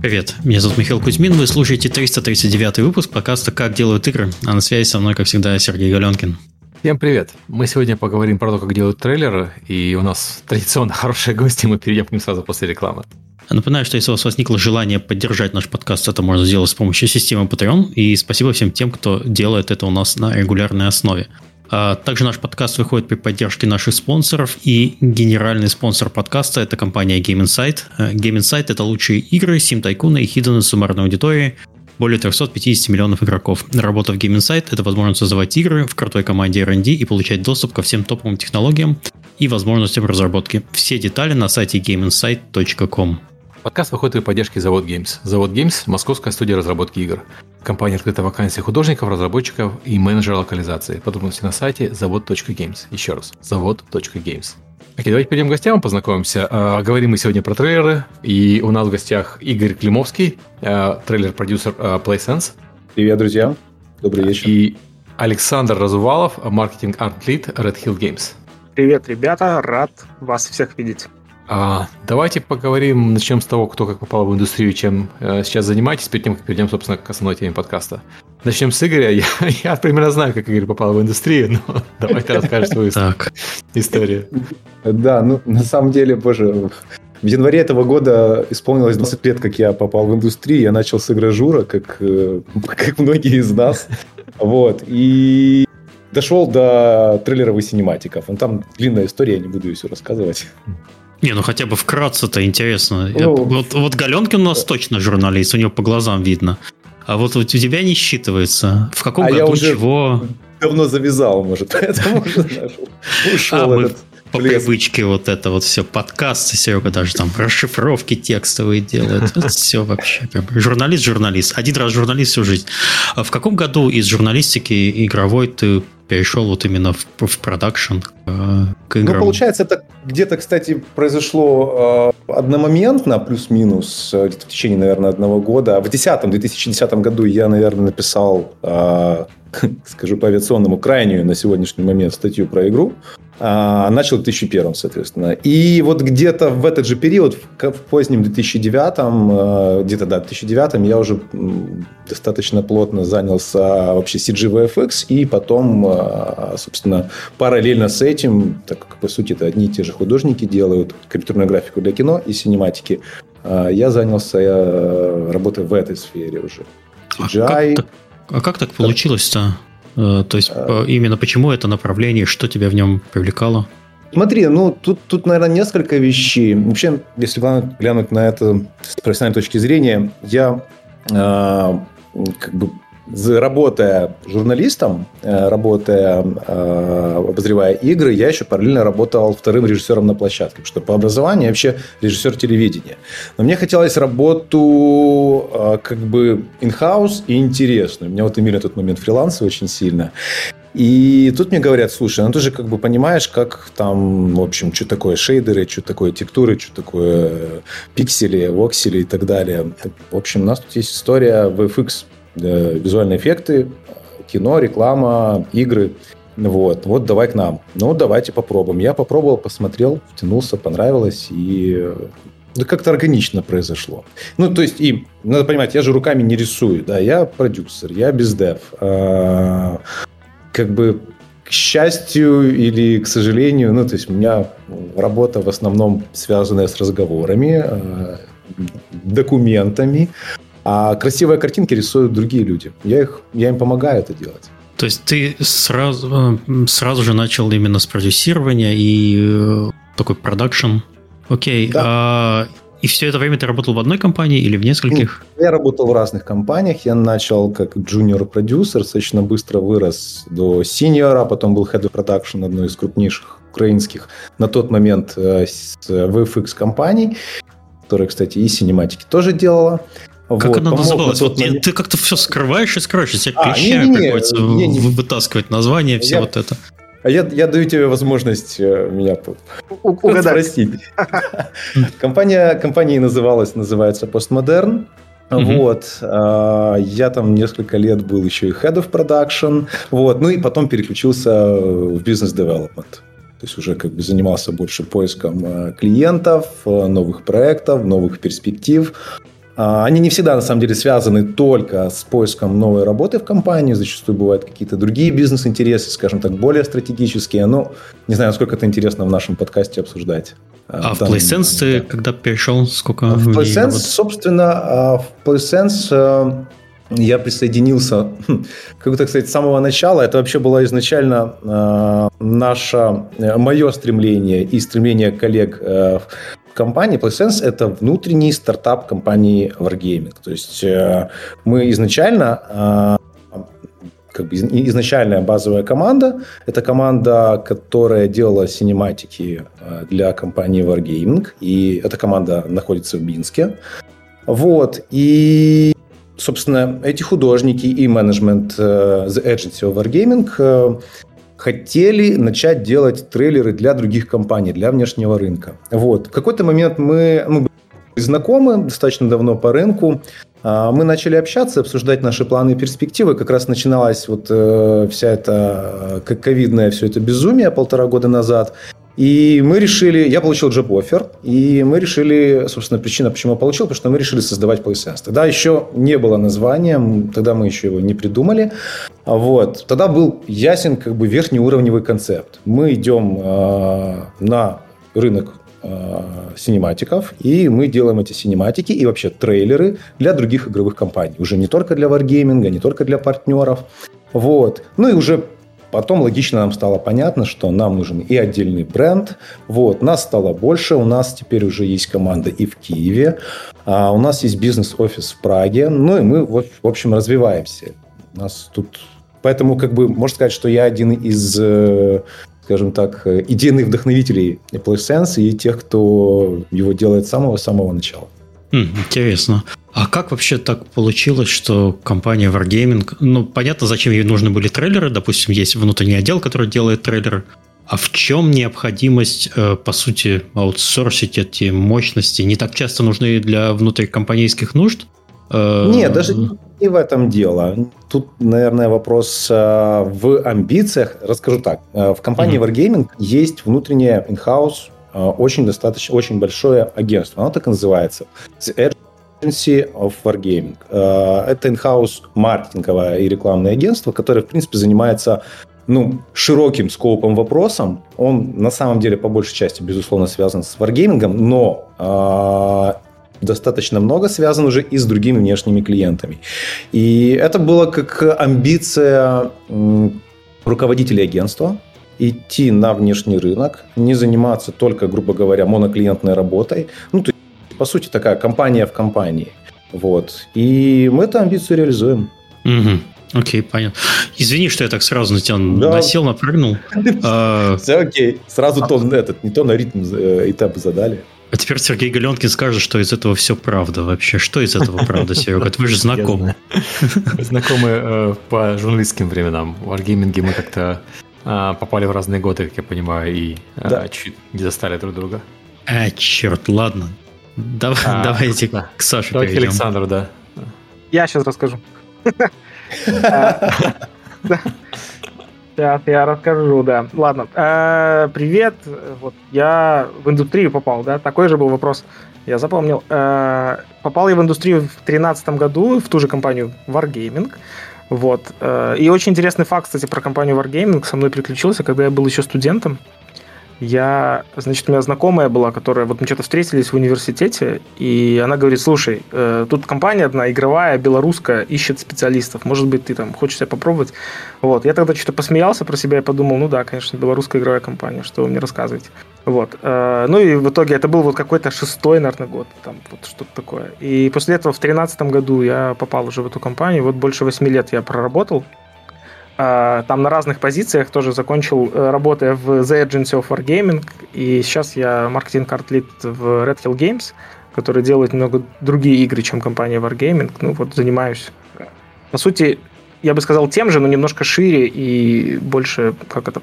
Привет, меня зовут Михаил Кузьмин, вы слушаете 339 выпуск подкаста «Как делают игры», а на связи со мной, как всегда, Сергей Галенкин. Всем привет! Мы сегодня поговорим про то, как делают трейлеры, и у нас традиционно хорошие гости, мы перейдем к ним сразу после рекламы. Напоминаю, что если у вас возникло желание поддержать наш подкаст, это можно сделать с помощью системы Patreon, и спасибо всем тем, кто делает это у нас на регулярной основе. А, также наш подкаст выходит при поддержке наших спонсоров, и генеральный спонсор подкаста – это компания Game Insight. Game Insight – это лучшие игры, Tycoon и хиданы суммарной аудитории, более 350 миллионов игроков. Работа в Game Insight – это возможность создавать игры в крутой команде R&D и получать доступ ко всем топовым технологиям и возможностям разработки. Все детали на сайте gameinsight.com. Подкаст выходит при поддержке Завод Games. Завод Games – московская студия разработки игр. Компания открыта вакансии художников, разработчиков и менеджера локализации. Подробности на сайте завод.games. Еще раз, завод.games. Окей, давайте перейдем к гостям, познакомимся. А, говорим мы сегодня про трейлеры. И у нас в гостях Игорь Климовский, а, трейлер-продюсер а, PlaySense. Привет, друзья. Добрый вечер. И Александр Разувалов, маркетинг-арт-лид Red Hill Games. Привет, ребята, рад вас всех видеть. А, давайте поговорим, начнем с того, кто как попал в индустрию, чем э, сейчас занимаетесь, перед тем, как перейдем, собственно, к основной теме подкаста. Начнем с Игоря. Я, я примерно знаю, как Игорь попал в индустрию, но давай ты расскажешь свою историю. Да, ну, на самом деле, боже, в январе этого года исполнилось 20 лет, как я попал в индустрию. Я начал с игражура, как, э, как многие из нас. Вот. И дошел до трейлеров и синематиков. Ну, там длинная история, я не буду ее все рассказывать. Не, ну хотя бы вкратце-то интересно. Ну, вот, вот Галенкин у нас точно журналист, у него по глазам видно. А вот у тебя не считывается. В каком а году я уже чего? Давно завязал, может, поэтому ушел а, этот по привычке вот это вот все, подкасты, Серега даже там расшифровки текстовые делает. все вообще. Журналист, журналист. Один раз журналист всю жизнь. А в каком году из журналистики игровой ты перешел вот именно в, в продакшн э, к играм? Ну, получается, это где-то, кстати, произошло э, одномоментно, плюс-минус, э, в течение, наверное, одного года. В 2010, 2010 году я, наверное, написал, э, скажу по авиационному, крайнюю на сегодняшний момент статью про игру. А, начал в 2001, соответственно. И вот где-то в этот же период, в позднем 2009, а, где-то, да, 2009 я уже достаточно плотно занялся вообще CGVFX, и потом, а, собственно, параллельно с этим, так как, по сути, это одни и те же художники делают компьютерную графику для кино и синематики, я занялся работой в этой сфере уже. CGI. А как, а как так получилось-то? Э, то есть именно почему это направление, что тебя в нем привлекало? Смотри, ну тут, тут, наверное, несколько вещей. Вообще, если глянуть на это с профессиональной точки зрения, я э, как бы работая журналистом, э, работая, э, обозревая игры, я еще параллельно работал вторым режиссером на площадке, потому что по образованию я вообще режиссер телевидения. Но мне хотелось работу э, как бы in-house и интересную. Меня вот имели на тот момент фрилансы очень сильно. И тут мне говорят, слушай, ну ты же как бы понимаешь, как там, в общем, что такое шейдеры, что такое текстуры, что такое пиксели, воксели и так далее. В общем, у нас тут есть история VFX Э, визуальные эффекты, кино, реклама, игры. Вот, вот давай к нам. Ну, давайте попробуем. Я попробовал, посмотрел, втянулся, понравилось, и да как-то органично произошло. Ну, то есть, и надо понимать, я же руками не рисую, да, я продюсер, я бездев. А, как бы к счастью или к сожалению, ну, то есть у меня работа в основном связанная с разговорами, а, документами, а красивые картинки рисуют другие люди. Я, их, я им помогаю это делать. То есть ты сразу, э, сразу же начал именно с продюсирования и э, такой продакшн. Окей. Да. А, и все это время ты работал в одной компании или в нескольких? Я работал в разных компаниях. Я начал как джуниор-продюсер, достаточно быстро вырос до синьора, потом был head of production одной из крупнейших украинских на тот момент э, VFX компаний, которая, кстати, и синематики тоже делала. Как вот, она называлась? Вот момент... Ты как-то все скрываешь и скрываешь, и тебя а, клещами не, не, приходится не, не, вытаскивать название, все я, вот это. А я, я даю тебе возможность э, меня угадать. Простить. компания, компания называлась, называется Postmodern. Mm-hmm. Вот. А, я там несколько лет был еще и head of production. Вот. Ну и потом переключился в бизнес development. То есть уже как бы занимался больше поиском э, клиентов, э, новых проектов, новых перспектив. А, они не всегда, на самом деле, связаны только с поиском новой работы в компании. Зачастую бывают какие-то другие бизнес-интересы, скажем так, более стратегические. Но не знаю, насколько это интересно в нашем подкасте обсуждать. А в PlaySense ты когда перешел, сколько? В PlaySense, собственно, а, в PlaySense э, я присоединился, хм, как так сказать, с самого начала. Это вообще было изначально э, наше, э, мое стремление и стремление коллег э, компании. PlaySense – это внутренний стартап компании Wargaming. То есть э, мы изначально э, как бы изначальная базовая команда. Это команда, которая делала синематики э, для компании Wargaming. И эта команда находится в Минске. Вот. И собственно, эти художники и менеджмент The Agency of Wargaming хотели начать делать трейлеры для других компаний, для внешнего рынка. Вот. В какой-то момент мы, мы были знакомы достаточно давно по рынку, а, мы начали общаться, обсуждать наши планы и перспективы. Как раз начиналась вот э, вся эта ковидная все это безумие полтора года назад. И мы решили, я получил job offer, и мы решили, собственно, причина, почему я получил, потому что мы решили создавать PlaySense. Тогда еще не было названия, тогда мы еще его не придумали. Вот. Тогда был ясен как бы верхнеуровневый концепт. Мы идем э, на рынок э, синематиков, и мы делаем эти синематики и вообще трейлеры для других игровых компаний. Уже не только для Wargaming, не только для партнеров. Вот. Ну и уже Потом логично нам стало понятно, что нам нужен и отдельный бренд. Вот, нас стало больше, у нас теперь уже есть команда и в Киеве, а у нас есть бизнес-офис в Праге, ну и мы, в общем, развиваемся. У нас тут... Поэтому, как бы, можно сказать, что я один из э, скажем так, идейных вдохновителей PlaySense и тех, кто его делает с самого-самого начала. Интересно. А как вообще так получилось, что компания Wargaming, ну, понятно, зачем ей нужны были трейлеры, допустим, есть внутренний отдел, который делает трейлеры, а в чем необходимость, э, по сути, аутсорсить эти мощности? Не так часто нужны для внутрикомпанейских нужд? Э, Нет, даже не в этом дело. Тут, наверное, вопрос э, в амбициях. Расскажу так. В компании mm-hmm. Wargaming есть внутренняя in-house очень достаточно, очень большое агентство. Оно так и называется. The Agency of Wargaming. Э, это in-house маркетинговое и рекламное агентство, которое, в принципе, занимается ну, широким скопом вопросом. Он на самом деле по большей части, безусловно, связан с Wargaming, но э, достаточно много связан уже и с другими внешними клиентами. И это было как амбиция руководителей агентства идти на внешний рынок, не заниматься только, грубо говоря, моноклиентной работой. Ну, то по сути, такая компания в компании. Вот. И мы эту амбицию реализуем. Угу. Окей, понятно. Извини, что я так сразу на тебя да. насел, напрыгнул. А, Все окей. Сразу то, этот, не то на ритм э, этап задали. А теперь Сергей Галенкин скажет, что из этого все правда вообще. Что из этого правда, Серега? Вы же знакомы. Знакомы э, по журналистским временам. В Wargaming мы как-то э, попали в разные годы, как я понимаю, и чуть не застали друг друга. А, черт, ладно. Давай, а, давайте да. к Саше Давайте перейдем. Александру, да. Я сейчас расскажу. Сейчас я расскажу, да. Ладно. Э, привет. Вот я в индустрию попал, да? Такой же был вопрос. Я запомнил. Э, попал я в индустрию в 2013 году в ту же компанию Wargaming. Вот. Э, и очень интересный факт, кстати, про компанию Wargaming со мной приключился, когда я был еще студентом я, значит, у меня знакомая была, которая, вот мы что-то встретились в университете, и она говорит, слушай, э, тут компания одна игровая, белорусская, ищет специалистов, может быть, ты там хочешь себя попробовать? Вот, я тогда что-то посмеялся про себя и подумал, ну да, конечно, белорусская игровая компания, что вы мне рассказываете? Вот, э, ну и в итоге это был вот какой-то шестой, наверное, год, там вот что-то такое. И после этого в тринадцатом году я попал уже в эту компанию, вот больше восьми лет я проработал, там на разных позициях тоже закончил, э, работая в The Agency of Wargaming, и сейчас я маркетинг-арт-лид в Red Hill Games, который делает много другие игры, чем компания Wargaming. Ну вот занимаюсь, по сути, я бы сказал тем же, но немножко шире и больше, как это,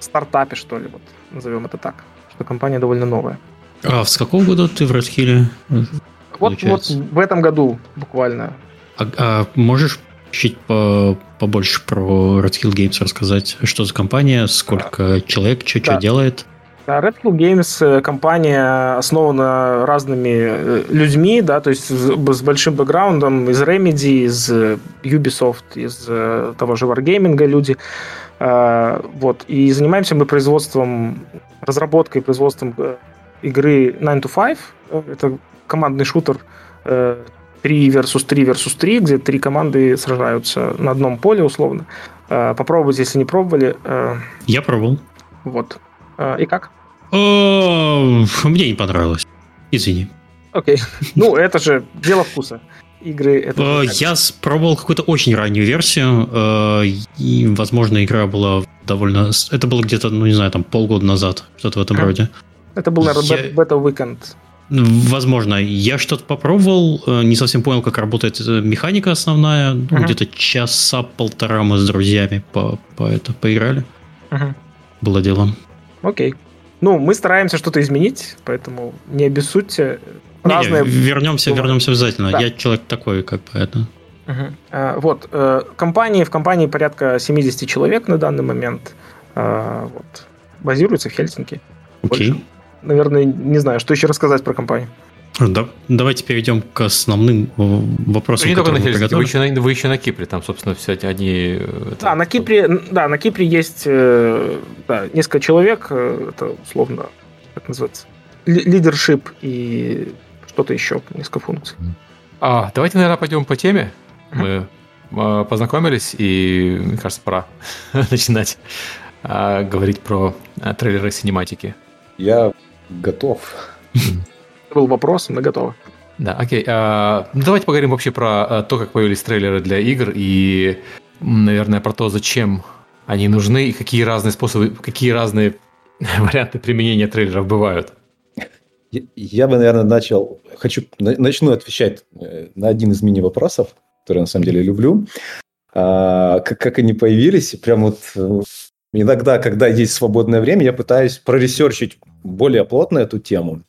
стартапе, что ли, вот назовем это так, что компания довольно новая. А с какого года ты в Red Hill? Вот, вот в этом году буквально. А, а можешь чуть по, побольше про Red Hill Games рассказать. Что за компания, сколько человек, что, да. что делает? Red Bull Games компания основана разными людьми, да, то есть с большим бэкграундом из Remedy, из Ubisoft, из того же Wargaming люди. Вот. И занимаемся мы производством, разработкой, производством игры 9 to 5. Это командный шутер 3 versus 3 versus 3, где три команды сражаются на одном поле, условно. Э, попробуйте, если не пробовали. Э, Я пробовал. Вот. Э, и как? Мне не понравилось. Извини. Окей. Ну, это же дело вкуса. Игры это... Я пробовал какую-то очень раннюю версию, и, возможно, игра была довольно... Это было где-то, ну, не знаю, там полгода назад, что-то в этом роде. Это был, наверное, бета-уикенд. Возможно, я что-то попробовал, э, не совсем понял, как работает э, механика основная. Uh-huh. Где-то часа полтора мы с друзьями по, по это поиграли. Uh-huh. Было дело. Окей. Ну, мы стараемся что-то изменить, поэтому не обессудьте. Разные... Не, вернемся, вернемся обязательно. Да. Я человек такой, как бы это. А, вот. Э, компании, в компании порядка 70 человек на данный момент. А, вот. Базируются в Хельсинки. Окей. Okay наверное, не знаю, что еще рассказать про компанию. Да, давайте перейдем к основным э, вопросам. Не только на Хельсинки, вы еще, на, вы еще на Кипре, там, собственно, все эти одни... Это, да, на Кипре, да, на Кипре есть э, да, несколько человек, э, это условно, как называется, лидершип и что-то еще, несколько функций. А, давайте, наверное, пойдем по теме. Мы познакомились, и, мне кажется, пора начинать а, говорить про трейлеры синематики. Я готов. Был вопрос, мы готовы. Да, окей. А, ну, давайте поговорим вообще про а, то, как появились трейлеры для игр и, наверное, про то, зачем они нужны и какие разные способы, какие разные варианты применения трейлеров бывают. Я бы, наверное, начал, хочу, начну отвечать э, на один из мини-вопросов, который я на самом деле люблю. А, как, как они появились, прям вот э, Иногда, когда есть свободное время, я пытаюсь проресерчить более плотно эту тему.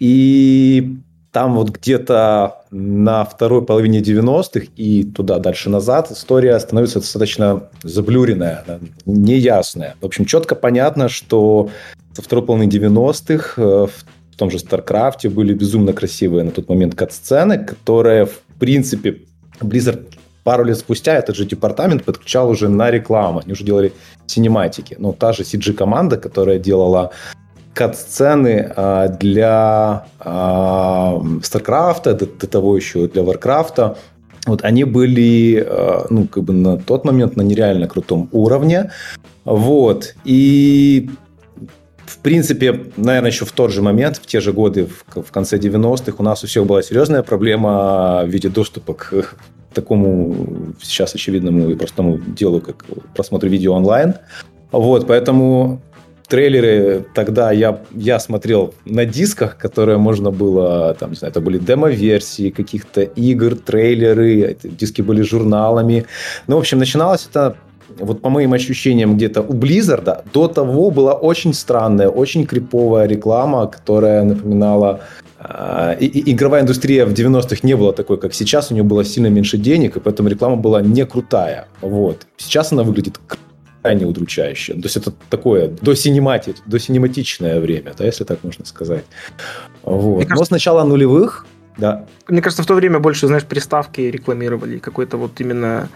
И там вот где-то на второй половине 90-х и туда дальше назад история становится достаточно заблюренная, неясная. В общем, четко понятно, что со второй половины 90-х э, в том же StarCraft были безумно красивые на тот момент кат-сцены, которые, в принципе, Blizzard пару лет спустя этот же департамент подключал уже на рекламу. Они уже делали синематики. Ну, та же CG-команда, которая делала кат-сцены а, для а, StarCraft, до, до того еще для Warcraft, вот они были, а, ну, как бы на тот момент на нереально крутом уровне. Вот. И в принципе, наверное, еще в тот же момент, в те же годы, в, в конце 90-х, у нас у всех была серьезная проблема в виде доступа к такому сейчас очевидному и простому делу, как просмотр видео онлайн. Вот, поэтому трейлеры тогда я, я смотрел на дисках, которые можно было, там, не знаю, это были демо-версии каких-то игр, трейлеры, диски были журналами. Ну, в общем, начиналось это вот по моим ощущениям, где-то у Blizzard до того была очень странная, очень криповая реклама, которая напоминала и, и, игровая индустрия в 90-х не была такой, как сейчас. У нее было сильно меньше денег, и поэтому реклама была не крутая. Вот. Сейчас она выглядит крайне удручающе. То есть это такое до, синемати, до синематичное время, да, если так можно сказать. Вот. Кажется... Но с начала нулевых да. Мне кажется, в то время больше, знаешь, приставки рекламировали, какой-то вот именно,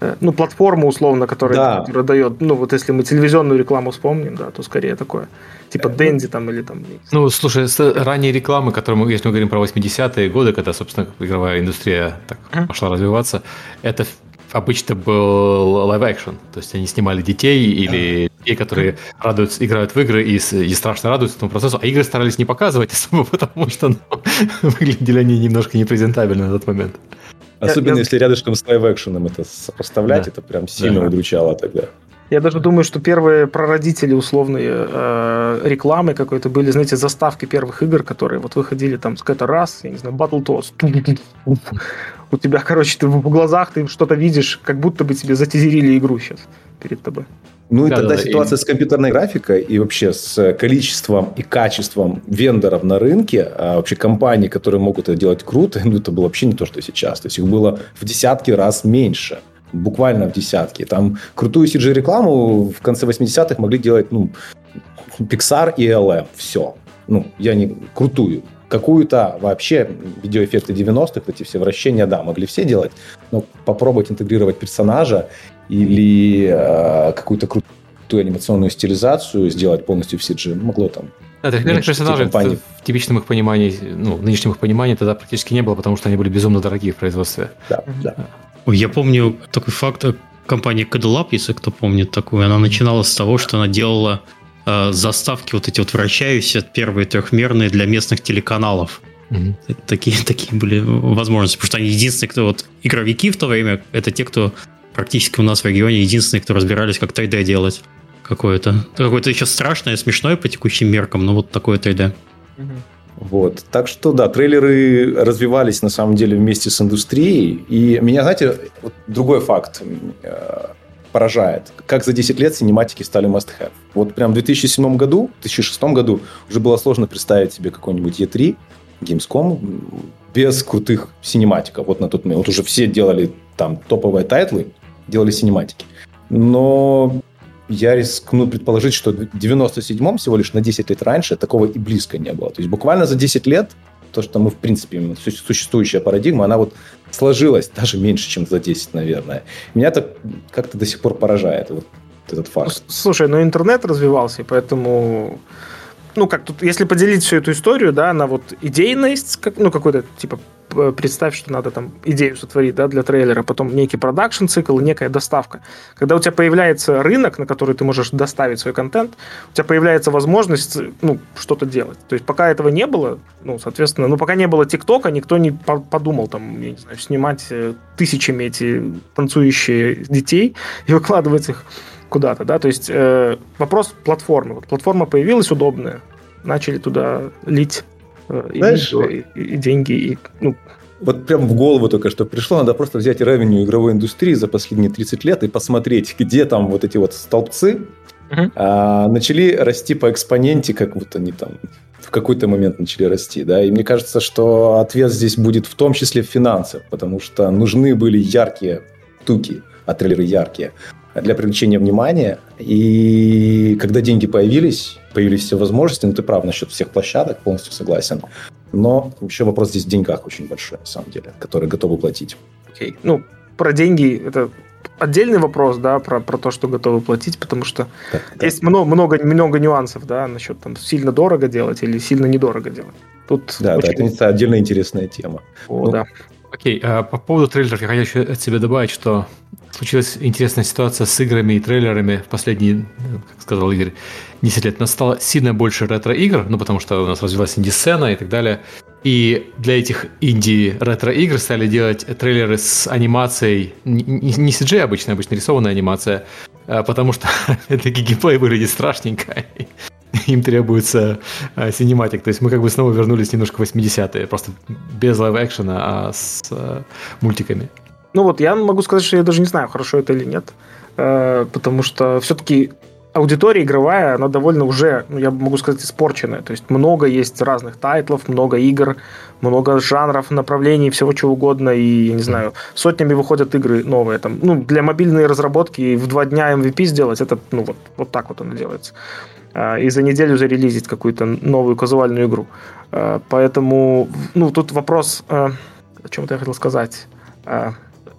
э, ну, платформу условно, которая, да. которая дает, ну, вот если мы телевизионную рекламу вспомним, да, то скорее такое, типа Дэнди там или там... Ну, слушай, с ранней рекламы, которую мы, если мы говорим про 80-е годы, когда, собственно, игровая индустрия так uh-huh. пошла развиваться, это обычно был live-action. То есть они снимали детей или детей, которые радуются, играют в игры и, и страшно радуются этому процессу, а игры старались не показывать особо, потому что ну, выглядели они немножко непрезентабельно на тот момент. Особенно я, если рядышком с лайв-экшеном это сопоставлять, да. это прям сильно да. удручало тогда. Я даже думаю, что первые прародители условные э, рекламы какой-то были, знаете, заставки первых игр, которые вот выходили там с какой-то раз, я не знаю, Battletoads. У тебя, короче, ты в глазах ты что-то видишь, как будто бы тебе затизерили игру сейчас перед тобой. Ну и да, тогда да, ситуация и... с компьютерной графикой и вообще с количеством и качеством вендоров на рынке, а вообще компаний, которые могут это делать круто, ну это было вообще не то, что сейчас. То есть их было в десятки раз меньше буквально в десятки. Там крутую CG-рекламу в конце 80-х могли делать, ну, Pixar и LM. Все. Ну, я не крутую. Какую-то вообще видеоэффекты 90-х, эти все вращения, да, могли все делать, но попробовать интегрировать персонажа или э, какую-то крутую анимационную стилизацию сделать полностью в CG могло там да, трехмерных персонажей в, в типичном их понимании, ну, в нынешнем их понимании тогда практически не было, потому что они были безумно дорогие в производстве. Да, да. Я помню такой факт, компания Cadillab, если кто помнит такую, она начинала с того, что она делала э, заставки вот эти вот вращающиеся, первые трехмерные для местных телеканалов. Mm-hmm. Такие, такие были возможности, потому что они единственные, кто вот игровики в то время, это те, кто практически у нас в регионе единственные, кто разбирались, как 3D делать какое-то. Какое-то еще страшное, смешное по текущим меркам, но вот такое 3D. Mm-hmm. Вот. Так что, да, трейлеры развивались на самом деле вместе с индустрией. И меня, знаете, вот другой факт э, поражает. Как за 10 лет синематики стали must-have. Вот прям в 2007 году, в 2006 году уже было сложно представить себе какой-нибудь E3, Gamescom, без крутых синематиков. Вот на тот момент. Вот уже все делали там топовые тайтлы, делали синематики. Но я рискну предположить, что в 97-м, всего лишь на 10 лет раньше, такого и близко не было. То есть буквально за 10 лет то, что мы, в принципе, существующая парадигма, она вот сложилась даже меньше, чем за 10, наверное. Меня это как-то до сих пор поражает, вот этот факт. Слушай, ну интернет развивался, поэтому ну, как тут, если поделить всю эту историю, да, на вот идейность, как, ну, какой-то, типа, представь, что надо там идею сотворить, да, для трейлера, потом некий продакшн цикл некая доставка. Когда у тебя появляется рынок, на который ты можешь доставить свой контент, у тебя появляется возможность, ну, что-то делать. То есть пока этого не было, ну, соответственно, ну, пока не было ТикТока, никто не подумал там, я не знаю, снимать э, тысячами эти танцующие детей и выкладывать их куда-то, да, то есть э, вопрос платформы. Вот платформа появилась удобная, начали туда лить э, Знаешь, и, и, и деньги, и, ну, вот прям в голову только что пришло, надо просто взять ревеню игровой индустрии за последние 30 лет и посмотреть, где там вот эти вот столбцы uh-huh. а, начали расти по экспоненте, как вот они там в какой-то момент начали расти, да, и мне кажется, что ответ здесь будет в том числе в финансах, потому что нужны были яркие туки, а трейлеры яркие, для привлечения внимания. И когда деньги появились, появились все возможности, ну ты прав насчет всех площадок, полностью согласен. Но еще вопрос здесь в деньгах очень большой, на самом деле, которые готовы платить. Окей. Okay. Ну, про деньги это отдельный вопрос, да, про, про то, что готовы платить, потому что да, есть да. много, много, много нюансов, да, насчет там сильно дорого делать или сильно недорого делать. Тут да, очень... да, это отдельно интересная тема. О, ну, да. Окей, а по поводу трейлеров я хочу еще от себя добавить, что случилась интересная ситуация с играми и трейлерами в последние, как сказал Игорь, 10 лет. У нас стало сильно больше ретро-игр, ну, потому что у нас развилась инди-сцена и так далее. И для этих инди-ретро-игр стали делать трейлеры с анимацией, не, CG обычно, обычно рисованная анимация, а потому что это геймплей выглядит страшненько. Им требуется а, синематик. То есть мы как бы снова вернулись немножко в 80-е, просто без лайв-экшена, а с а, мультиками. Ну вот, я могу сказать, что я даже не знаю, хорошо это или нет, э, потому что все-таки аудитория игровая, она довольно уже, ну, я могу сказать, испорченная. То есть много есть разных тайтлов, много игр, много жанров, направлений, всего чего угодно. И, я не знаю, сотнями выходят игры новые. Там, ну, для мобильной разработки в два дня MVP сделать, это, ну, вот, вот так вот оно делается. Э, и за неделю зарелизить какую-то новую казуальную игру. Э, поэтому, ну, тут вопрос, о чем-то я хотел сказать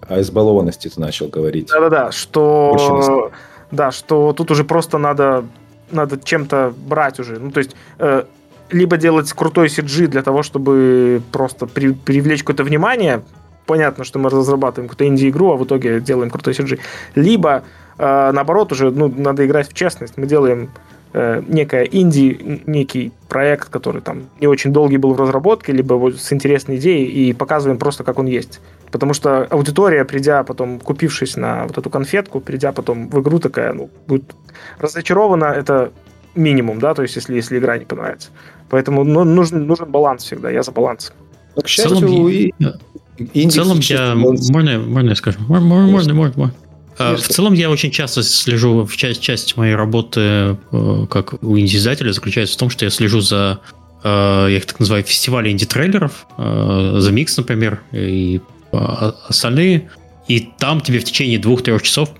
о избалованности ты начал говорить. Да-да-да, что... Да, что тут уже просто надо, надо чем-то брать уже. Ну, то есть, э, либо делать крутой CG для того, чтобы просто при, привлечь какое-то внимание. Понятно, что мы разрабатываем какую-то инди-игру, а в итоге делаем крутой CG. Либо, э, наоборот, уже ну, надо играть в честность. Мы делаем э, некая инди, некий проект, который там не очень долгий был в разработке, либо вот с интересной идеей, и показываем просто, как он есть. Потому что аудитория, придя потом, купившись на вот эту конфетку, придя потом в игру такая, ну, будет разочарована, это минимум, да, то есть если, если игра не понравится. Поэтому ну, нужен, нужен баланс всегда, я за баланс. Но, к счастью, в целом, и... в целом я... Можно, можно я скажу? Можно, можно, можно. можно. А, в целом я очень часто слежу, в часть, часть моей работы э, как у инди-издателя заключается в том, что я слежу за, э, я их так называю, фестивали инди-трейлеров, э, за микс, например, и остальные. И там тебе в течение двух-трех часов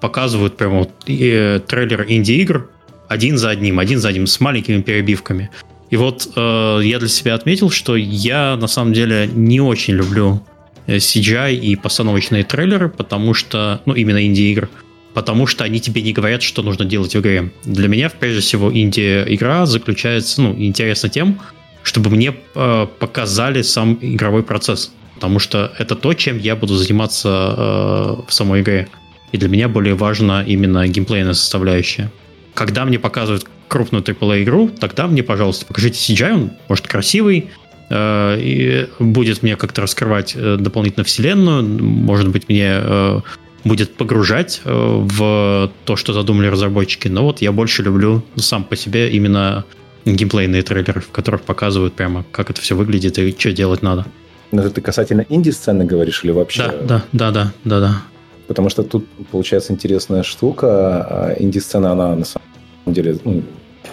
показывают прямо вот, трейлер инди-игр, один за одним, один за одним, с маленькими перебивками. И вот э, я для себя отметил, что я на самом деле не очень люблю э, CGI и постановочные трейлеры, потому что, ну, именно инди-игр, потому что они тебе не говорят, что нужно делать в игре. Для меня, прежде всего, инди-игра заключается, ну, интересна тем, чтобы мне э, показали сам игровой процесс. Потому что это то, чем я буду заниматься э, в самой игре. И для меня более важна именно геймплейная составляющая. Когда мне показывают крупную AAA игру, тогда мне, пожалуйста, покажите CGI, он может красивый, э, и будет мне как-то раскрывать э, дополнительно вселенную, может быть, мне э, будет погружать э, в то, что задумали разработчики. Но вот я больше люблю сам по себе именно геймплейные трейлеры, в которых показывают прямо, как это все выглядит и что делать надо. Но это ты касательно инди-сцены говоришь или вообще? Да, да, да, да, да, да. Потому что тут получается интересная штука. А инди-сцена, она на самом деле ну,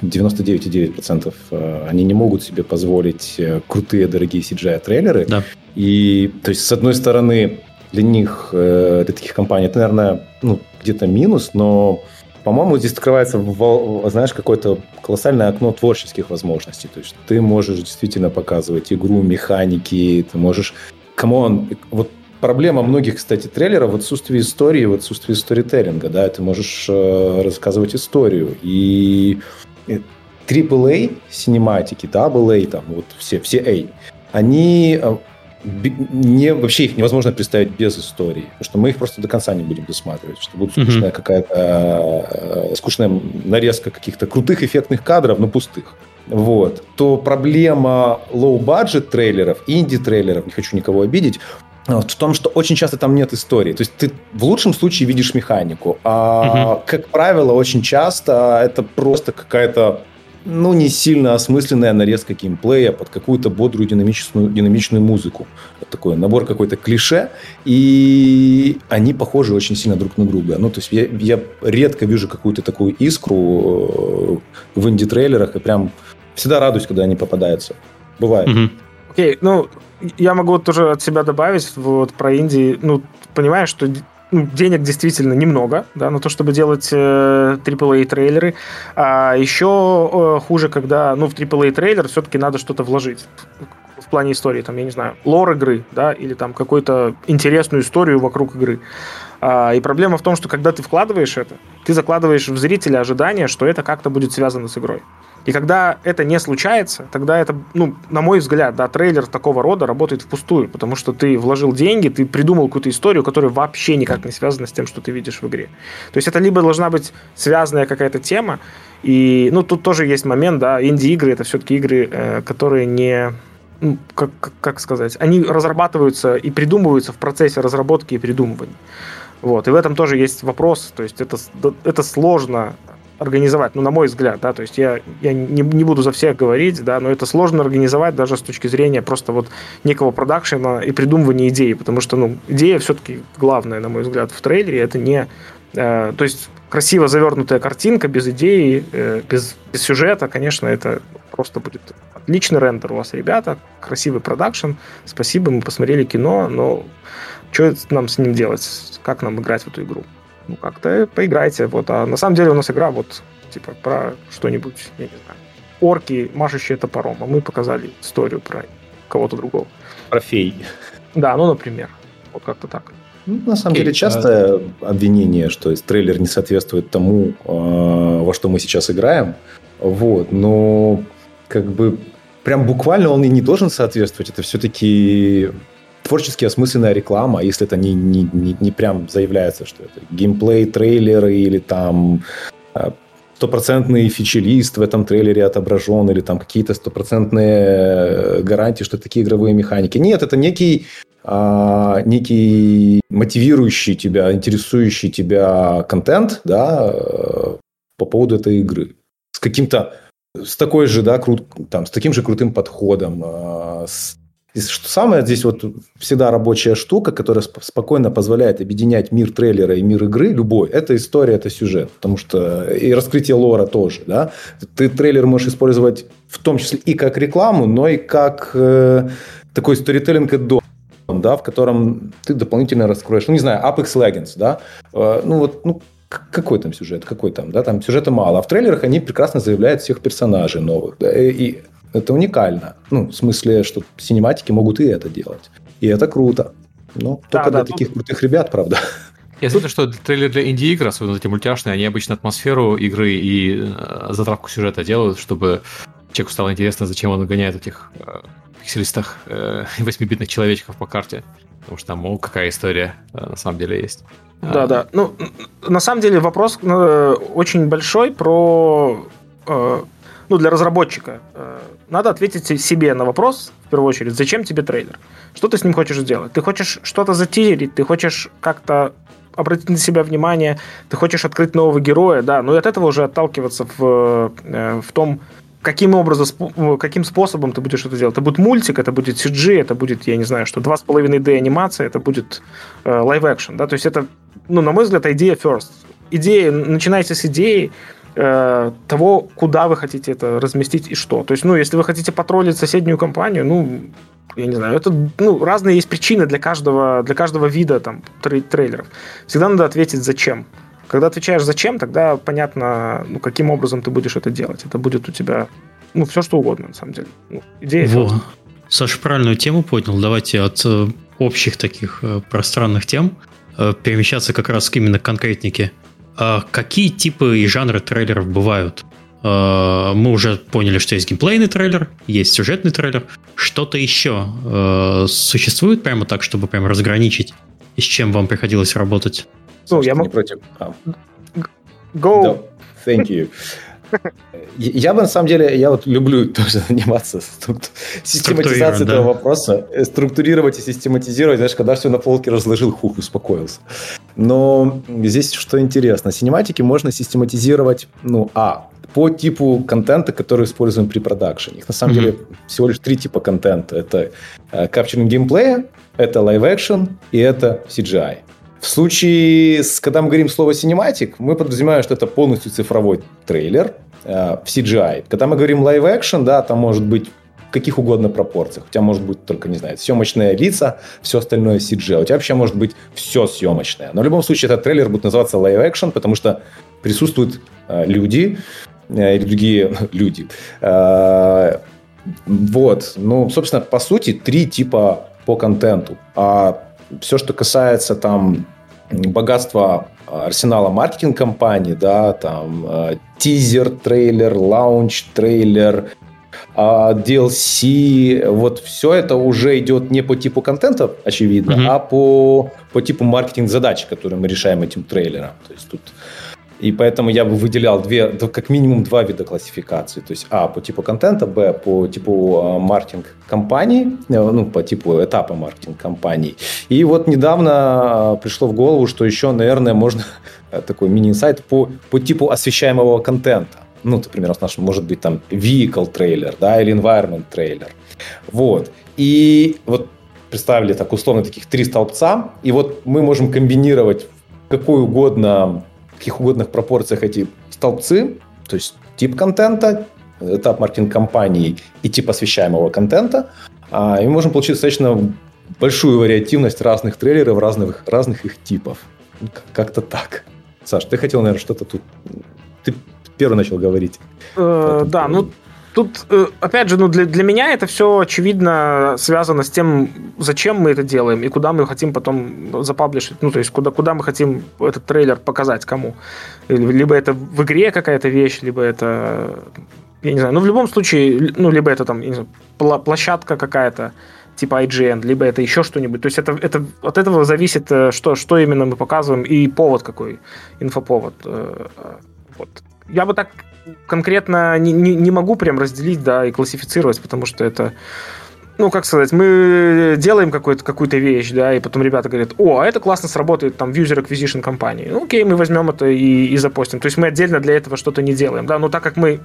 99,9% э, они не могут себе позволить э, крутые, дорогие CGI-трейлеры. Да. И, то есть, с одной стороны, для них, э, для таких компаний, это, наверное, ну, где-то минус, но по-моему, здесь открывается, знаешь, какое-то колоссальное окно творческих возможностей. То есть ты можешь действительно показывать игру, механики, ты можешь... Come on, вот проблема многих, кстати, трейлеров в отсутствии истории, в отсутствии сторителлинга, да, ты можешь э, рассказывать историю. И AAA синематики, AA, там, вот все, все A, они э, не, вообще их невозможно представить без истории, потому что мы их просто до конца не будем досматривать, что будет скучная mm-hmm. какая-то э, скучная нарезка каких-то крутых эффектных кадров, но пустых. Вот. То проблема low-budget трейлеров, инди-трейлеров, не хочу никого обидеть, вот, в том, что очень часто там нет истории. То есть ты в лучшем случае видишь механику, а, угу. как правило, очень часто это просто какая-то ну, не сильно осмысленная нарезка геймплея под какую-то бодрую динамичную, динамичную музыку. Вот такой набор какой-то клише, и они похожи очень сильно друг на друга. Ну, то есть я, я редко вижу какую-то такую искру э, в инди-трейлерах, и прям всегда радуюсь, когда они попадаются. Бывает. Окей, okay, ну, я могу тоже от себя добавить вот про Индии. Ну, понимаешь, что денег действительно немного, да, на то, чтобы делать э, AAA трейлеры. А еще э, хуже, когда, ну, в AAA трейлер все-таки надо что-то вложить в плане истории, там, я не знаю, лор игры, да, или там какую-то интересную историю вокруг игры. А, и проблема в том, что когда ты вкладываешь это, ты закладываешь в зрителя ожидание, что это как-то будет связано с игрой. И когда это не случается, тогда это, ну, на мой взгляд, да, трейлер такого рода работает впустую, потому что ты вложил деньги, ты придумал какую-то историю, которая вообще никак не связана с тем, что ты видишь в игре. То есть это либо должна быть связанная какая-то тема, и, ну, тут тоже есть момент, да, инди-игры это все-таки игры, э, которые не, ну, как, как сказать, они разрабатываются и придумываются в процессе разработки и придумывания. Вот, и в этом тоже есть вопрос, то есть это, это сложно организовать, ну, на мой взгляд, да, то есть я, я не, не буду за всех говорить, да, но это сложно организовать даже с точки зрения просто вот некого продакшена и придумывания идеи, потому что, ну, идея все-таки главная, на мой взгляд, в трейлере, это не, э, то есть красиво завернутая картинка без идеи, э, без, без сюжета, конечно, это просто будет отличный рендер у вас, ребята, красивый продакшн, спасибо, мы посмотрели кино, но что нам с ним делать, как нам играть в эту игру? Ну, как-то поиграйте. Вот. А на самом деле у нас игра вот, типа, про что-нибудь, я не знаю, орки, машущие топором, а мы показали историю про кого-то другого. Про фей. Да, ну, например. Вот как-то так. Ну, на самом деле, частое а... обвинение, что трейлер не соответствует тому, а, во что мы сейчас играем. Вот, но как бы прям буквально он и не должен соответствовать. Это все-таки творчески осмысленная реклама, а если это не, не, не, не прям заявляется, что это геймплей, трейлеры или там а, стопроцентный фичелист в этом трейлере отображен, или там какие-то стопроцентные э, гарантии, что такие игровые механики. Нет, это некий, а, некий мотивирующий тебя, интересующий тебя контент, да, э, по поводу этой игры. С каким-то, с такой же, да, крут, там, с таким же крутым подходом, а, с и что самое здесь вот всегда рабочая штука, которая спокойно позволяет объединять мир трейлера и мир игры, любой, это история, это сюжет. Потому что и раскрытие лора тоже, да. Ты трейлер можешь использовать в том числе и как рекламу, но и как э, такой сторителлинг до да, в котором ты дополнительно раскроешь, ну, не знаю, Apex Legends, да, э, ну, вот, ну, какой там сюжет, какой там, да, там сюжета мало. А в трейлерах они прекрасно заявляют всех персонажей новых. Да, и это уникально. Ну, в смысле, что синематики могут и это делать. И это круто. Ну, только да, для да, таких тут... крутых ребят, правда. Я слышал, что трейлеры для инди-игр, особенно эти мультяшные, они обычно атмосферу игры и э, затравку сюжета делают, чтобы человеку стало интересно, зачем он гоняет этих э, пикселистых э, 8-битных человечков по карте. Потому что там, мол, какая история э, на самом деле есть. Да, да. Ну, на самом деле вопрос э, очень большой про... Э, ну, для разработчика. Э, надо ответить себе на вопрос, в первую очередь, зачем тебе трейлер? Что ты с ним хочешь сделать? Ты хочешь что-то затирить, ты хочешь как-то обратить на себя внимание, ты хочешь открыть нового героя, да, но и от этого уже отталкиваться в, э, в том, каким образом, каким способом ты будешь это делать. Это будет мультик, это будет CG, это будет, я не знаю, что 2,5D анимация, это будет э, live action, да, то есть это, ну, на мой взгляд, идея first. Идея, начинайте с идеи, э, того, куда вы хотите это разместить и что. То есть, ну, если вы хотите потроллить соседнюю компанию, ну, я не знаю, это, ну, разные есть причины для каждого, для каждого вида там трейлеров. Всегда надо ответить, зачем. Когда отвечаешь зачем, тогда понятно, ну, каким образом ты будешь это делать. Это будет у тебя, ну, все что угодно, на самом деле. Ну, идея. Во. Саша правильную тему поднял. Давайте от э, общих таких э, пространных тем э, перемещаться как раз именно к конкретнике. А какие типы и жанры трейлеров бывают? А, мы уже поняли, что есть геймплейный трейлер, есть сюжетный трейлер. Что-то еще э, существует прямо так, чтобы прям разграничить, и с чем вам приходилось работать? Ну, я могу... против. А. Go. Thank you. Я бы на самом деле, я вот люблю тоже заниматься систематизацией этого вопроса, э, структурировать и систематизировать, знаешь, когда все на полке разложил, хух, успокоился. Но здесь что интересно, синематики можно систематизировать, ну, а, по типу контента, который используем при продакшене. Их на самом mm-hmm. деле всего лишь три типа контента. Это э, капчуринг геймплея, это action и это CGI. В случае, с, когда мы говорим слово cinematic, мы подразумеваем, что это полностью цифровой трейлер э, в CGI. Когда мы говорим live action, да, там может быть каких угодно пропорциях. У тебя может быть только, не знаю, съемочные лица, все остальное CGI. У тебя вообще может быть все съемочное. Но в любом случае этот трейлер будет называться live action, потому что присутствуют э, люди э, или другие люди. Э, вот. Ну, собственно, по сути, три типа по контенту. А все, что касается там богатства арсенала маркетинг компании, да, там э, тизер, трейлер, лаунч, трейлер, DLC, вот все это уже идет не по типу контента, очевидно, mm-hmm. а по, по типу маркетинг задач, которые мы решаем этим трейлером. То есть тут и поэтому я бы выделял две, как минимум два вида классификации. То есть А по типу контента, Б по типу а, маркетинг компании, э, ну, по типу этапа маркетинг компании. И вот недавно а, пришло в голову, что еще, наверное, можно э, такой мини-инсайт по, по типу освещаемого контента. Ну, например, у нас может быть там vehicle трейлер, да, или environment трейлер. Вот. И вот представили так условно таких три столбца, и вот мы можем комбинировать какой угодно каких угодных пропорциях эти столбцы, то есть тип контента, этап маркетинг компании и тип освещаемого контента, а, и мы можем получить достаточно большую вариативность разных трейлеров, разных, разных их типов. Как-то так. Саш, ты хотел, наверное, что-то тут... Ты первый начал говорить. Э, да, ну Тут, э, опять же, ну, для, для меня это все очевидно связано с тем, зачем мы это делаем и куда мы хотим потом запаблишить, ну, то есть куда, куда мы хотим этот трейлер показать кому. Либо это в игре какая-то вещь, либо это, я не знаю, ну, в любом случае, ну, либо это там, не знаю, площадка какая-то, типа IGN, либо это еще что-нибудь. То есть это, это, от этого зависит, э, что, что именно мы показываем и повод какой, инфоповод. Вот. Я бы так конкретно не, не, не могу прям разделить, да, и классифицировать, потому что это ну, как сказать, мы делаем какую-то, какую-то вещь, да, и потом ребята говорят, о, а это классно сработает там в user acquisition компании. Ну, окей, мы возьмем это и, и запостим. То есть мы отдельно для этого что-то не делаем, да, но так как мы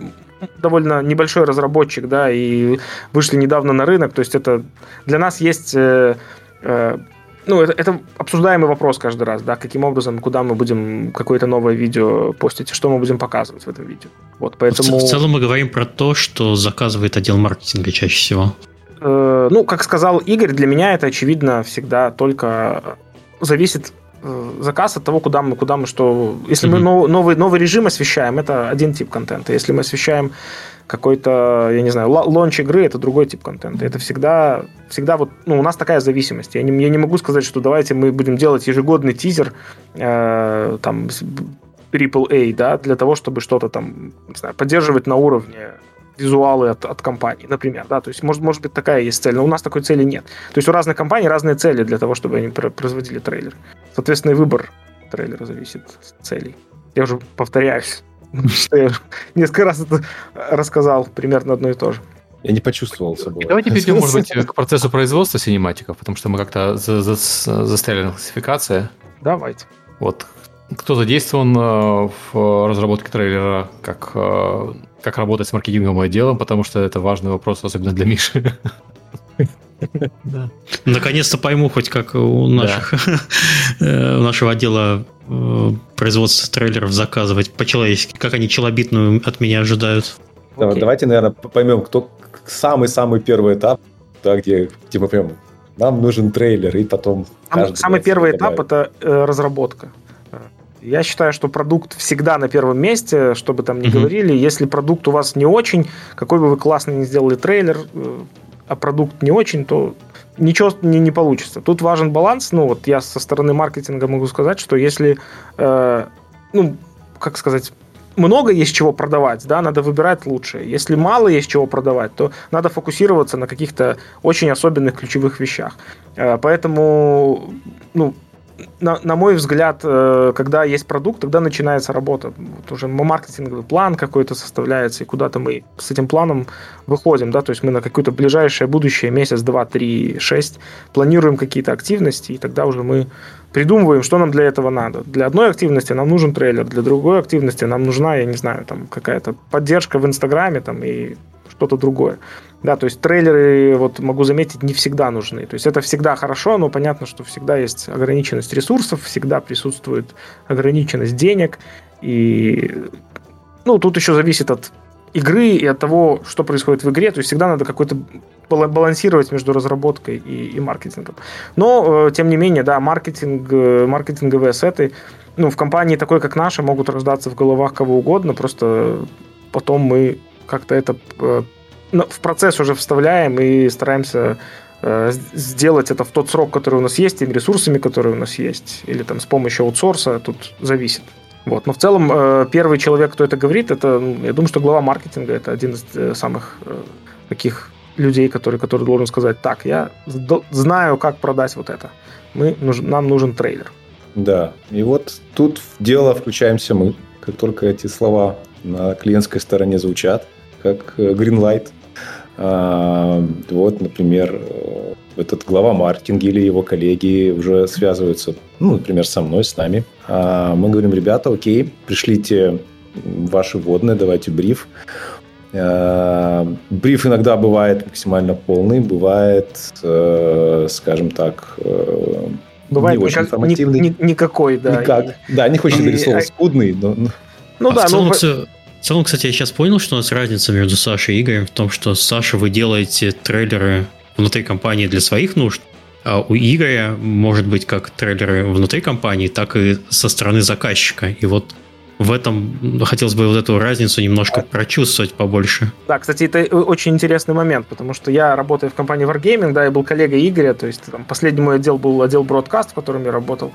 довольно небольшой разработчик, да, и вышли недавно на рынок, то есть это для нас есть э, э, ну, это, это обсуждаемый вопрос каждый раз, да, каким образом, куда мы будем какое-то новое видео постить, что мы будем показывать в этом видео. Вот, поэтому... В, в целом мы говорим про то, что заказывает отдел маркетинга чаще всего. Э, ну, как сказал Игорь, для меня это, очевидно, всегда только зависит э, заказ от того, куда мы, куда мы что... Если mm-hmm. мы новый, новый режим освещаем, это один тип контента. Если мы освещаем какой-то, я не знаю, лонч игры, это другой тип контента. Это всегда, всегда вот, ну, у нас такая зависимость. Я не, я не могу сказать, что давайте мы будем делать ежегодный тизер, э, там, AAA, да, для того, чтобы что-то там, не знаю, поддерживать на уровне визуалы от, от компании, например, да, то есть может, может быть такая есть цель, но у нас такой цели нет. То есть у разных компаний разные цели для того, чтобы они производили трейлер. Соответственно, и выбор трейлера зависит от целей. Я уже повторяюсь, что я несколько раз это рассказал примерно одно и то же. Я не почувствовал собой. Давайте перейдем, может быть, к процессу производства синематиков, потому что мы как-то за, за, застряли на классификации. Давайте. Вот кто задействован э, в разработке трейлера, как, э, как работать с маркетинговым отделом, потому что это важный вопрос, особенно для Миши. Наконец-то пойму хоть как у наших э, нашего отдела производства трейлеров заказывать по-человечески, как они челобитную от меня ожидают. Давайте, наверное, поймем, кто самый-самый первый этап, да, где, мы прям нам нужен трейлер, и потом... Самый первый этап – это разработка. Я считаю, что продукт всегда на первом месте, что бы там ни mm-hmm. говорили. Если продукт у вас не очень, какой бы вы классный не сделали трейлер, э, а продукт не очень, то ничего не, не получится. Тут важен баланс. Ну, вот я со стороны маркетинга могу сказать, что если, э, ну, как сказать, много есть чего продавать, да, надо выбирать лучшее. Если мало есть чего продавать, то надо фокусироваться на каких-то очень особенных ключевых вещах. Э, поэтому, ну, на, на мой взгляд, э, когда есть продукт, тогда начинается работа. Вот уже маркетинговый план какой-то составляется, и куда-то мы с этим планом выходим, да, то есть мы на какое-то ближайшее будущее, месяц, два, три, шесть, планируем какие-то активности, и тогда уже мы придумываем, что нам для этого надо. Для одной активности нам нужен трейлер, для другой активности нам нужна, я не знаю, там какая-то поддержка в Инстаграме там, и что-то другое. Да, то есть трейлеры, вот могу заметить, не всегда нужны. То есть это всегда хорошо, но понятно, что всегда есть ограниченность ресурсов, всегда присутствует ограниченность денег. И ну, тут еще зависит от игры и от того, что происходит в игре. То есть всегда надо какой-то балансировать между разработкой и, и маркетингом. Но, э, тем не менее, да, маркетинг, э, маркетинговые ассеты, ну, в компании такой, как наша, могут рождаться в головах кого угодно, просто потом мы как-то это э, в процесс уже вставляем и стараемся э, сделать это в тот срок, который у нас есть, теми ресурсами, которые у нас есть, или там с помощью аутсорса, тут зависит. Вот. Но в целом э, первый человек, кто это говорит, это, ну, я думаю, что глава маркетинга, это один из самых таких людей, который, который должен сказать, так, я знаю, как продать вот это. Мы, нам нужен трейлер. Да, и вот тут в дело включаемся мы, как только эти слова на клиентской стороне звучат, как э, Greenlight, а, вот, например, э, этот глава маркетинга или его коллеги уже связываются, ну, например, со мной, с нами. А, мы говорим, ребята, окей, пришлите ваши вводные, давайте бриф. А, бриф иногда бывает максимально полный, бывает, э, скажем так, Бывает не очень информативный. Ни, ни, никакой, да. Никак. Да, не хочется говорить слово скудный, но... Ну а да, в целом, ну... В целом, кстати, я сейчас понял, что у нас разница между Сашей и Игорем в том, что Саша вы делаете трейлеры внутри компании для своих нужд, а у Игоря может быть как трейлеры внутри компании, так и со стороны заказчика. И вот в этом хотелось бы вот эту разницу немножко прочувствовать побольше. Да, кстати, это очень интересный момент, потому что я работаю в компании Wargaming, да, я был коллегой Игоря, то есть там, последний мой отдел был отдел Broadcast, в котором я работал,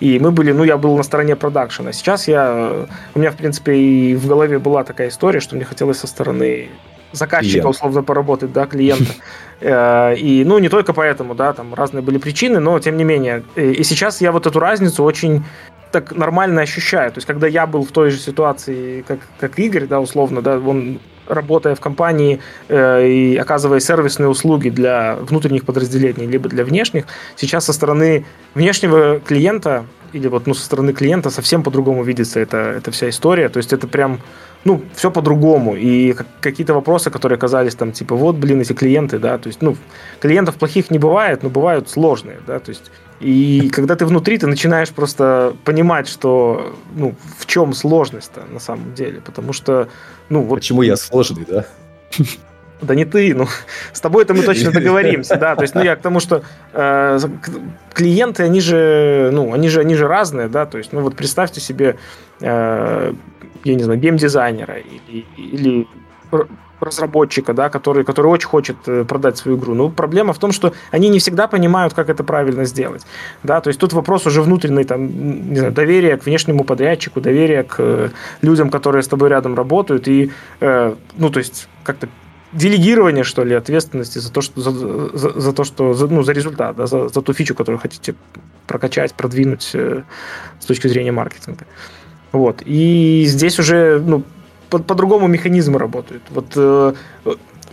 и мы были, ну, я был на стороне продакшена. Сейчас я, у меня, в принципе, и в голове была такая история, что мне хотелось со стороны заказчика, Клиент. условно, поработать, да, клиента. Э, и, ну, не только поэтому, да, там разные были причины, но, тем не менее. И сейчас я вот эту разницу очень так нормально ощущаю. То есть, когда я был в той же ситуации, как, как Игорь, да, условно, да, он работая в компании э, и оказывая сервисные услуги для внутренних подразделений, либо для внешних, сейчас со стороны внешнего клиента или вот ну, со стороны клиента совсем по-другому видится эта, эта вся история. То есть это прям ну, все по-другому. И какие-то вопросы, которые казались там, типа, вот, блин, эти клиенты, да, то есть, ну, клиентов плохих не бывает, но бывают сложные, да, то есть, и когда ты внутри, ты начинаешь просто понимать, что, ну, в чем сложность-то на самом деле, потому что, ну, вот... Почему я сложный, да? Да не ты, ну, с тобой-то мы точно договоримся, да, то есть, ну, я к тому, что э, клиенты, они же, ну, они же, они же разные, да, то есть, ну, вот представьте себе, э, я не знаю, геймдизайнера или, или разработчика, да, который, который очень хочет э, продать свою игру. Но проблема в том, что они не всегда понимают, как это правильно сделать. Да, то есть тут вопрос уже внутренний, там, не знаю, доверие к внешнему подрядчику, доверие к э, людям, которые с тобой рядом работают, и, э, ну, то есть как-то делегирование, что ли, ответственности за то, что за, за, за то, что за, ну, за результат, да, за, за ту фичу, которую хотите прокачать, продвинуть с точки зрения маркетинга. Вот. И здесь уже ну, по- по-другому механизмы работают. Вот э,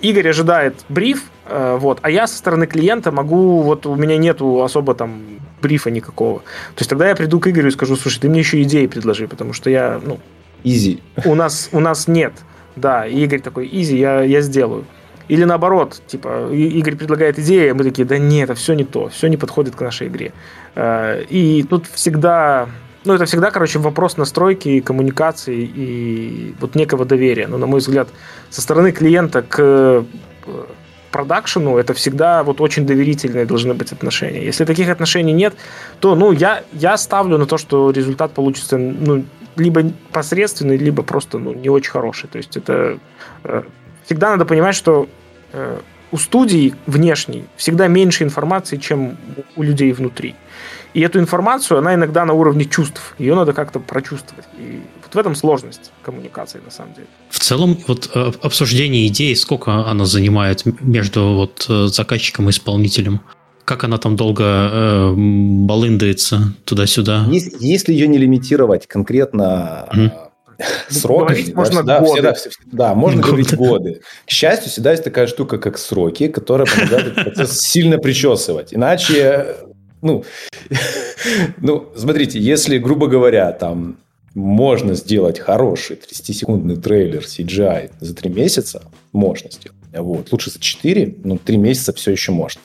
Игорь ожидает бриф, э, вот, а я со стороны клиента могу, вот у меня нету особо там брифа никакого. То есть тогда я приду к Игорю и скажу, слушай, ты мне еще идеи предложи, потому что я, ну... Изи. У нас, у нас нет. Да, и Игорь такой, изи, я, я сделаю. Или наоборот, типа, Игорь предлагает идеи, а мы такие, да нет, это все не то, все не подходит к нашей игре. Э, и тут всегда ну, это всегда, короче, вопрос настройки, коммуникации и вот некого доверия. Но, на мой взгляд, со стороны клиента к э, продакшену это всегда вот очень доверительные должны быть отношения. Если таких отношений нет, то, ну, я, я ставлю на то, что результат получится, ну, либо посредственный, либо просто, ну, не очень хороший. То есть это... Э, всегда надо понимать, что э, у студий внешней всегда меньше информации, чем у людей внутри. И эту информацию, она иногда на уровне чувств. Ее надо как-то прочувствовать. И вот в этом сложность коммуникации, на самом деле. В целом, вот э, обсуждение идеи, сколько она занимает между вот э, заказчиком и исполнителем? Как она там долго э, балындается туда-сюда? Если, если ее не лимитировать конкретно mm сроками, можно да, годы. Всегда, да, можно годы. говорить годы. К счастью, всегда есть такая штука, как сроки, которая помогает этот процесс сильно причесывать. Иначе ну, ну, смотрите, если, грубо говоря, там можно сделать хороший 30-секундный трейлер CGI за 3 месяца, можно сделать. Вот. Лучше за 4, но 3 месяца все еще можно.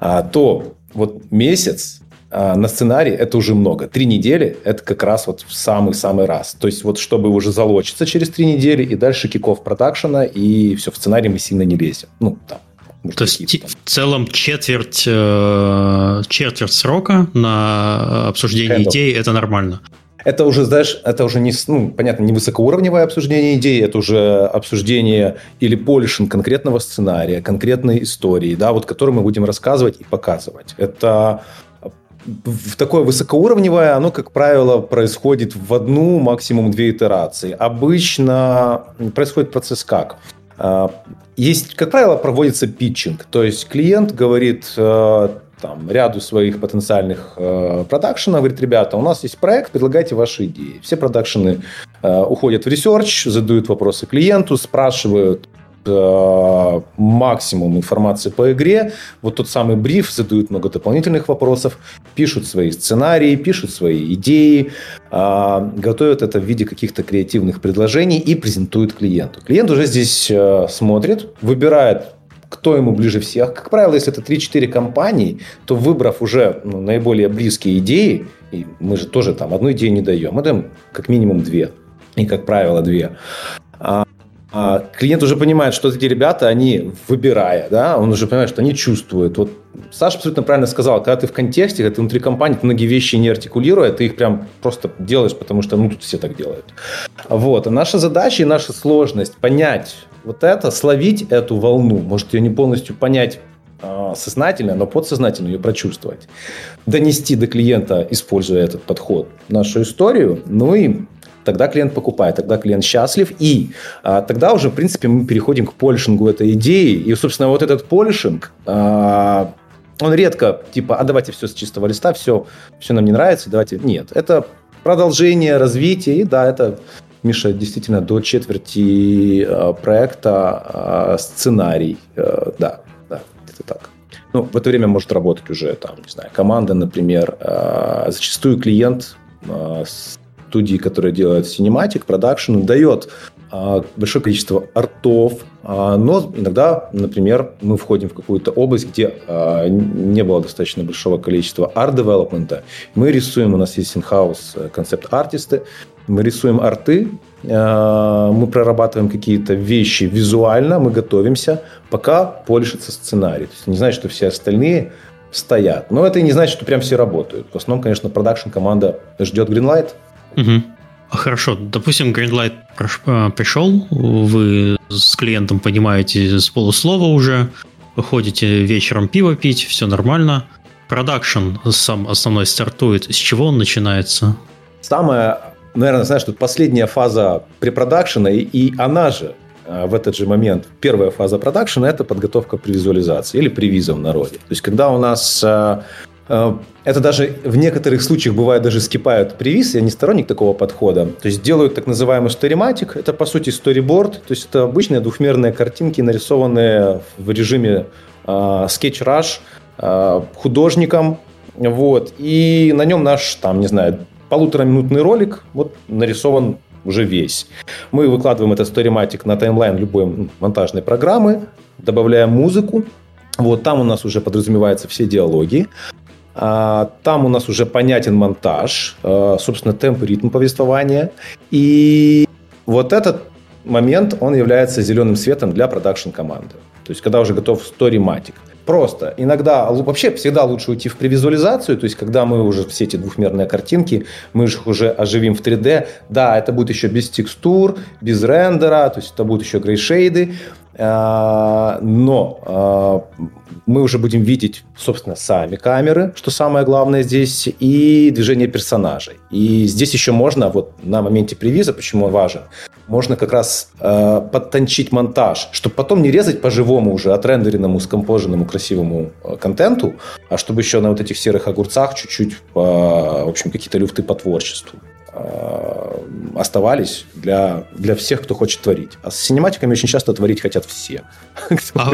А, то вот месяц на сценарий это уже много. Три недели это как раз вот в самый-самый раз. То есть вот чтобы уже залочиться через три недели и дальше киков продакшена и все, в сценарий мы сильно не лезем. Ну, там, может, То есть в целом четверть, э, четверть срока на обсуждение Handle. идей это нормально. Это уже, знаешь, это уже не, ну, понятно, не высокоуровневое обсуждение идей, это уже обсуждение или полишинг конкретного сценария, конкретной истории, да, вот которую мы будем рассказывать и показывать. Это в такое высокоуровневое, оно, как правило, происходит в одну, максимум две итерации. Обычно происходит процесс как? А, есть, как правило, проводится питчинг. То есть клиент говорит э, там, ряду своих потенциальных э, продакшенов, говорит, ребята, у нас есть проект, предлагайте ваши идеи. Все продакшены э, уходят в research, задают вопросы клиенту, спрашивают, э, максимум информации по игре, вот тот самый бриф, задают много дополнительных вопросов, пишут свои сценарии, пишут свои идеи, э, готовят это в виде каких-то креативных предложений и презентуют клиенту. Клиент уже здесь э, смотрит, выбирает кто ему ближе всех. Как правило, если это 3-4 компании, то выбрав уже ну, наиболее близкие идеи, и мы же тоже там одну идею не даем, мы даем как минимум две, и как правило две. А, клиент уже понимает, что эти ребята, они выбирая, да, он уже понимает, что они чувствуют. Вот Саша абсолютно правильно сказал, когда ты в контексте, когда ты внутри компании, ты многие вещи не артикулируя, ты их прям просто делаешь, потому что, ну, тут все так делают. Вот. А наша задача и наша сложность понять вот это, словить эту волну, может ее не полностью понять а, сознательно, но подсознательно ее прочувствовать. Донести до клиента, используя этот подход, нашу историю, ну и тогда клиент покупает, тогда клиент счастлив, и а, тогда уже, в принципе, мы переходим к полишингу этой идеи, и, собственно, вот этот полишинг, а, он редко, типа, а давайте все с чистого листа, все, все нам не нравится, давайте... Нет, это продолжение, развитие, и да, это Миша, действительно, до четверти э, проекта э, сценарий. Э, да, да, это так. Ну, в это время может работать уже, там, не знаю, команда, например. Зачастую клиент студии, которая делает cinematic, продакшн, дает а, большое количество артов, а, но иногда, например, мы входим в какую-то область, где а, не было достаточно большого количества арт-девелопмента. Мы рисуем, у нас есть in-house концепт-артисты, мы рисуем арты, э, мы прорабатываем какие-то вещи визуально, мы готовимся, пока полишится сценарий. То есть не значит, что все остальные стоят. Но это не значит, что прям все работают. В основном, конечно, продакшн команда ждет Greenlight. Угу. Хорошо, допустим, Greenlight э, пришел, вы с клиентом понимаете с полуслова уже, вы ходите вечером пиво пить, все нормально. Продакшн сам основной стартует. С чего он начинается? Самое, наверное, знаешь, тут последняя фаза препродакшена, и, и она же э, в этот же момент, первая фаза продакшена – это подготовка превизуализации или превиза в народе. То есть, когда у нас это даже в некоторых случаях бывает даже скипают привиз, я не сторонник такого подхода. То есть делают так называемый сториматик, это по сути сториборд, то есть это обычные двухмерные картинки, нарисованные в режиме э, Sketch Rush э, художником, вот, и на нем наш, там, не знаю, полутораминутный ролик вот нарисован уже весь. Мы выкладываем этот сториматик на таймлайн любой монтажной программы, добавляем музыку, вот там у нас уже подразумеваются все диалоги. А, там у нас уже понятен монтаж, а, собственно, темп и ритм повествования. И вот этот момент, он является зеленым светом для продакшн-команды. То есть, когда уже готов сториматик. Просто. Иногда, вообще всегда лучше уйти в превизуализацию, то есть, когда мы уже все эти двухмерные картинки, мы их уже оживим в 3D. Да, это будет еще без текстур, без рендера, то есть, это будут еще грейшейды, но мы уже будем видеть, собственно, сами камеры, что самое главное здесь, и движение персонажей. И здесь еще можно, вот на моменте привиза, почему он важен, можно как раз э, подтончить монтаж, чтобы потом не резать по-живому уже отрендеренному, скомпоженному, красивому э, контенту, а чтобы еще на вот этих серых огурцах чуть-чуть, э, в общем, какие-то люфты по творчеству. Э, оставались для, для всех, кто хочет творить. А с синематиками очень часто творить хотят все. А,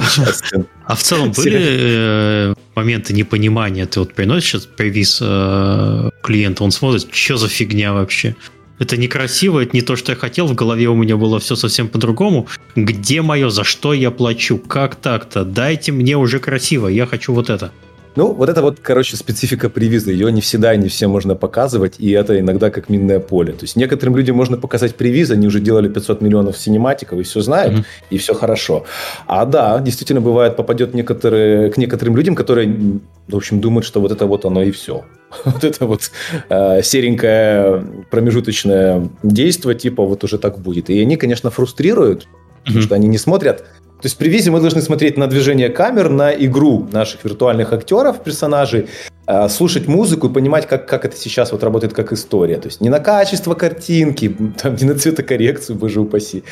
а в целом были э, моменты непонимания? Ты вот приносишь сейчас привиз э, клиента, он смотрит, что за фигня вообще? Это некрасиво, это не то, что я хотел, в голове у меня было все совсем по-другому. Где мое, за что я плачу, как так-то? Дайте мне уже красиво, я хочу вот это. Ну, вот это вот, короче, специфика привиза. Ее не всегда и не всем можно показывать, и это иногда как минное поле. То есть некоторым людям можно показать привиз, они уже делали 500 миллионов синематиков и все знают, mm-hmm. и все хорошо. А да, действительно бывает, попадет некоторые, к некоторым людям, которые, в общем, думают, что вот это вот оно и все. Вот это вот э, серенькое промежуточное действие, типа вот уже так будет. И они, конечно, фрустрируют, mm-hmm. потому что они не смотрят то есть при визе мы должны смотреть на движение камер, на игру наших виртуальных актеров, персонажей, э, слушать музыку и понимать, как, как это сейчас вот работает как история. То есть не на качество картинки, там, не на цветокоррекцию, боже упаси.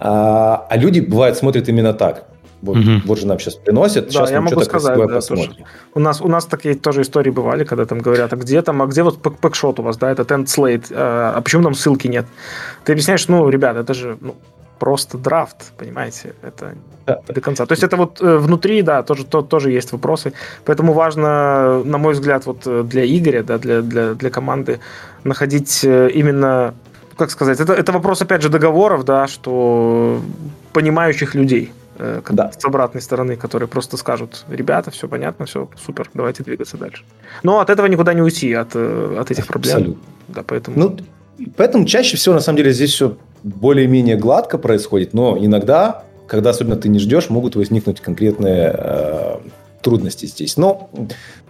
А, а люди, бывает, смотрят именно так. Вот, угу. вот же нам сейчас приносят. Да, сейчас я могу сказать, да, посмотрим. Тоже. У нас, у нас такие тоже истории бывали, когда там говорят, а где там, а где вот пэкшот у вас, да, это End Slate, а, а почему там ссылки нет? Ты объясняешь, ну, ребята, это же ну, просто драфт, понимаете, это да. до конца. То есть это вот э, внутри, да, тоже, то, тоже есть вопросы, поэтому важно, на мой взгляд, вот э, для Игоря, да, для, для, для команды находить э, именно, как сказать, это, это вопрос, опять же, договоров, да, что понимающих людей, да. с обратной стороны, которые просто скажут, ребята, все понятно, все супер, давайте двигаться дальше. Но от этого никуда не уйти, от, от этих проблем. Абсолютно. Да, поэтому... Ну, поэтому чаще всего, на самом деле, здесь все более-менее гладко происходит, но иногда, когда особенно ты не ждешь, могут возникнуть конкретные э, трудности здесь. Но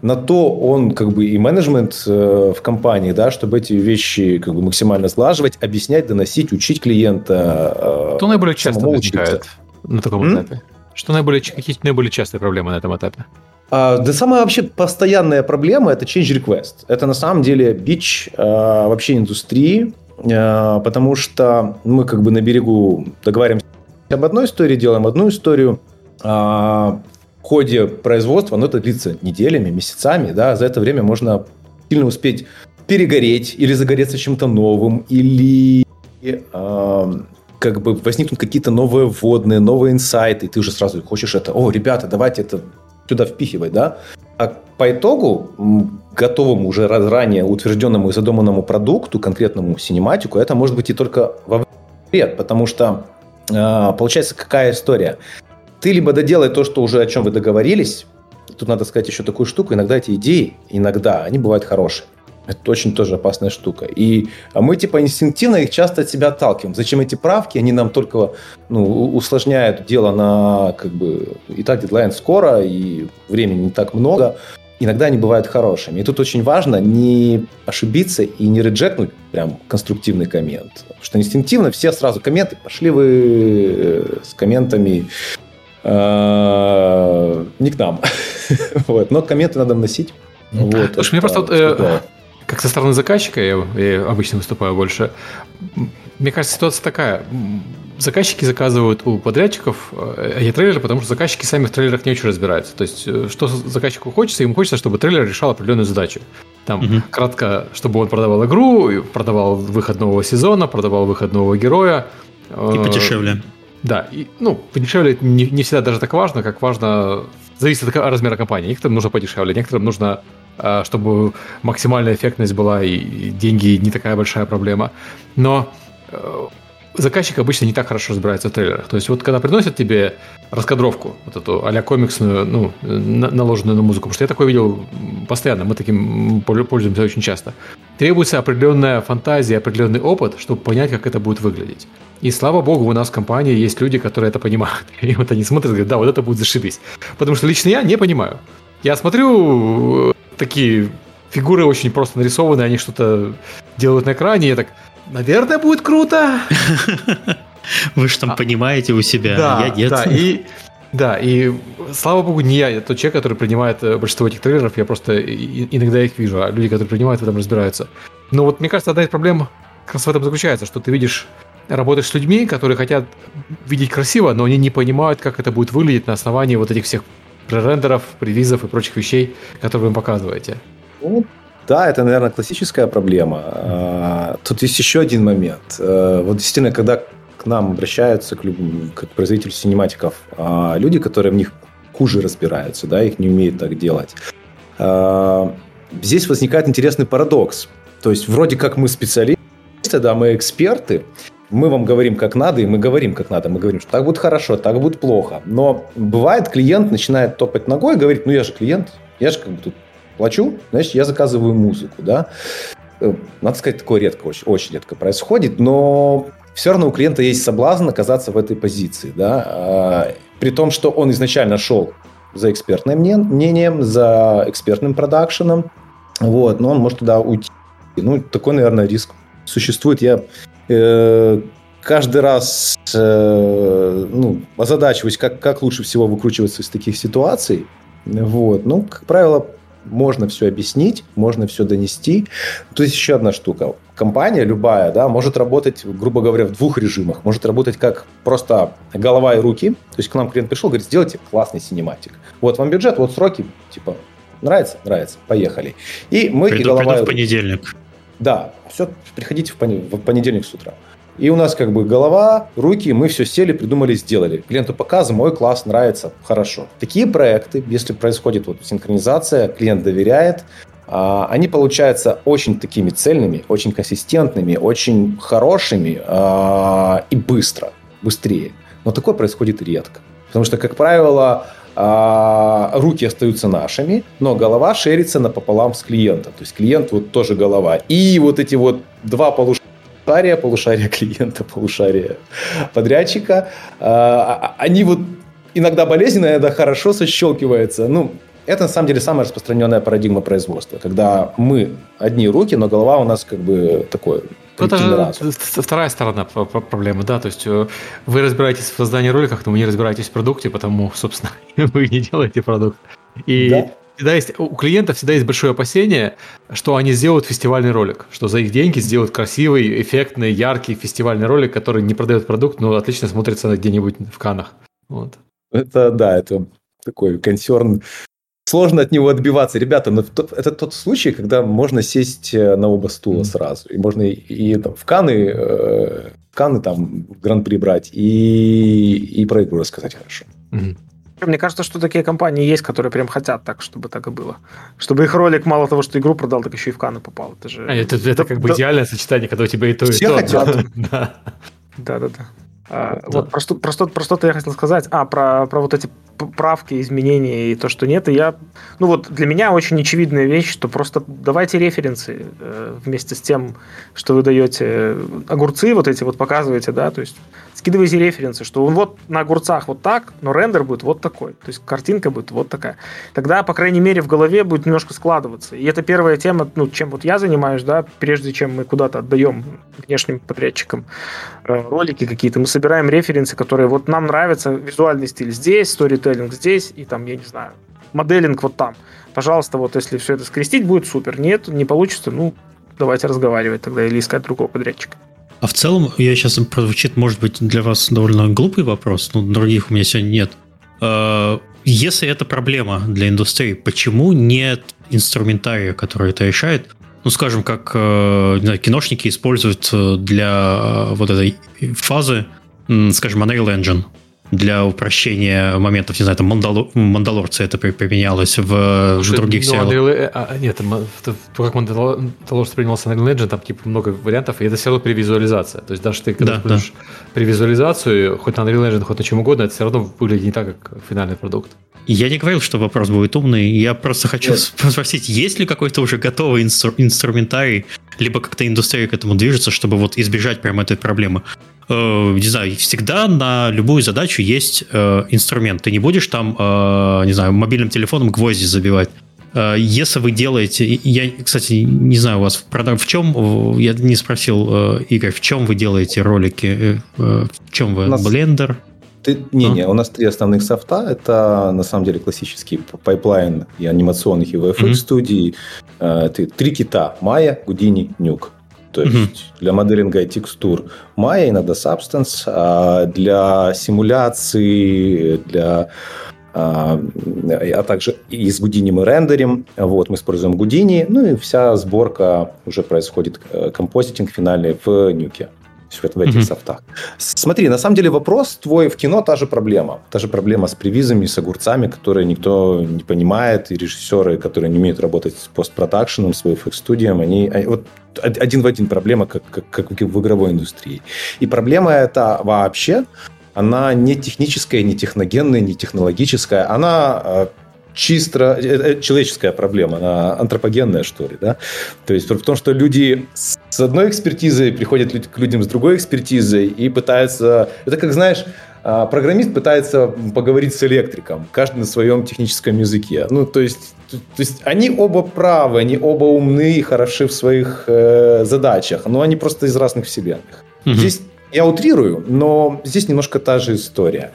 на то он как бы и менеджмент э, в компании, да, чтобы эти вещи как бы максимально сглаживать, объяснять, доносить, учить клиента. Э, Что наиболее часто возникает на таком М? этапе? Что наиболее, какие наиболее частые проблемы на этом этапе? А, да самая вообще постоянная проблема – это change request. Это на самом деле бич а, вообще индустрии. Э, потому что мы как бы на берегу договариваемся об одной истории, делаем одну историю, а в ходе производства, ну, это длится неделями, месяцами, да, за это время можно сильно успеть перегореть или загореться чем-то новым, или э, как бы возникнут какие-то новые вводные, новые инсайты, и ты уже сразу хочешь это, о, ребята, давайте это сюда впихивать, да. А по итогу готовому уже ранее утвержденному и задуманному продукту, конкретному синематику, это может быть и только во вред, потому что э, получается какая история? Ты либо доделай то, что уже о чем вы договорились, тут надо сказать еще такую штуку, иногда эти идеи, иногда, они бывают хорошие. Это очень тоже опасная штука. И а мы типа инстинктивно их часто от себя отталкиваем. Зачем эти правки? Они нам только ну, усложняют дело на как бы и так дедлайн скоро, и времени не так много. Иногда они бывают хорошими. И тут очень важно не ошибиться и не реджекнуть прям конструктивный коммент. Потому что инстинктивно все сразу комменты, пошли вы э, с комментами э, не к нам. вот. Но комменты надо вносить. Вот, Слушай, мне просто э, как со стороны заказчика, я, я обычно выступаю больше, мне кажется, ситуация такая. Заказчики заказывают у подрядчиков э, эти трейлеры, потому что заказчики сами в трейлерах не очень разбираются. То есть, э, что заказчику хочется, ему хочется, чтобы трейлер решал определенную задачу. Там угу. кратко, чтобы он продавал игру, продавал выход нового сезона, продавал выход нового героя. И э, подешевле. Да, и, ну, подешевле не, не всегда даже так важно, как важно... Зависит от размера компании. Некоторым нужно подешевле, некоторым нужно а, чтобы максимальная эффектность была и деньги не такая большая проблема. Но э, заказчик обычно не так хорошо разбирается в трейлерах. То есть вот когда приносят тебе раскадровку, вот эту а комиксную, ну, наложенную на музыку, потому что я такое видел постоянно, мы таким пользуемся очень часто, требуется определенная фантазия, определенный опыт, чтобы понять, как это будет выглядеть. И слава богу, у нас в компании есть люди, которые это понимают. И вот они смотрят и говорят, да, вот это будет зашибись. Потому что лично я не понимаю. Я смотрю такие фигуры очень просто нарисованы, они что-то делают на экране, я так, наверное, будет круто. Вы же там а, понимаете у себя, да, я нет. Да, и, да, и слава богу, не я, я тот человек, который принимает э, большинство этих трейлеров, я просто иногда их вижу, а люди, которые принимают, в этом разбираются. Но вот мне кажется, одна из проблем как раз в этом заключается, что ты видишь, работаешь с людьми, которые хотят видеть красиво, но они не понимают, как это будет выглядеть на основании вот этих всех пререндеров, превизов и прочих вещей, которые вы им показываете? Ну, да, это, наверное, классическая проблема. А, тут есть еще один момент. А, вот действительно, когда к нам обращаются, к, к производителю синематиков, а, люди, которые в них хуже разбираются, да, их не умеют так делать. Здесь возникает интересный парадокс. То есть, вроде как мы специалисты, да, мы эксперты, мы вам говорим, как надо, и мы говорим, как надо. Мы говорим, что так будет хорошо, так будет плохо. Но бывает, клиент начинает топать ногой и говорит, ну я же клиент, я же как бы тут плачу, значит, я заказываю музыку, да. Э, надо сказать, такое редко, очень, очень редко происходит, но все равно у клиента есть соблазн оказаться в этой позиции, да, а, при том, что он изначально шел за экспертным мнением, за экспертным продакшеном, вот, но он может туда уйти. Ну, такой, наверное, риск существует. Я Э, каждый раз э, ну, озадачиваюсь, как, как лучше всего выкручиваться из таких ситуаций. Вот. Ну, как правило, можно все объяснить, можно все донести. То есть еще одна штука. Компания любая, да, может работать, грубо говоря, в двух режимах. Может работать как просто голова и руки. То есть к нам клиент пришел, говорит, сделайте классный синематик. Вот вам бюджет, вот сроки, типа, нравится? Нравится, поехали. И мы приду, и голова приду в понедельник. Да, все, приходите в, понедельник с утра. И у нас как бы голова, руки, мы все сели, придумали, сделали. Клиенту показываем, ой, класс, нравится, хорошо. Такие проекты, если происходит вот синхронизация, клиент доверяет, а, они получаются очень такими цельными, очень консистентными, очень хорошими а, и быстро, быстрее. Но такое происходит редко. Потому что, как правило, а, руки остаются нашими, но голова шерится напополам с клиентом. То есть клиент вот тоже голова. И вот эти вот два полушария, полушария клиента, полушария подрядчика, а, а, они вот иногда болезненно, иногда хорошо сощелкиваются. Ну, это на самом деле самая распространенная парадигма производства, когда мы одни руки, но голова у нас как бы такой ну, это вторая сторона проблемы, да, то есть э, вы разбираетесь в создании роликов, но вы не разбираетесь в продукте, потому, собственно, вы не делаете продукт. И да. Всегда есть, у клиентов всегда есть большое опасение, что они сделают фестивальный ролик, что за их деньги сделают красивый, эффектный, яркий фестивальный ролик, который не продает продукт, но отлично смотрится где-нибудь в Канах. Вот. Это, да, это такой консерн сложно от него отбиваться. Ребята, но это тот случай, когда можно сесть э, на оба стула сразу. И можно и, и там, в Каны, э, в Каны там гран-при брать, и, и про игру рассказать хорошо. Мне кажется, что такие компании есть, которые прям хотят так, чтобы так и было. Чтобы их ролик мало того, что игру продал, так еще и в Каны попал. Это же... А, это, это как бы идеальное сочетание, когда у тебя и то, и Все то. хотят. Да, да, да. А, вот про что, про, что, про что-то я хотел сказать. А, про, про вот эти правки, изменения и то, что нет. И я, ну вот для меня очень очевидная вещь, что просто давайте референсы э, вместе с тем, что вы даете огурцы, вот эти вот показываете, да, то есть скидывайте референсы, что вот на огурцах вот так, но рендер будет вот такой, то есть картинка будет вот такая. Тогда, по крайней мере, в голове будет немножко складываться. И это первая тема, ну, чем вот я занимаюсь, да, прежде чем мы куда-то отдаем внешним подрядчикам э, ролики какие-то, мы собираем референсы, которые вот нам нравятся, визуальный стиль здесь, сторителлинг здесь, и там, я не знаю, моделинг вот там. Пожалуйста, вот если все это скрестить, будет супер. Нет, не получится, ну, давайте разговаривать тогда или искать другого подрядчика. А в целом, я сейчас прозвучит, может быть, для вас довольно глупый вопрос, но других у меня сегодня нет. А, если это проблема для индустрии, почему нет инструментария, который это решает? Ну, скажем, как э, не киношники используют э, для э, вот этой фазы, скажем, Unreal Engine для упрощения моментов, не знаю, там Мандалор, Мандалорцы это применялось в, в других ну, сериалах. Unreal, а, а, нет, то, как Мандалорцы применялся на Unreal Engine, там типа много вариантов, и это все равно превизуализация. То есть даже ты, когда да, да. превизуализацию, хоть на Unreal Engine, хоть на чем угодно, это все равно выглядит не так, как финальный продукт. Я не говорил, что вопрос будет умный. Я просто хочу Нет. спросить, есть ли какой-то уже готовый инстру- инструментарий, либо как-то индустрия к этому движется, чтобы вот избежать прямо этой проблемы? Э, не знаю, всегда на любую задачу есть э, инструмент. Ты не будешь там, э, не знаю, мобильным телефоном гвозди забивать. Э, если вы делаете, я, кстати, не знаю, у вас в, чем, я не спросил, э, Игорь, в чем вы делаете ролики, в чем вы, нас... Blender? Ты, не, не, у нас три основных софта. Это на самом деле классический пайплайн и анимационных и VFX mm-hmm. студий. Это три кита: Maya, Houdini, Nuke. То есть mm-hmm. для моделинга и текстур Maya, иногда Substance, а для симуляции, для а, а также и с Houdini мы рендерим. Вот, мы используем Houdini. Ну и вся сборка уже происходит, э, композитинг финальный в Нюке в этих mm-hmm. софтах. Смотри, на самом деле вопрос твой в кино та же проблема. Та же проблема с привизами, с огурцами, которые никто не понимает, и режиссеры, которые не умеют работать с постпродакшеном, с VFX-студием, они, они вот один в один проблема, как, как, как в игровой индустрии. И проблема эта вообще, она не техническая, не техногенная, не технологическая, она э, чисто э, э, человеческая проблема, она антропогенная, что ли, да? То есть в том, что люди с одной экспертизой приходят к людям с другой экспертизой и пытаются... Это как, знаешь, а, программист пытается поговорить с электриком, каждый на своем техническом языке. Ну, то есть, то, есть они оба правы, они оба умны и хороши в своих э, задачах, но они просто из разных вселенных. Угу. Здесь я утрирую, но здесь немножко та же история.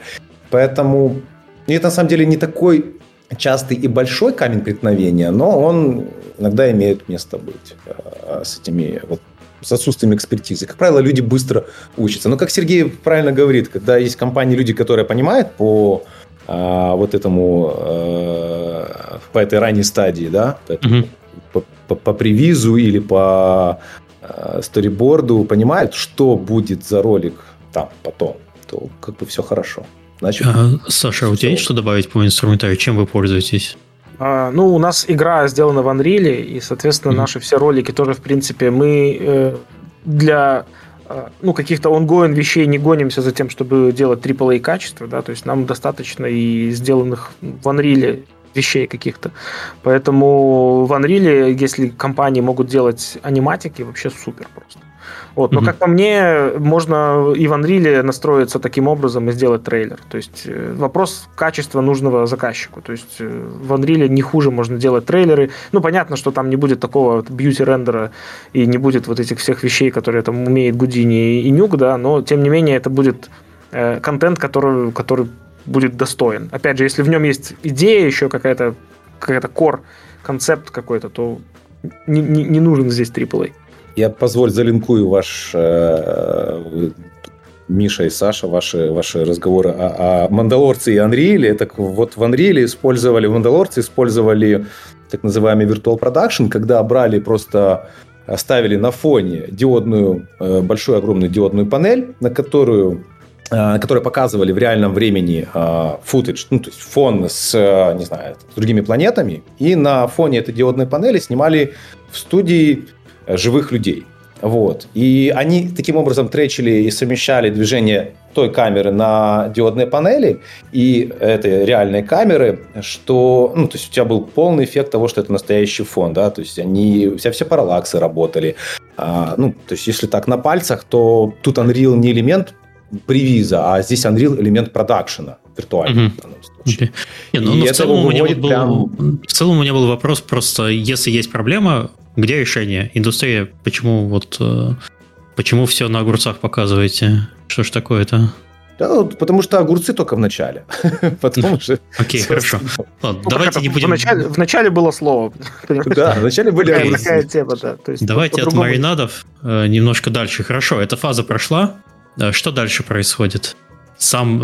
Поэтому и это на самом деле не такой частый и большой камень преткновения, но он иногда имеет место быть э, с этими вот с отсутствием экспертизы. Как правило, люди быстро учатся. Но, как Сергей правильно говорит, когда есть компании, люди, которые понимают по а, вот этому, а, по этой ранней стадии, да, mm-hmm. по, по, по привизу или по а, сториборду, понимают, что будет за ролик там потом, то как бы все хорошо. Значит, а, Саша, а у тебя есть что добавить по инструментарию? Чем вы пользуетесь? А, ну, у нас игра сделана в Unreal, и, соответственно, mm-hmm. наши все ролики тоже, в принципе, мы э, для э, ну, каких-то ongoing вещей не гонимся за тем, чтобы делать AAA качество, да, то есть нам достаточно и сделанных в Unreal вещей каких-то. Поэтому в Unreal, если компании могут делать аниматики, вообще супер просто. Вот. Но, mm-hmm. как по мне, можно и в Unreal настроиться таким образом и сделать трейлер. То есть э, вопрос качества нужного заказчику. То есть э, в Unreal не хуже можно делать трейлеры. Ну, понятно, что там не будет такого бьюти-рендера и не будет вот этих всех вещей, которые там умеет Гудини и Нюк, да, но, тем не менее, это будет э, контент, который, который будет достоин. Опять же, если в нем есть идея еще какая-то, какая-то core, концепт какой-то, то не, не, не нужен здесь AAA. Я позволь залинкую ваш э, Миша и Саша, ваши, ваши разговоры о, о Мандалорце и Анрииле. Так вот в Анрииле использовали, в Мандалорце использовали так называемый Virtual Production, когда брали просто ставили на фоне диодную, э, большую огромную диодную панель, на которую э, которые показывали в реальном времени футаж, ну, то есть фон с, не знаю, с другими планетами, и на фоне этой диодной панели снимали в студии живых людей. Вот. И они таким образом тречили и совмещали движение той камеры на диодной панели и этой реальной камеры, что, ну, то есть у тебя был полный эффект того, что это настоящий фон, да, то есть они, вся, все параллаксы работали. А, ну, то есть если так на пальцах, то тут Unreal не элемент привиза, а здесь Unreal элемент продакшена виртуальный. Угу. Okay. Не, ну, ну, в, целом у меня был, прям... в целом у меня был вопрос просто, если есть проблема, где решение? Индустрия, почему вот э, почему все на огурцах показываете? Что ж такое-то? Да, ну, потому что огурцы только в начале. Потом уже... Окей, хорошо. Ладно, ну, давайте не будем... В начале было слово. Да, в начале были огурцы. Такая тема, да. Давайте от маринадов э, немножко дальше. Хорошо, эта фаза прошла. Э, что дальше происходит? Сам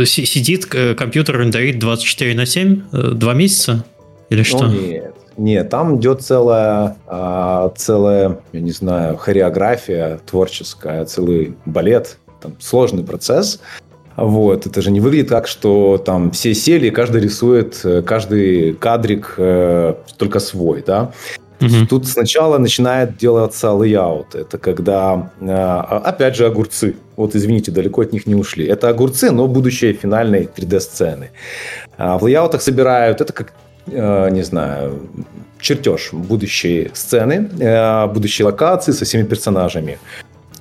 э, сидит компьютер рендерит 24 на 7 два месяца? Или что? Нет, нет, там идет целая, а, целая, я не знаю, хореография творческая, целый балет там сложный процесс. Вот, это же не выглядит так, что там все сели, каждый рисует, э, каждый кадрик э, только свой, да. Угу. Тут сначала начинает делаться лейаут. Это когда, э, опять же, огурцы. Вот, извините, далеко от них не ушли. Это огурцы, но будущее финальной 3D-сцены. А в лейаутах собирают, это как, не знаю, чертеж будущей сцены, э, будущей локации со всеми персонажами.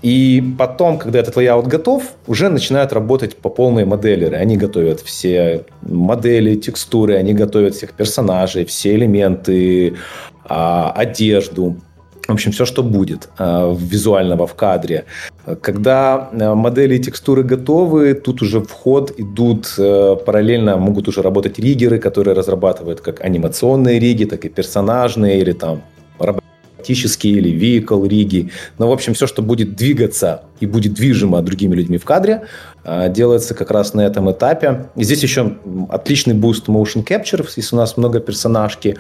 И потом, когда этот лейаут готов, уже начинают работать по полной моделеры. Они готовят все модели, текстуры, они готовят всех персонажей, все элементы, а, одежду. В общем, все, что будет а, визуального в кадре. Когда а, модели и текстуры готовы, тут уже в ход идут параллельно, могут уже работать риггеры, которые разрабатывают как анимационные риги, так и персонажные или там автоматические или vehicle риги. Но, в общем, все, что будет двигаться и будет движимо другими людьми в кадре, а, делается как раз на этом этапе. И здесь еще отличный буст motion capture, если у нас много персонажки,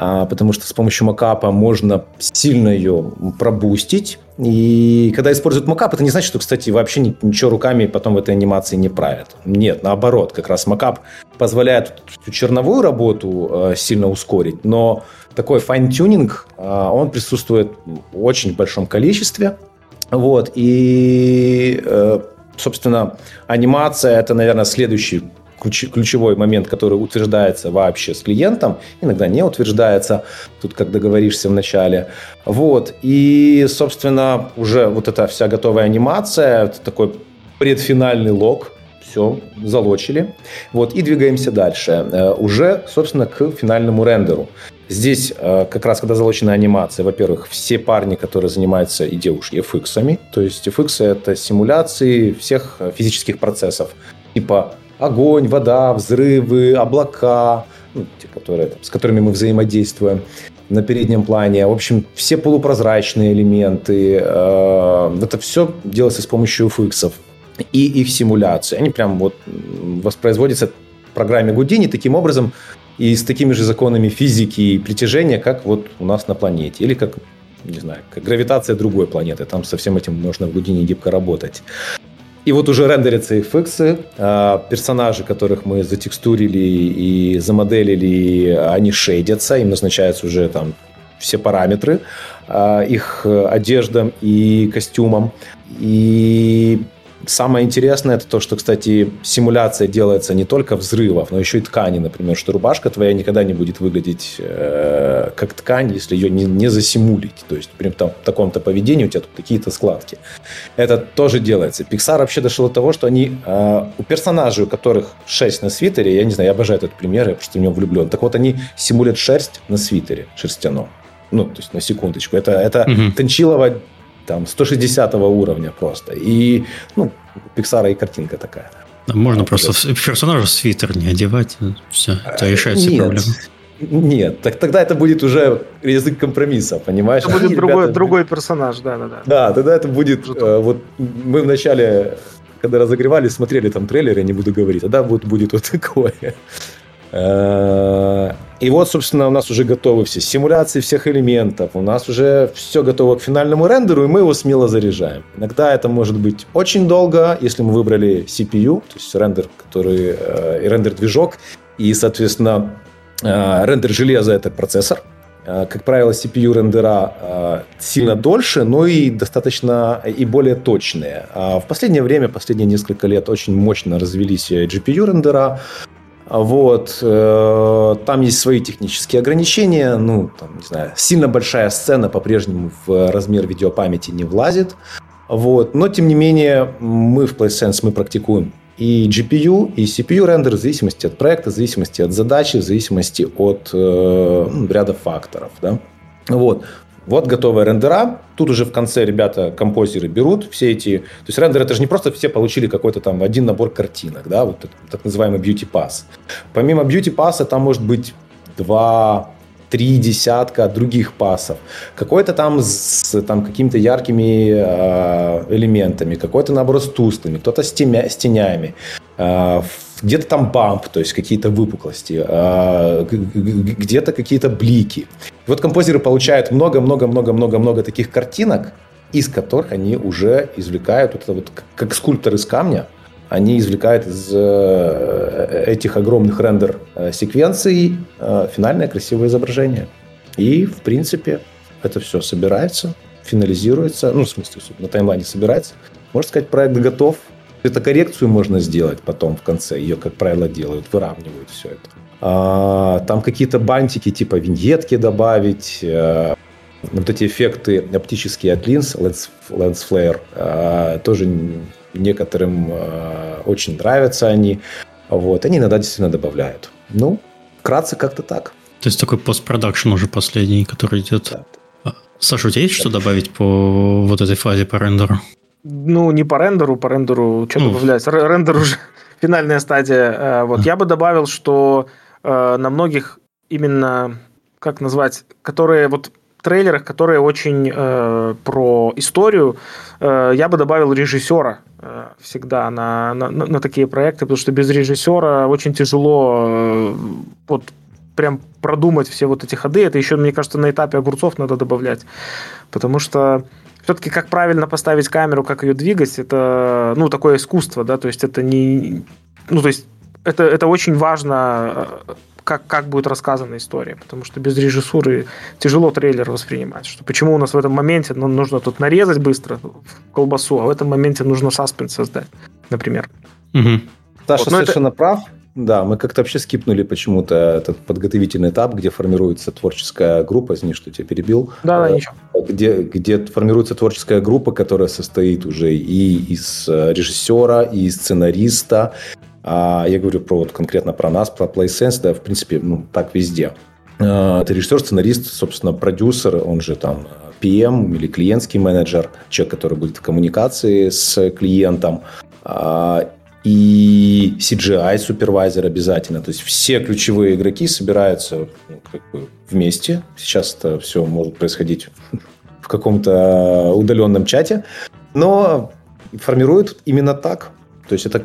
потому что с помощью мокапа можно сильно ее пробустить. И когда используют мокап, это не значит, что, кстати, вообще ничего руками потом в этой анимации не правят. Нет, наоборот, как раз мокап позволяет черновую работу э, сильно ускорить, но такой fine-tuning, а, он присутствует в очень большом количестве. Вот, и, э, собственно, анимация – это, наверное, следующий ключевой момент, который утверждается вообще с клиентом, иногда не утверждается, тут как договоришься в начале. Вот. И, собственно, уже вот эта вся готовая анимация, это такой предфинальный лог, все, залочили. Вот, и двигаемся дальше. Э, уже, собственно, к финальному рендеру. Здесь э, как раз, когда залочена анимация, во-первых, все парни, которые занимаются и девушки FX, то есть FX это симуляции всех э, физических процессов, типа огонь, вода, взрывы, облака, ну, те, которые, с которыми мы взаимодействуем на переднем плане. В общем, все полупрозрачные элементы. Э, это все делается с помощью FX и их симуляции. Они прям вот воспроизводятся в программе Houdini таким образом, и с такими же законами физики и притяжения, как вот у нас на планете. Или как, не знаю, как гравитация другой планеты. Там со всем этим можно в глубине гибко работать. И вот уже рендерятся FX, а, персонажи, которых мы затекстурили и замоделили, они шейдятся, им назначаются уже там все параметры а, их одеждам и костюмам. И Самое интересное это то, что, кстати, симуляция делается не только взрывов, но еще и ткани, например, что рубашка твоя никогда не будет выглядеть э, как ткань, если ее не, не засимулить. То есть при там, таком-то поведении у тебя тут какие-то складки. Это тоже делается. Pixar вообще дошел до того, что они э, у персонажей, у которых шерсть на свитере, я не знаю, я обожаю этот пример, я просто в него влюблен. Так вот, они симулят шерсть на свитере шерстяном. Ну, то есть на секундочку. Это, это угу. Тончилова там 160 уровня просто. И, ну, Пиксара и картинка такая. Можно просто персонажа свитер не одевать, все, это решает все Нет. проблемы. Нет, так тогда это будет уже язык компромисса, понимаешь? Это будет другой, ребята... другой персонаж, да, да, да. Да, тогда это будет, э, вот мы вначале, когда разогревали, смотрели там трейлеры, я не буду говорить, тогда будет, будет вот такое. Э, и вот, собственно, у нас уже готовы все симуляции всех элементов, у нас уже все готово к финальному рендеру, и мы его смело заряжаем. Иногда это может быть очень долго, если мы выбрали CPU, то есть рендер, который, э, рендер-движок, и, соответственно, э, рендер железа – это процессор, Э, как правило, CPU рендера э, сильно дольше, но и достаточно и более точные. А в последнее время, последние несколько лет, очень мощно развелись GPU рендера. Вот. Там есть свои технические ограничения. Ну, там, не знаю, сильно большая сцена по-прежнему в размер видеопамяти не влазит. Вот. Но, тем не менее, мы в PlaySense мы практикуем и GPU, и CPU рендер в зависимости от проекта, в зависимости от задачи, в зависимости от э, ну, ряда факторов. Да? Вот. Вот готовые рендера. Тут уже в конце ребята, композеры берут все эти... То есть рендер это же не просто все получили какой-то там один набор картинок, да, вот этот, так называемый beauty pass. Помимо beauty pass там может быть два три десятка других пасов. Какой-то там с там, какими-то яркими э, элементами, какой-то, наоборот, с тусклыми, кто-то с, темя, с тенями. Э, где-то там бамп, то есть какие-то выпуклости, э, где-то какие-то блики. Вот композеры получают много-много-много-много-много таких картинок, из которых они уже извлекают, вот это вот как скульптор из камня, они извлекают из э, этих огромных рендер-секвенций э, финальное красивое изображение. И, в принципе, это все собирается, финализируется, ну, в смысле, на таймлайне собирается. Можно сказать, проект готов. Это коррекцию можно сделать потом в конце. Ее, как правило, делают, выравнивают все это. А, там какие-то бантики типа виньетки добавить, э, вот эти эффекты оптические от линз, lens, lens flare, тоже некоторым э, очень нравятся они. Вот, они иногда действительно добавляют. Ну, вкратце как-то так. То есть такой постпродакшн уже последний, который идет. Да. А, Саша, у тебя есть что добавить по вот этой фазе по рендеру? Ну, не по рендеру, по рендеру что ну. добавляется. Рендер уже финальная стадия. Э, вот я бы добавил, что э, на многих именно как назвать, которые вот трейлерах, которые очень э, про историю, э, я бы добавил режиссера э, всегда на, на, на такие проекты, потому что без режиссера очень тяжело э, вот прям продумать все вот эти ходы. Это еще, мне кажется, на этапе огурцов надо добавлять, потому что все-таки как правильно поставить камеру, как ее двигать, это ну такое искусство, да, то есть это не, ну то есть это это очень важно э, как, как будет рассказана история, потому что без режиссуры тяжело трейлер воспринимать. Что почему у нас в этом моменте ну, нужно тут нарезать быстро колбасу, а в этом моменте нужно саспенс создать, например. Угу. Саша вот, совершенно это... прав. Да, мы как-то вообще скипнули почему-то этот подготовительный этап, где формируется творческая группа, извини, что тебя перебил. Да, да, ничего. Где, где формируется творческая группа, которая состоит уже и из э, режиссера, и сценариста, а я говорю про вот конкретно про нас, про PlaySense, да, в принципе, ну, так везде. А, это режиссер, сценарист, собственно, продюсер, он же там PM или клиентский менеджер, человек, который будет в коммуникации с клиентом, а, и CGI супервайзер обязательно. То есть все ключевые игроки собираются ну, как бы вместе. Сейчас это все может происходить в каком-то удаленном чате, но формируют именно так. То есть это,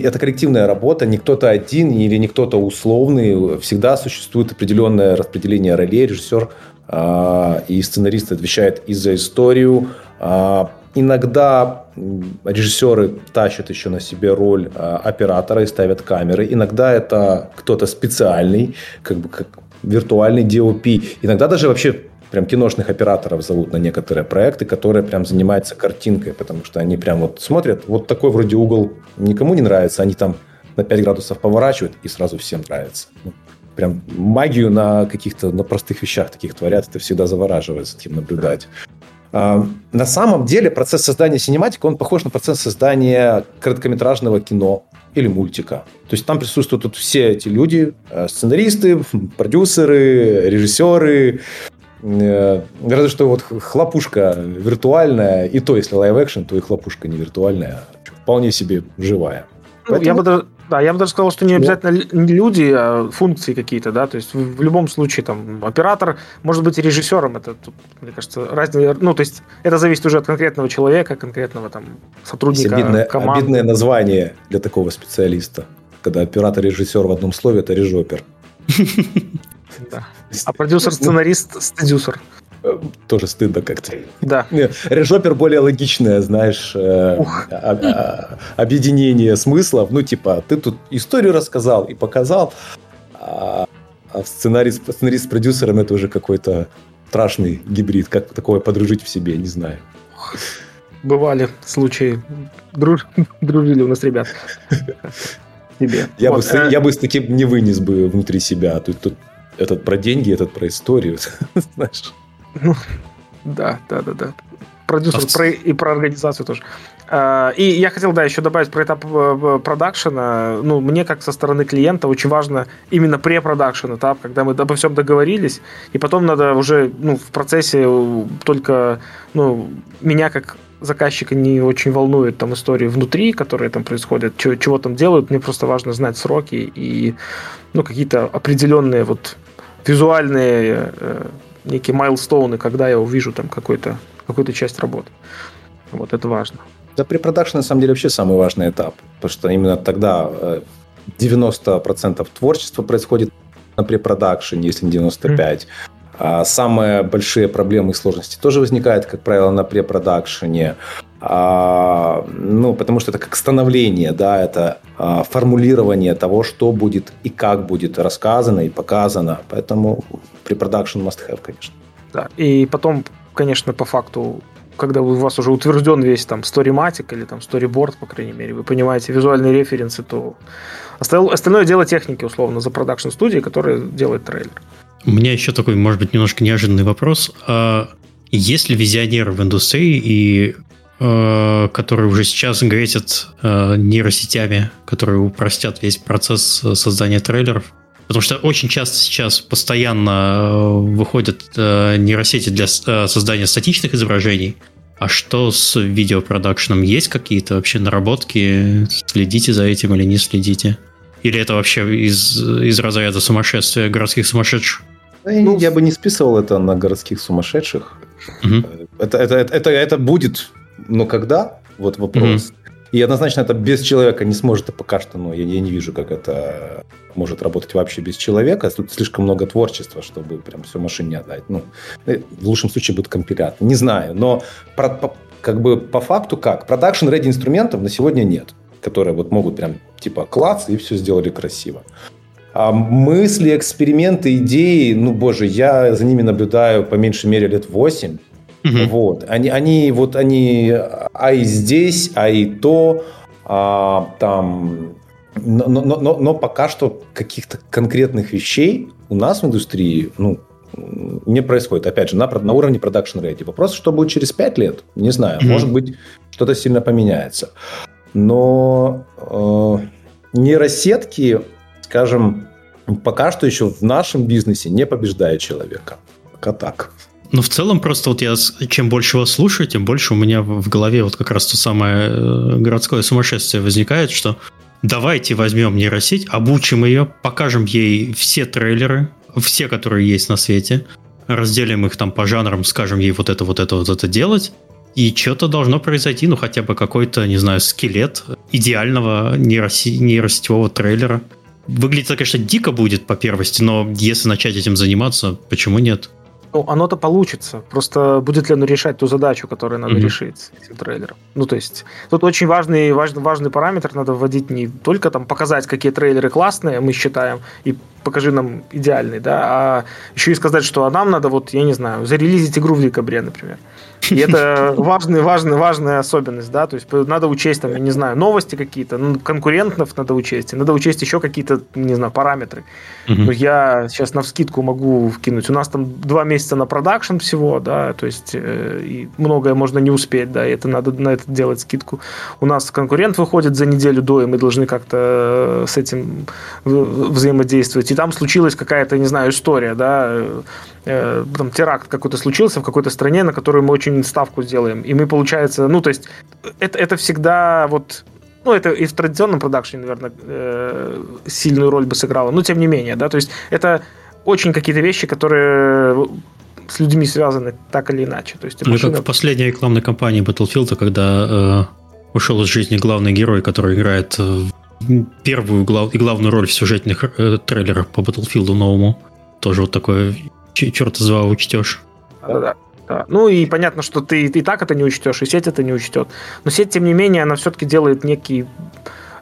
это коллективная работа, не кто-то один или не кто-то условный. Всегда существует определенное распределение ролей. Режиссер э, и сценарист отвечают и за историю. Э, иногда режиссеры тащат еще на себе роль э, оператора и ставят камеры. Иногда это кто-то специальный, как бы как виртуальный DOP. Иногда даже вообще прям киношных операторов зовут на некоторые проекты, которые прям занимаются картинкой, потому что они прям вот смотрят, вот такой вроде угол никому не нравится, они там на 5 градусов поворачивают, и сразу всем нравится. Ну, прям магию на каких-то, на простых вещах таких творят, это всегда завораживает за этим наблюдать. А, на самом деле процесс создания синематика, он похож на процесс создания короткометражного кино или мультика. То есть там присутствуют тут все эти люди, э, сценаристы, продюсеры, режиссеры, Э, разве что вот хлопушка виртуальная, и то, если live-action, то и хлопушка не виртуальная, вполне себе живая. Ну, Поэтому... Я бы даже, да, я бы даже сказал, что не обязательно люди, а функции какие-то, да, то есть в, в любом случае там оператор может быть и режиссером, это, тут, мне кажется, разные, ну, то есть это зависит уже от конкретного человека, конкретного там сотрудника обидное, команды. Обидное название для такого специалиста, когда оператор и режиссер в одном слове, это режопер. А продюсер-сценарист стадюсер. Тоже стыдно как-то. Да. Режопер более логичное, знаешь, э, объединение смыслов. Ну, типа, ты тут историю рассказал и показал, а, а сценарий, сценарист с продюсером это уже какой-то страшный гибрид. Как такое подружить в себе, не знаю. Бывали случаи. Друж... Дружили у нас ребят. Тебе. Я, вот, бы, э... я бы с таким не вынес бы внутри себя. Тут, тут этот про деньги, этот про историю. Знаешь. Ну, да, да, да, да. Продюсер а про, и про организацию тоже. А, и я хотел, да, еще добавить про этап э, продакшена. Ну, мне, как со стороны клиента, очень важно именно препродакшн этап, когда мы обо всем договорились, и потом надо уже ну, в процессе только ну, меня как заказчика не очень волнует там истории внутри, которые там происходят, чего, чего там делают. Мне просто важно знать сроки и ну, какие-то определенные вот визуальные э, некие майлстоуны, когда я увижу там какую-то часть работы. Вот это важно. Да, препродакшн на самом деле вообще самый важный этап, потому что именно тогда 90% э, творчества происходит на препродакшене, если не 95%. Mm. А самые большие проблемы и сложности тоже возникают, как правило, на препродакшене. А, ну, потому что это как становление, да, это а, формулирование того, что будет и как будет рассказано и показано. Поэтому препродакшн must have, конечно. Да, и потом, конечно, по факту когда у вас уже утвержден весь там сториматик или там сториборд, по крайней мере, вы понимаете визуальные референсы, то остальное дело техники, условно, за продакшн студии, которая делает трейлер. У меня еще такой, может быть, немножко неожиданный вопрос. А есть ли визионеры в индустрии, и, э, которые уже сейчас гретят э, нейросетями, которые упростят весь процесс э, создания трейлеров? Потому что очень часто сейчас постоянно э, выходят э, нейросети для э, создания статичных изображений. А что с видеопродакшеном? Есть какие-то вообще наработки? Следите за этим или не следите? Или это вообще из, из разряда сумасшествия городских сумасшедших? Ну, я бы не списывал это на городских сумасшедших. Угу. Это, это, это, это, это будет, но когда? Вот вопрос. Угу. И однозначно это без человека не сможет, а пока что, ну, я, я не вижу, как это может работать вообще без человека. Тут слишком много творчества, чтобы прям все машине отдать. Ну, э, в лучшем случае будет компилятор. Не знаю, но про, по, как бы по факту как? Production-ready инструментов на сегодня нет, которые вот могут прям типа класс и все сделали красиво. А мысли, эксперименты, идеи, ну, боже, я за ними наблюдаю по меньшей мере лет 8. Угу. Вот. Они, они, вот они, а и здесь, а и то, а, там, но, но, но, но пока что каких-то конкретных вещей у нас в индустрии, ну, не происходит. Опять же, на, на уровне продакшн ready. Вопрос, что будет через 5 лет, не знаю. Mm-hmm. Может быть, что-то сильно поменяется. Но э, нейросетки, скажем, пока что еще в нашем бизнесе не побеждают человека. Пока так. Ну, в целом, просто вот я чем больше вас слушаю, тем больше у меня в голове вот как раз то самое э, городское сумасшествие возникает, что давайте возьмем нейросеть, обучим ее, покажем ей все трейлеры, все, которые есть на свете, разделим их там по жанрам, скажем ей вот это, вот это, вот это делать, и что-то должно произойти, ну хотя бы какой-то, не знаю, скелет идеального нейроси- нейросетевого трейлера. Выглядит, конечно, дико будет по первости, но если начать этим заниматься, почему нет? Ну, оно-то получится. Просто будет ли оно решать ту задачу, которую надо mm-hmm. решить этим трейлером? Ну, то есть, тут очень важный, важный, важный параметр надо вводить не только там показать, какие трейлеры классные, мы считаем, и покажи нам идеальный, да, а еще и сказать, что а нам надо, вот, я не знаю, зарелизить игру в декабре, например. И это важная, важная, важная особенность, да, то есть надо учесть, там, я не знаю, новости какие-то, ну, конкурентов надо учесть, надо учесть еще какие-то, не знаю, параметры. Угу. Ну, я сейчас на вскидку могу вкинуть, у нас там два месяца на продакшн всего, да, то есть э, и многое можно не успеть, да, и это надо на это делать скидку. У нас конкурент выходит за неделю до, и мы должны как-то э, с этим взаимодействовать. И там случилась какая-то, не знаю, история, да, э, там теракт какой-то случился в какой-то стране, на которую мы очень ставку сделаем. И мы, получается, ну, то есть это, это всегда вот ну, это и в традиционном продакшене, наверное, э, сильную роль бы сыграло, но тем не менее, да, то есть это очень какие-то вещи, которые с людьми связаны так или иначе. То есть, ну, машина... как в последней рекламной кампании Battlefield, когда э, ушел из жизни главный герой, который играет э, первую глав... и главную роль в сюжетных э, трейлерах по Battlefield новому. Тоже вот такое черт из два учтешь. Да-да. Да. Ну и понятно, что ты и так это не учтешь, и сеть это не учтет. Но сеть, тем не менее, она все-таки делает некий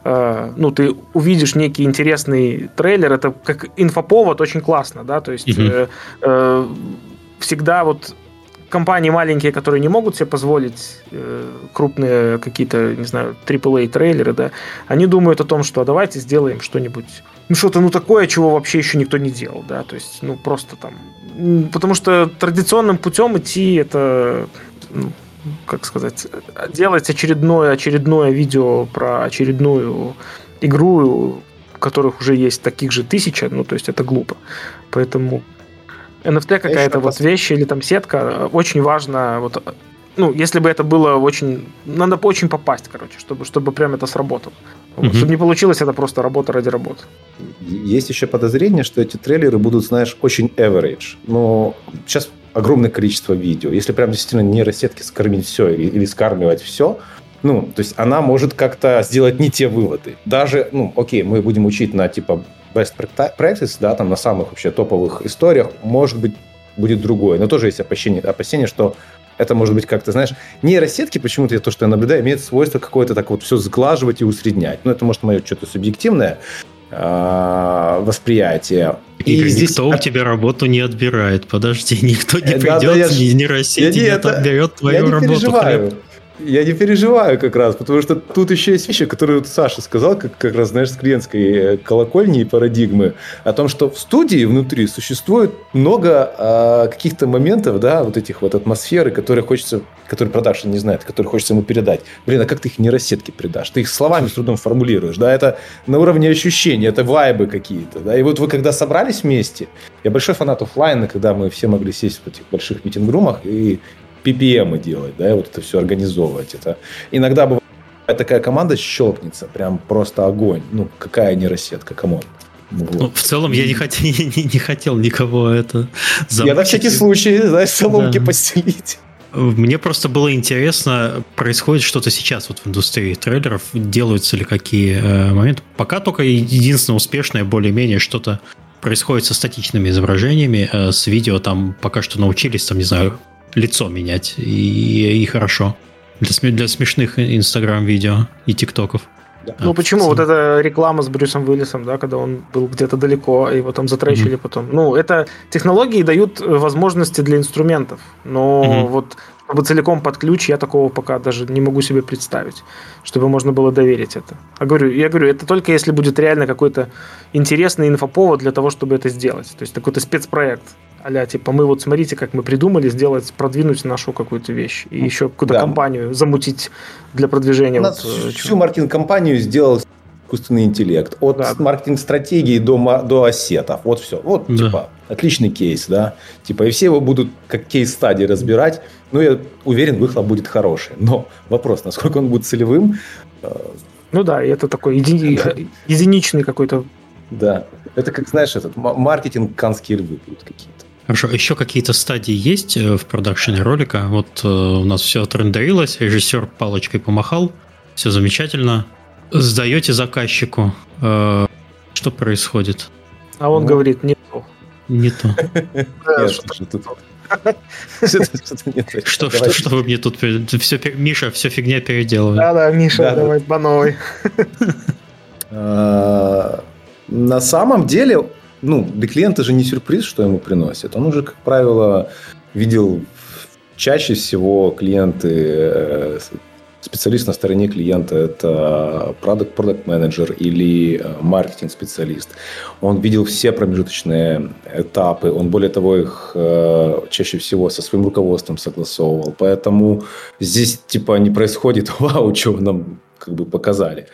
э, ну, ты увидишь некий интересный трейлер, это как инфоповод очень классно, да, то есть э, э, всегда вот компании маленькие, которые не могут себе позволить э, крупные какие-то, не знаю, AAA трейлеры, да, они думают о том, что а давайте сделаем что-нибудь, ну что-то ну такое, чего вообще еще никто не делал, да, то есть, ну просто там, потому что традиционным путем идти это, ну, как сказать, делать очередное очередное видео про очередную игру, которых уже есть таких же тысяча, ну то есть это глупо, поэтому NFT какая-то вот вещь или там сетка, очень важно вот ну, если бы это было очень... Надо очень попасть, короче, чтобы, чтобы прям это сработало. Вот, Чтобы не получилось, это просто работа ради работы. Есть еще подозрение, что эти трейлеры будут, знаешь, очень average. Но сейчас огромное количество видео. Если прям действительно нейросетки скормить все или, или скармливать все, ну, то есть она может как-то сделать не те выводы. Даже, ну, окей, мы будем учить на типа best practice, да, там на самых вообще топовых историях, может быть, будет другое. Но тоже есть опасение, опасение что это может быть как-то, знаешь, нейросетки, почему-то то, что я наблюдаю, имеют свойство какое-то так вот все сглаживать и усреднять. Ну, это может мое что-то субъективное э, восприятие. И, и здесь... никто у тебя работу не отбирает. Подожди, никто не придет, да, я... нейросети не отберет твою я не работу. Переживаю. Я не переживаю как раз, потому что тут еще есть вещи, которые вот Саша сказал, как, как раз, знаешь, с клиентской э, колокольни и парадигмы, о том, что в студии внутри существует много э, каких-то моментов, да, вот этих вот атмосферы, которые хочется, которые продакшн не знает, которые хочется ему передать. Блин, а как ты их нейросетки передашь? Ты их словами с трудом формулируешь, да, это на уровне ощущения, это вайбы какие-то, да, и вот вы когда собрались вместе, я большой фанат офлайна, когда мы все могли сесть в этих больших meeting room-ах и PPM делать, да, и вот это все организовывать. Это иногда бывает такая команда щелкнется, прям просто огонь. Ну, какая нейросетка, come on. Вот. Ну, в целом я не хотел, не, не хотел никого это замучить. Я на всякий случай, знаешь, соломки да. постелить. Мне просто было интересно, происходит что-то сейчас вот в индустрии трейлеров, делаются ли какие э, моменты. Пока только единственное успешное, более-менее что-то происходит со статичными изображениями, э, с видео там пока что научились, там, не знаю, лицо менять, и, и хорошо. Для, для смешных инстаграм-видео и тиктоков. Да. Ну а, почему? Вот эта реклама с Брюсом Уиллисом, да, когда он был где-то далеко, и его там затречили mm-hmm. потом. Ну, это технологии дают возможности для инструментов. Но mm-hmm. вот чтобы целиком под ключ, я такого пока даже не могу себе представить, чтобы можно было доверить это. А говорю, я говорю, это только если будет реально какой-то интересный инфоповод для того, чтобы это сделать. То есть какой-то спецпроект а типа мы вот смотрите, как мы придумали сделать, продвинуть нашу какую-то вещь и еще какую-то да. компанию замутить для продвижения. Вот, э, всю маркетинг-компанию сделал искусственный интеллект. От да. маркетинг-стратегии до, до ассетов. Вот все. Вот, да. типа, отличный кейс, да. Типа, и все его будут как кейс-стадии разбирать. Ну, я уверен, выхлоп будет хороший. Но вопрос, насколько он будет целевым. Э, ну да, это такой еди... единичный какой-то да. Это как, знаешь, этот маркетинг канские львы будут какие-то. Хорошо, еще какие-то стадии есть э, в продакшене ролика? Вот э, у нас все отрендерилось, режиссер палочкой помахал, все замечательно. Сдаете заказчику. Э, что происходит? А он ну, говорит, не то. Не то. Что, что, что вы мне тут... Все, Миша, все фигня переделывает. Да-да, Миша, давай по новой. А, на самом деле ну, для клиента же не сюрприз, что ему приносят. Он уже, как правило, видел чаще всего клиенты, э, специалист на стороне клиента – это продукт продукт менеджер или э, маркетинг-специалист. Он видел все промежуточные этапы, он, более того, их э, чаще всего со своим руководством согласовывал. Поэтому здесь типа не происходит «Вау, вы нам как бы показали».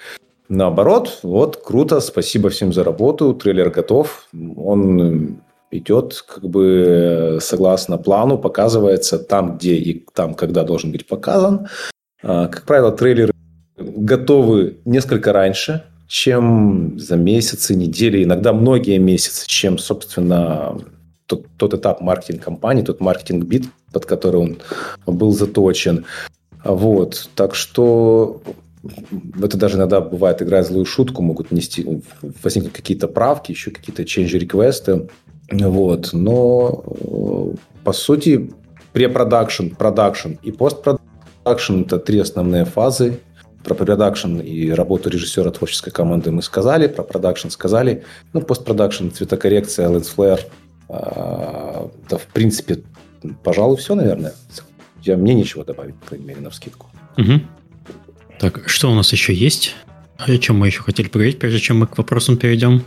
Наоборот, вот круто, спасибо всем за работу, трейлер готов, он идет как бы согласно плану, показывается там, где и там, когда должен быть показан. А, как правило, трейлеры готовы несколько раньше, чем за месяцы, недели, иногда многие месяцы, чем, собственно, тот, тот этап маркетинг-компании, тот маркетинг-бит, под который он был заточен. Вот. Так что это даже иногда бывает, играя злую шутку, могут нести, возникнуть какие-то правки, еще какие-то change request-ы. Вот. Но, э, по сути, препродакшн, продакшн и постпродакшн – это три основные фазы. про продакшн и работу режиссера творческой команды мы сказали, про продакшн сказали. Ну, постпродакшн, цветокоррекция, lens flare. А, да, в принципе, пожалуй, все, наверное. Я, мне нечего добавить, по крайней мере, на вскидку. Угу. Так, что у нас еще есть? О чем мы еще хотели поговорить, прежде чем мы к вопросам перейдем?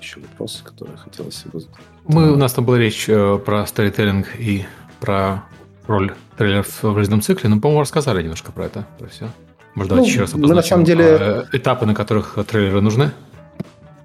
Еще вопросы, которые хотелось бы задать. Мы, у нас там была речь э, про сторителлинг и про роль трейлеров в жизненном цикле, но, по-моему, рассказали немножко про это, про все. Может, давайте ну, еще раз Мы на самом деле... Э, этапы, на которых трейлеры нужны?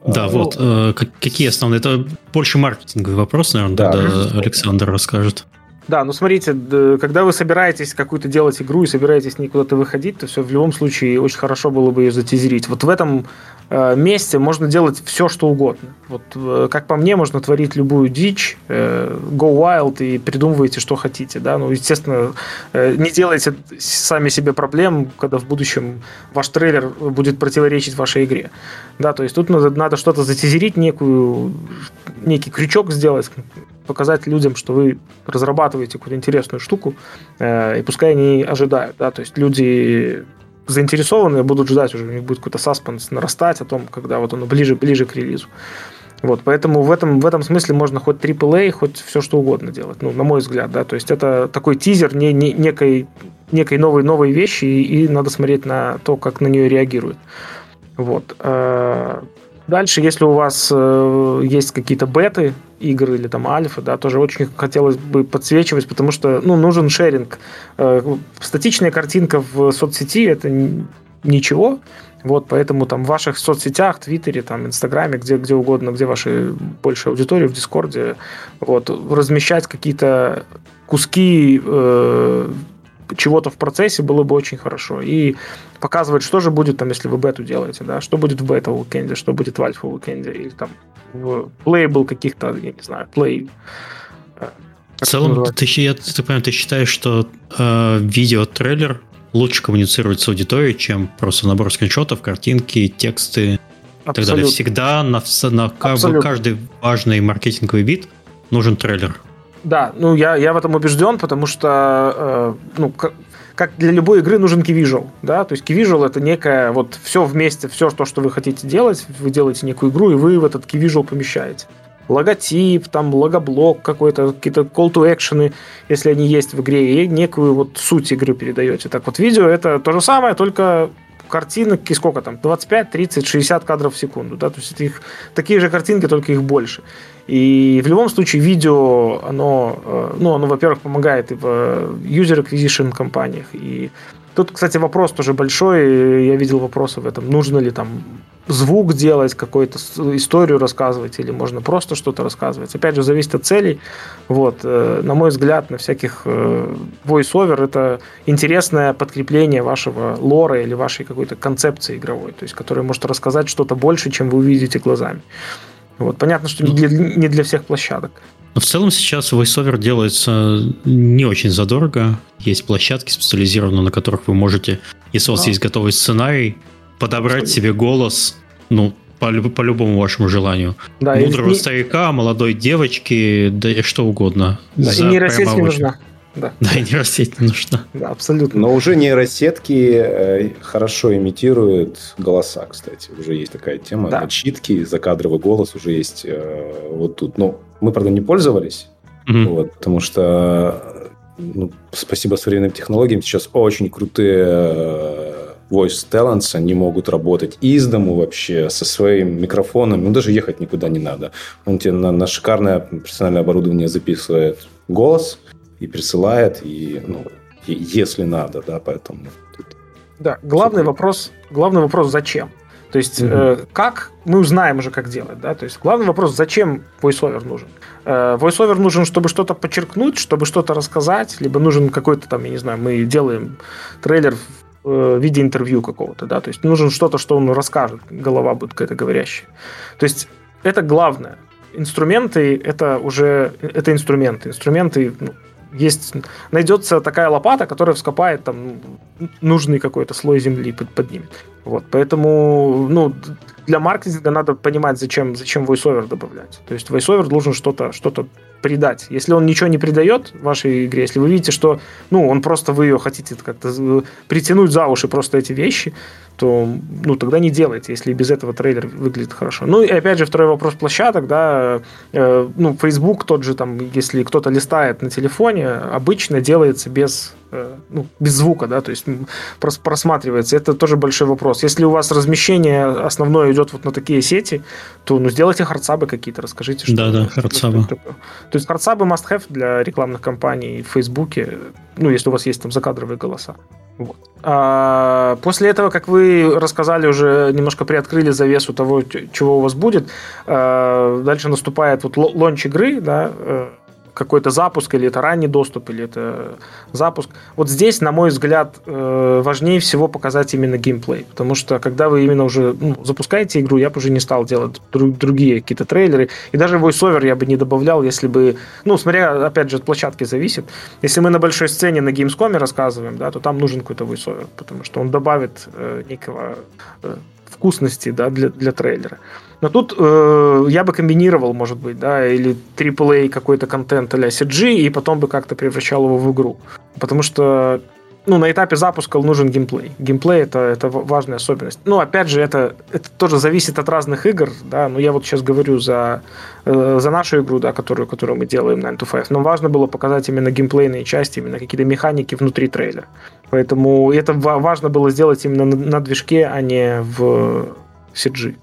Да, а, вот. Ну, э, какие основные? Это больше маркетинговый вопрос, наверное, да. тогда Александр расскажет. Да, ну смотрите, когда вы собираетесь какую-то делать игру и собираетесь не куда-то выходить, то все в любом случае очень хорошо было бы ее затизерить. Вот в этом э, месте можно делать все, что угодно. Вот, э, как по мне, можно творить любую дичь, э, go wild и придумывайте, что хотите. Да? Ну, естественно, э, не делайте сами себе проблем, когда в будущем ваш трейлер будет противоречить вашей игре. Да, то есть тут надо, надо что-то затизерить, некую, некий крючок сделать, показать людям, что вы разрабатываете какую-то интересную штуку, э, и пускай они ожидают. Да? То есть люди заинтересованные будут ждать уже, у них будет какой-то саспенс нарастать о том, когда вот оно ближе, ближе к релизу. Вот, поэтому в этом, в этом смысле можно хоть AAA, хоть все что угодно делать, ну, на мой взгляд, да, то есть это такой тизер не, не, некой, некой новой, новой вещи, и, и надо смотреть на то, как на нее реагируют. Вот. Дальше, если у вас э, есть какие-то беты игр или там альфа, да, тоже очень хотелось бы подсвечивать, потому что, ну, нужен шеринг. Э, статичная картинка в соцсети – это ничего, вот, поэтому там в ваших соцсетях, Твиттере, там, Инстаграме, где, где угодно, где ваша большая аудитория, в Дискорде, вот, размещать какие-то куски э, чего-то в процессе было бы очень хорошо. И показывать, что же будет там, если вы бету делаете, да, что будет в бета-уикенде, что будет в альфа-уикенде, или там в плейбл каких-то, я не знаю, плей... В целом, ты, я, ты, понимаешь, ты считаешь, что э, видео-трейлер лучше коммуницирует с аудиторией, чем просто набор скриншотов, картинки, тексты Абсолютно. и так далее. Всегда на, на каждый важный маркетинговый вид нужен трейлер. Да, ну я, я в этом убежден, потому что э, ну, как, как для любой игры нужен visual, да, то есть visual это некое вот все вместе, все то, что вы хотите делать, вы делаете некую игру и вы в этот visual помещаете. Логотип, там логоблок какой-то, какие-то call to action, если они есть в игре, и некую вот суть игры передаете. Так вот, видео это то же самое, только картинок, и сколько там, 25, 30, 60 кадров в секунду, да, то есть их, такие же картинки, только их больше. И в любом случае видео, оно, э, ну, оно, во-первых, помогает и в user acquisition компаниях, и Тут, кстати, вопрос тоже большой. Я видел вопросы в этом. Нужно ли там звук делать, какую-то историю рассказывать, или можно просто что-то рассказывать. Опять же, зависит от целей. Вот. Э, на мой взгляд, на всяких э, voice-over это интересное подкрепление вашего лора или вашей какой-то концепции игровой, то есть, которая может рассказать что-то больше, чем вы увидите глазами. Вот. Понятно, что не для, не для всех площадок. Но в целом сейчас VoiceOver делается не очень задорого. Есть площадки специализированные, на которых вы можете, если у вас а. есть готовый сценарий, подобрать Что себе голос, ну, по, по любому вашему желанию. Да, Мудрого и... старика, молодой девочки, да и что угодно. Да, и нейросеть не нужна. Да. да, и нейросеть не нужна. Да, абсолютно. Но уже нейросетки э, хорошо имитируют голоса, кстати. Уже есть такая тема. Да. Начитки, закадровый голос уже есть э, вот тут. Ну, мы, правда, не пользовались, mm-hmm. вот, потому что ну, спасибо современным технологиям сейчас очень крутые э, voice talents, они могут работать из дому вообще, со своим микрофоном, ну, даже ехать никуда не надо. Он тебе на, на шикарное профессиональное оборудование записывает голос и присылает, и, ну, если надо, да, поэтому... Тут... Да, главный вопрос, главный вопрос, зачем? То есть, mm-hmm. э, как мы узнаем уже, как делать, да? То есть, главный вопрос, зачем voiceover нужен? Э, voiceover нужен, чтобы что-то подчеркнуть, чтобы что-то рассказать, либо нужен какой-то там, я не знаю, мы делаем трейлер в э, виде интервью какого-то, да? То есть, нужен что-то, что он расскажет, голова будет какая-то говорящая. То есть, это главное. Инструменты – это уже это инструменты. Инструменты ну, есть, найдется такая лопата, которая вскопает там нужный какой-то слой земли, под, поднимет. Вот, поэтому, ну, для маркетинга надо понимать, зачем, зачем voiceover добавлять. То есть voiceover должен что-то что придать. Если он ничего не придает вашей игре, если вы видите, что ну, он просто вы ее хотите как-то притянуть за уши просто эти вещи, то ну, тогда не делайте, если без этого трейлер выглядит хорошо. Ну и опять же второй вопрос площадок, да, э, ну Facebook тот же там, если кто-то листает на телефоне, обычно делается без э, ну, без звука, да, то есть прос, просматривается. Это тоже большой вопрос. Если у вас размещение основное идет вот на такие сети, то ну сделайте hardsub-ы какие-то, расскажите, что. Да, да, hardsub-ы. То есть hardsub-ы must have для рекламных кампаний в Фейсбуке, ну если у вас есть там закадровые голоса. Вот. А после этого, как вы рассказали, уже немножко приоткрыли завесу того, чего у вас будет, а, дальше наступает вот launch игры, да, э, какой-то запуск, или это ранний доступ, или это запуск. Вот здесь, на мой взгляд, э, важнее всего показать именно геймплей, потому что когда вы именно уже ну, запускаете игру, я бы уже не стал делать другие какие-то трейлеры, и даже voiceover я бы не добавлял, если бы, ну, смотря, опять же, от площадки зависит. Если мы на большой сцене на Gamescom рассказываем, да, то там нужен какой-то voiceover, потому что он добавит э, некого э, вкусности, да, для, для трейлера. Но тут э, я бы комбинировал, может быть, да, или AAA какой-то контент а CG, и потом бы как-то превращал его в игру. Потому что ну, на этапе запуска нужен геймплей. Геймплей это, это важная особенность. Ну, опять же, это, это тоже зависит от разных игр, да, но я вот сейчас говорю за, э, за нашу игру, да, которую, которую мы делаем 9 to 5. Нам важно было показать именно геймплейные части, именно какие-то механики внутри трейлера. Поэтому это важно было сделать именно на, на движке, а не в CG.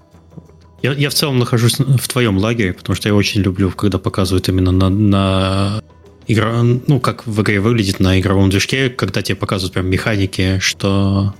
Я, я в целом нахожусь в твоем лагере, потому что я очень люблю, когда показывают именно на, на игра, ну, как в игре выглядит на игровом движке, когда тебе показывают прям механики, что,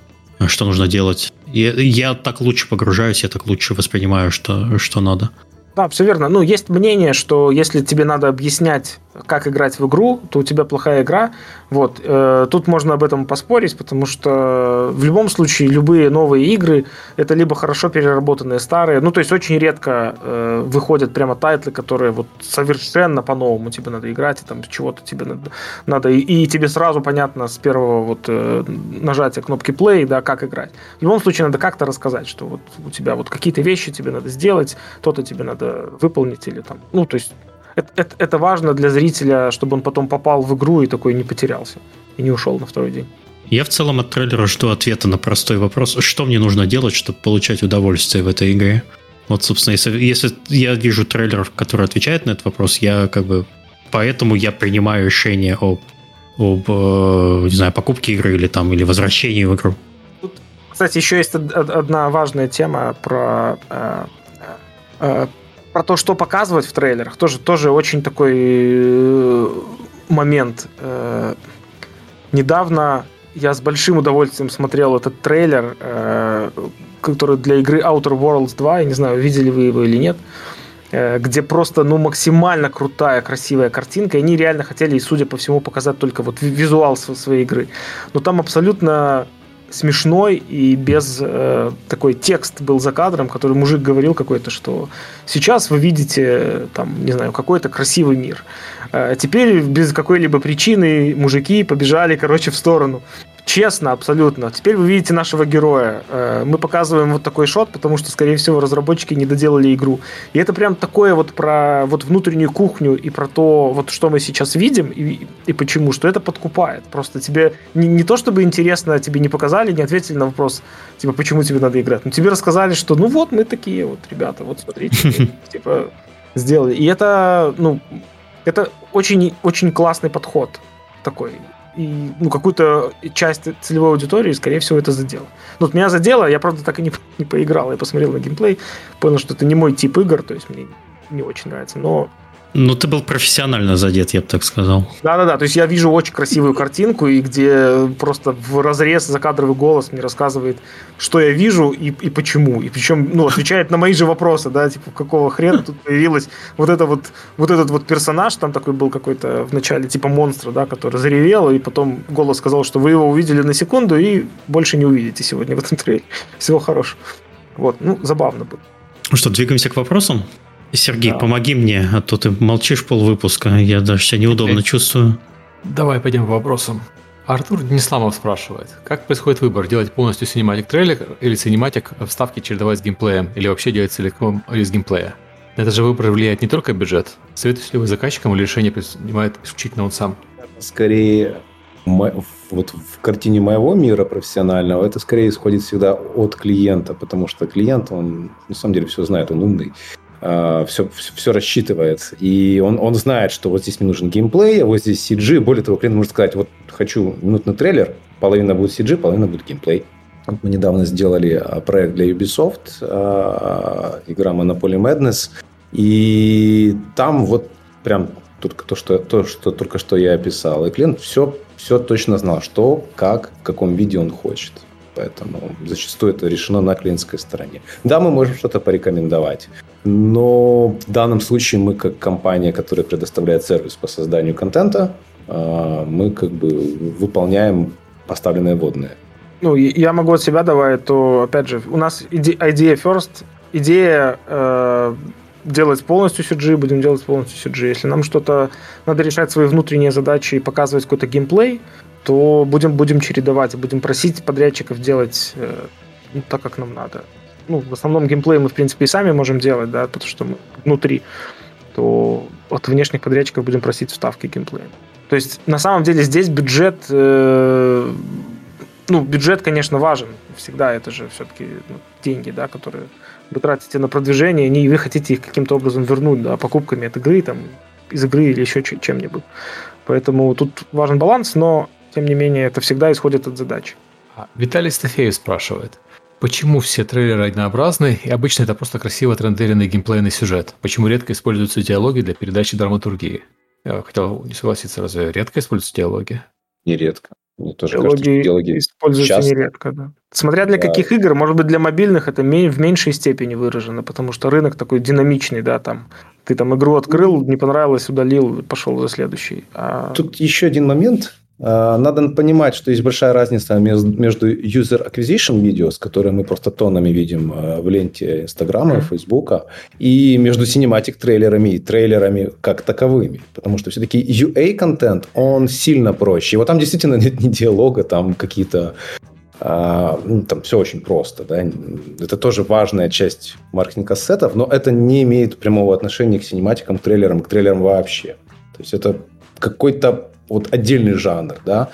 что нужно делать. Я, я так лучше погружаюсь, я так лучше воспринимаю, что, что надо. Да, все верно. Ну, есть мнение, что если тебе надо объяснять, как играть в игру, то у тебя плохая игра. Вот. Э, тут можно об этом поспорить, потому что в любом случае любые новые игры это либо хорошо переработанные старые, ну, то есть очень редко э, выходят прямо тайтлы, которые вот совершенно по-новому тебе надо играть, и там чего-то тебе надо, и тебе сразу понятно с первого вот э, нажатия кнопки play, да, как играть. В любом случае надо как-то рассказать, что вот у тебя вот какие-то вещи тебе надо сделать, то-то тебе надо выполнить или там, ну, то есть это, это, это важно для зрителя, чтобы он потом попал в игру и такой не потерялся и не ушел на второй день. Я в целом от трейлера жду ответа на простой вопрос, что мне нужно делать, чтобы получать удовольствие в этой игре. Вот, собственно, если, если я вижу трейлер, который отвечает на этот вопрос, я как бы... Поэтому я принимаю решение об, об э, не знаю, покупке игры или там, или возвращении в игру. Тут, кстати, еще есть одна важная тема про э, э, про то, что показывать в трейлерах, тоже, тоже очень такой э, момент. Э, недавно я с большим удовольствием смотрел этот трейлер, э, который для игры Outer Worlds 2, я не знаю, видели вы его или нет, где просто, ну, максимально крутая, красивая картинка, и они реально хотели, судя по всему, показать только вот визуал своей игры. Но там абсолютно смешной и без э, такой текст был за кадром, который мужик говорил какой-то, что сейчас вы видите там, не знаю, какой-то красивый мир. Э, теперь без какой-либо причины мужики побежали, короче, в сторону. Честно, абсолютно. Теперь вы видите нашего героя. Э, мы показываем вот такой шот, потому что, скорее всего, разработчики не доделали игру. И это прям такое вот про вот внутреннюю кухню и про то, вот что мы сейчас видим и, и почему, что это подкупает. Просто тебе не, не то, чтобы интересно, тебе не показали, не ответили на вопрос, типа, почему тебе надо играть. Но тебе рассказали, что ну вот мы такие вот ребята, вот смотрите, типа, сделали. И это, ну, это очень, очень классный подход такой и ну, какую-то часть целевой аудитории, скорее всего, это задело. Ну, вот меня задело, я, правда, так и не, не поиграл. Я посмотрел на геймплей, понял, что это не мой тип игр, то есть мне не очень нравится, но ну, ты был профессионально задет, я бы так сказал. Да-да-да, то есть я вижу очень красивую картинку, и где просто в разрез закадровый голос мне рассказывает, что я вижу и, и почему. И причем, ну, отвечает на мои же вопросы, да, типа, какого хрена тут появилась вот, это вот, вот этот вот персонаж, там такой был какой-то в начале, типа монстра, да, который заревел, и потом голос сказал, что вы его увидели на секунду и больше не увидите сегодня в этом трейлере. Всего хорошего. Вот, ну, забавно было. Ну что, двигаемся к вопросам? Сергей, да. помоги мне, а то ты молчишь полвыпуска, я даже себя неудобно чувствую. Давай пойдем к вопросам. Артур Денисламов спрашивает, как происходит выбор, делать полностью cinematic трейлер или cinematic вставки чередовать с геймплеем, или вообще делать целиком из геймплея? На это же выбор влияет не только бюджет. Советуете ли вы заказчикам или решение принимает исключительно он сам? Скорее, вот в картине моего мира профессионального это скорее исходит всегда от клиента, потому что клиент, он на самом деле все знает, он умный все, все, все рассчитывает. И он, он знает, что вот здесь мне нужен геймплей, а вот здесь CG. Более того, клиент может сказать, вот хочу минутный трейлер, половина будет CG, половина будет геймплей. Мы недавно сделали а, проект для Ubisoft, а, игра Monopoly Madness, и там вот прям только то, что, то, что только что я описал. И клиент все, все точно знал, что, как, в каком виде он хочет. Поэтому зачастую это решено на клиентской стороне. Да, мы можем что-то порекомендовать. Но в данном случае мы, как компания, которая предоставляет сервис по созданию контента, а, мы как бы выполняем поставленные водные. Ну, я могу от себя давать, то, опять же, у нас идея first, идея э, делать полностью CG, будем делать полностью CG. Если нам что-то надо решать свои внутренние задачи и показывать какой-то геймплей, то будем, будем чередовать, будем просить подрядчиков делать э, ну, так, как нам надо ну, в основном геймплей мы, в принципе, и сами можем делать, да, потому что мы внутри, то от внешних подрядчиков будем просить вставки геймплея. То есть, на самом деле, здесь бюджет, э, ну, бюджет, конечно, важен. Всегда это же все-таки ну, деньги, да, которые вы тратите на продвижение, и вы хотите их каким-то образом вернуть, да, покупками от игры, там, из игры или еще чем-нибудь. Поэтому тут важен баланс, но, тем не менее, это всегда исходит от задачи. А, Виталий Стафеев спрашивает. Почему все трейлеры однообразны, и обычно это просто красиво отрендеренный геймплейный сюжет? Почему редко используются диалоги для передачи драматургии? Я хотел не согласиться, разве редко используются диалоги? Нередко. Мне тоже диалоги, кажется, диалоги используются часто. нередко, да. Смотря для да. каких игр, может быть, для мобильных это в меньшей степени выражено, потому что рынок такой динамичный, да, там ты там игру открыл, не понравилось, удалил, пошел за следующий. А... Тут еще один момент, надо понимать, что есть большая разница между user acquisition видео, которые мы просто тоннами видим а, в ленте Инстаграма, Фейсбука, и между cinematic трейлерами и трейлерами как таковыми. Потому что все-таки UA-контент, он сильно проще. Вот там действительно нет ни диалога, там какие-то а, ну, там все очень просто. Да? Это тоже важная часть маркетинга сетов, но это не имеет прямого отношения к синематикам, к трейлерам, к трейлерам вообще. То есть это какой-то вот отдельный жанр, да.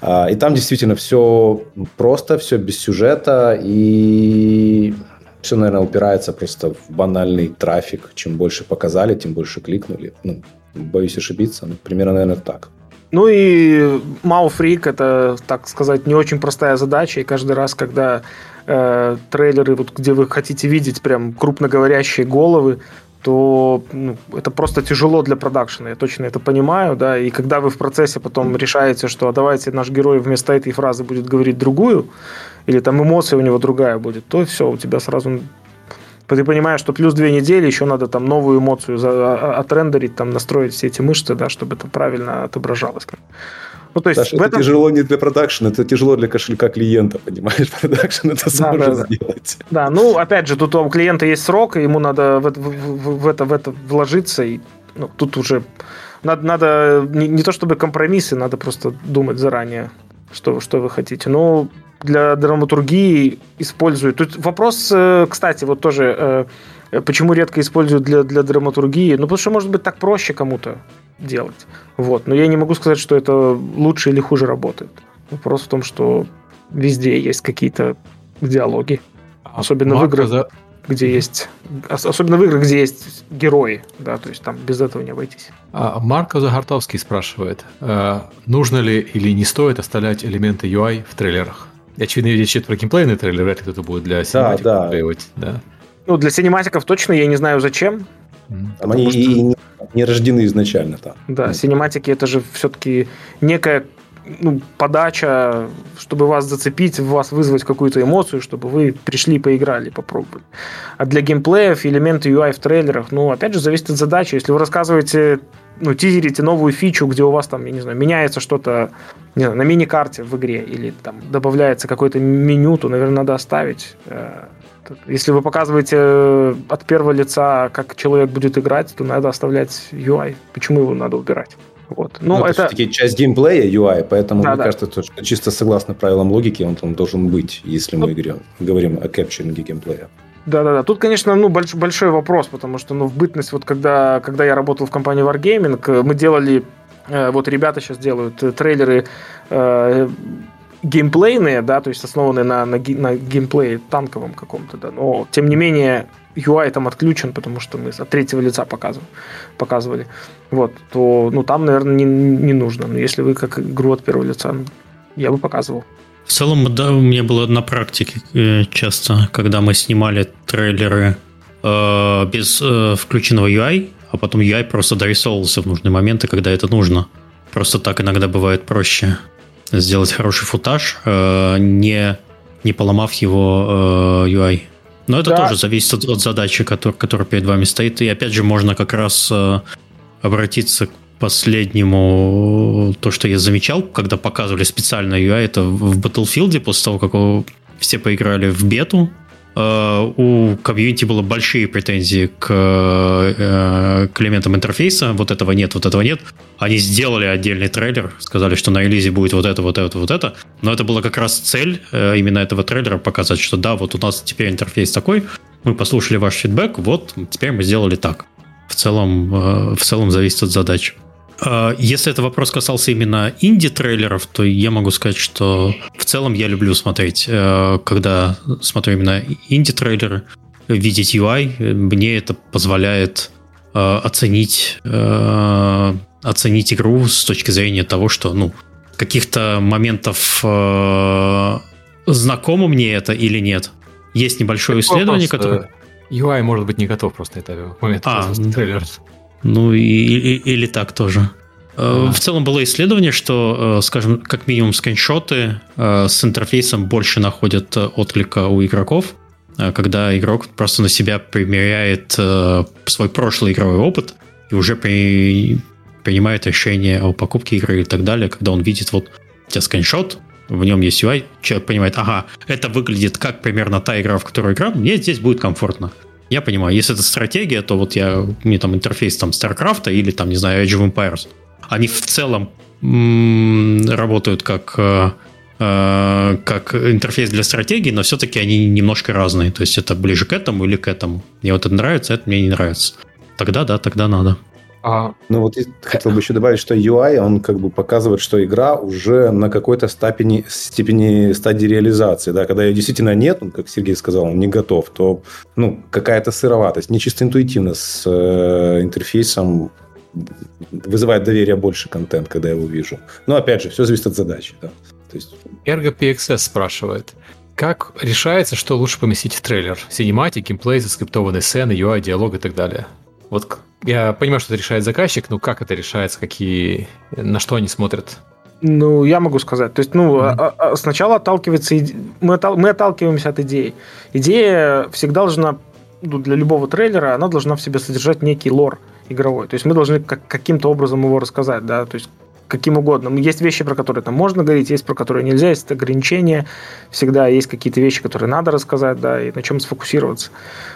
А, и там действительно все просто, все без сюжета, и все, наверное, упирается просто в банальный трафик. Чем больше показали, тем больше кликнули. Ну, боюсь ошибиться, но примерно, наверное, так. Ну и Мауфрик это, так сказать, не очень простая задача. И каждый раз, когда э, трейлеры, вот, где вы хотите видеть прям крупноговорящие головы, то ну, это просто тяжело для продакшена, я точно это понимаю, да, и когда вы в процессе потом решаете, что а давайте наш герой вместо этой фразы будет говорить другую, или там эмоция у него другая будет, то все, у тебя сразу ты понимаешь, что плюс две недели еще надо там новую эмоцию а, а, отрендерить, там настроить все эти мышцы, да, чтобы это правильно отображалось. Ну, то есть Саша, это этом... тяжело не для продакшена, это тяжело для кошелька клиента, понимаешь? Продакшн это сможет да, да, сделать. Да, ну, опять же, тут у клиента есть срок, и ему надо в, в, в, это, в это вложиться, и ну, тут уже надо, надо не, не то чтобы компромиссы, надо просто думать заранее, что, что вы хотите. Но для драматургии используют... Тут вопрос, э, кстати, вот тоже, э, почему редко используют для, для драматургии? Ну, потому что, может быть, так проще кому-то делать. Вот. Но я не могу сказать, что это лучше или хуже работает. Вопрос в том, что везде есть какие-то диалоги. А особенно Марка в играх, за... где есть... Особенно в играх, где есть герои. Да, то есть там без этого не обойтись. А Марко Загартовский спрашивает, э, нужно ли или не стоит оставлять элементы UI в трейлерах? Очевидно, речь идет про геймплейный трейлер, вряд ли кто-то будет для синематиков да, да. да? Ну, для синематиков точно, я не знаю зачем. Они что... и не, не рождены изначально там. Да, mm. синематики это же все-таки некая ну, подача, чтобы вас зацепить, вас вызвать какую-то эмоцию, чтобы вы пришли, поиграли, попробовали. А для геймплеев элементы UI в трейлерах, ну, опять же, зависит от задачи. Если вы рассказываете, ну, тизерите новую фичу, где у вас там, я не знаю, меняется что-то не знаю, на мини-карте в игре или там добавляется какое-то меню, то, наверное, надо оставить э, если вы показываете э, от первого лица, как человек будет играть, то надо оставлять UI. Почему его надо убирать? Вот. Ну, Но это все-таки часть геймплея UI, поэтому да, мне да. кажется, что чисто согласно правилам логики он, он должен быть, если мы ну, говорим, говорим о капчеринге геймплея. Да-да-да. Тут, конечно, ну, больш, большой вопрос, потому что, ну, в бытность, вот когда, когда я работал в компании Wargaming, мы делали, э, вот ребята сейчас делают э, трейлеры э, геймплейные, да, то есть основанные на, на, на геймплее танковом каком-то, да, но, тем не менее, UI там отключен, потому что мы от третьего лица показывали, показывали. Вот, то, ну, там, наверное, не, не нужно. Но если вы как игру от первого лица, ну, я бы показывал. В целом, да, у меня было на практике э, часто, когда мы снимали трейлеры э, без э, включенного UI, а потом UI просто дорисовывался в нужные моменты, когда это нужно. Просто так иногда бывает проще сделать хороший футаж, э, не, не поломав его э, UI. Но это да. тоже зависит от, от задачи, которая, которая перед вами стоит. И опять же, можно как раз э, обратиться к последнему, то, что я замечал, когда показывали специально UI, это в Battlefield, после того, как все поиграли в бету, у комьюнити было большие претензии к, э, к элементам интерфейса. Вот этого нет, вот этого нет. Они сделали отдельный трейлер, сказали, что на релизе будет вот это, вот это, вот это. Но это была как раз цель э, именно этого трейлера показать, что да, вот у нас теперь интерфейс такой, мы послушали ваш фидбэк, вот теперь мы сделали так. В целом, в целом зависит от задач. А, если это вопрос касался именно инди-трейлеров, то я могу сказать, что в целом я люблю смотреть, э, когда смотрю именно инди-трейлеры, видеть UI, мне это позволяет э, оценить, э, оценить игру с точки зрения того, что, ну, каких-то моментов знакомо мне это или нет. Есть небольшое Какой исследование, которое... UI может быть не готов просто на этапе момента а, трейлера. Ну, и, и, или так тоже. А. В целом было исследование, что, э, скажем, как минимум скриншоты э, с интерфейсом больше находят э, отклика у игроков, когда игрок просто на себя примеряет свой прошлый игровой опыт и уже при, принимает решение о покупке игры и так далее, когда он видит вот у тебя скриншот, в нем есть UI, человек понимает, ага, это выглядит как примерно та игра, в которую играл, мне здесь будет комфортно. Я понимаю, если это стратегия, то вот я, мне там интерфейс там StarCraft или там, не знаю, Age of Empires, они в целом работают как э, э, как интерфейс для стратегии, но все-таки они немножко разные. То есть это ближе к этому или к этому. Мне вот это нравится, это мне не нравится. Тогда да, тогда надо. А, ну вот я хотел бы еще добавить, что UI, он как бы показывает, что игра уже на какой-то степени, степени стадии реализации. Да? Когда ее действительно нет, ну, как Сергей сказал, он не готов, то ну, какая-то сыроватость, не чисто интуитивно с э, интерфейсом вызывает доверие больше контент, когда я его вижу. Но опять же, все зависит от задачи. Да? То есть... Ergo PXS спрашивает, как решается, что лучше поместить в трейлер? Синематик, геймплей, заскриптованные сцены, UI, диалог и так далее. Вот я понимаю, что это решает заказчик, но как это решается, какие, на что они смотрят? Ну, я могу сказать. То есть, ну, mm-hmm. а, а, сначала отталкивается, мы, мы отталкиваемся от идеи. Идея всегда должна, ну, для любого трейлера, она должна в себе содержать некий лор игровой. То есть мы должны как, каким-то образом его рассказать, да, то есть каким угодно. Есть вещи, про которые там можно говорить, есть про которые нельзя, есть ограничения. Всегда есть какие-то вещи, которые надо рассказать, да, и на чем сфокусироваться.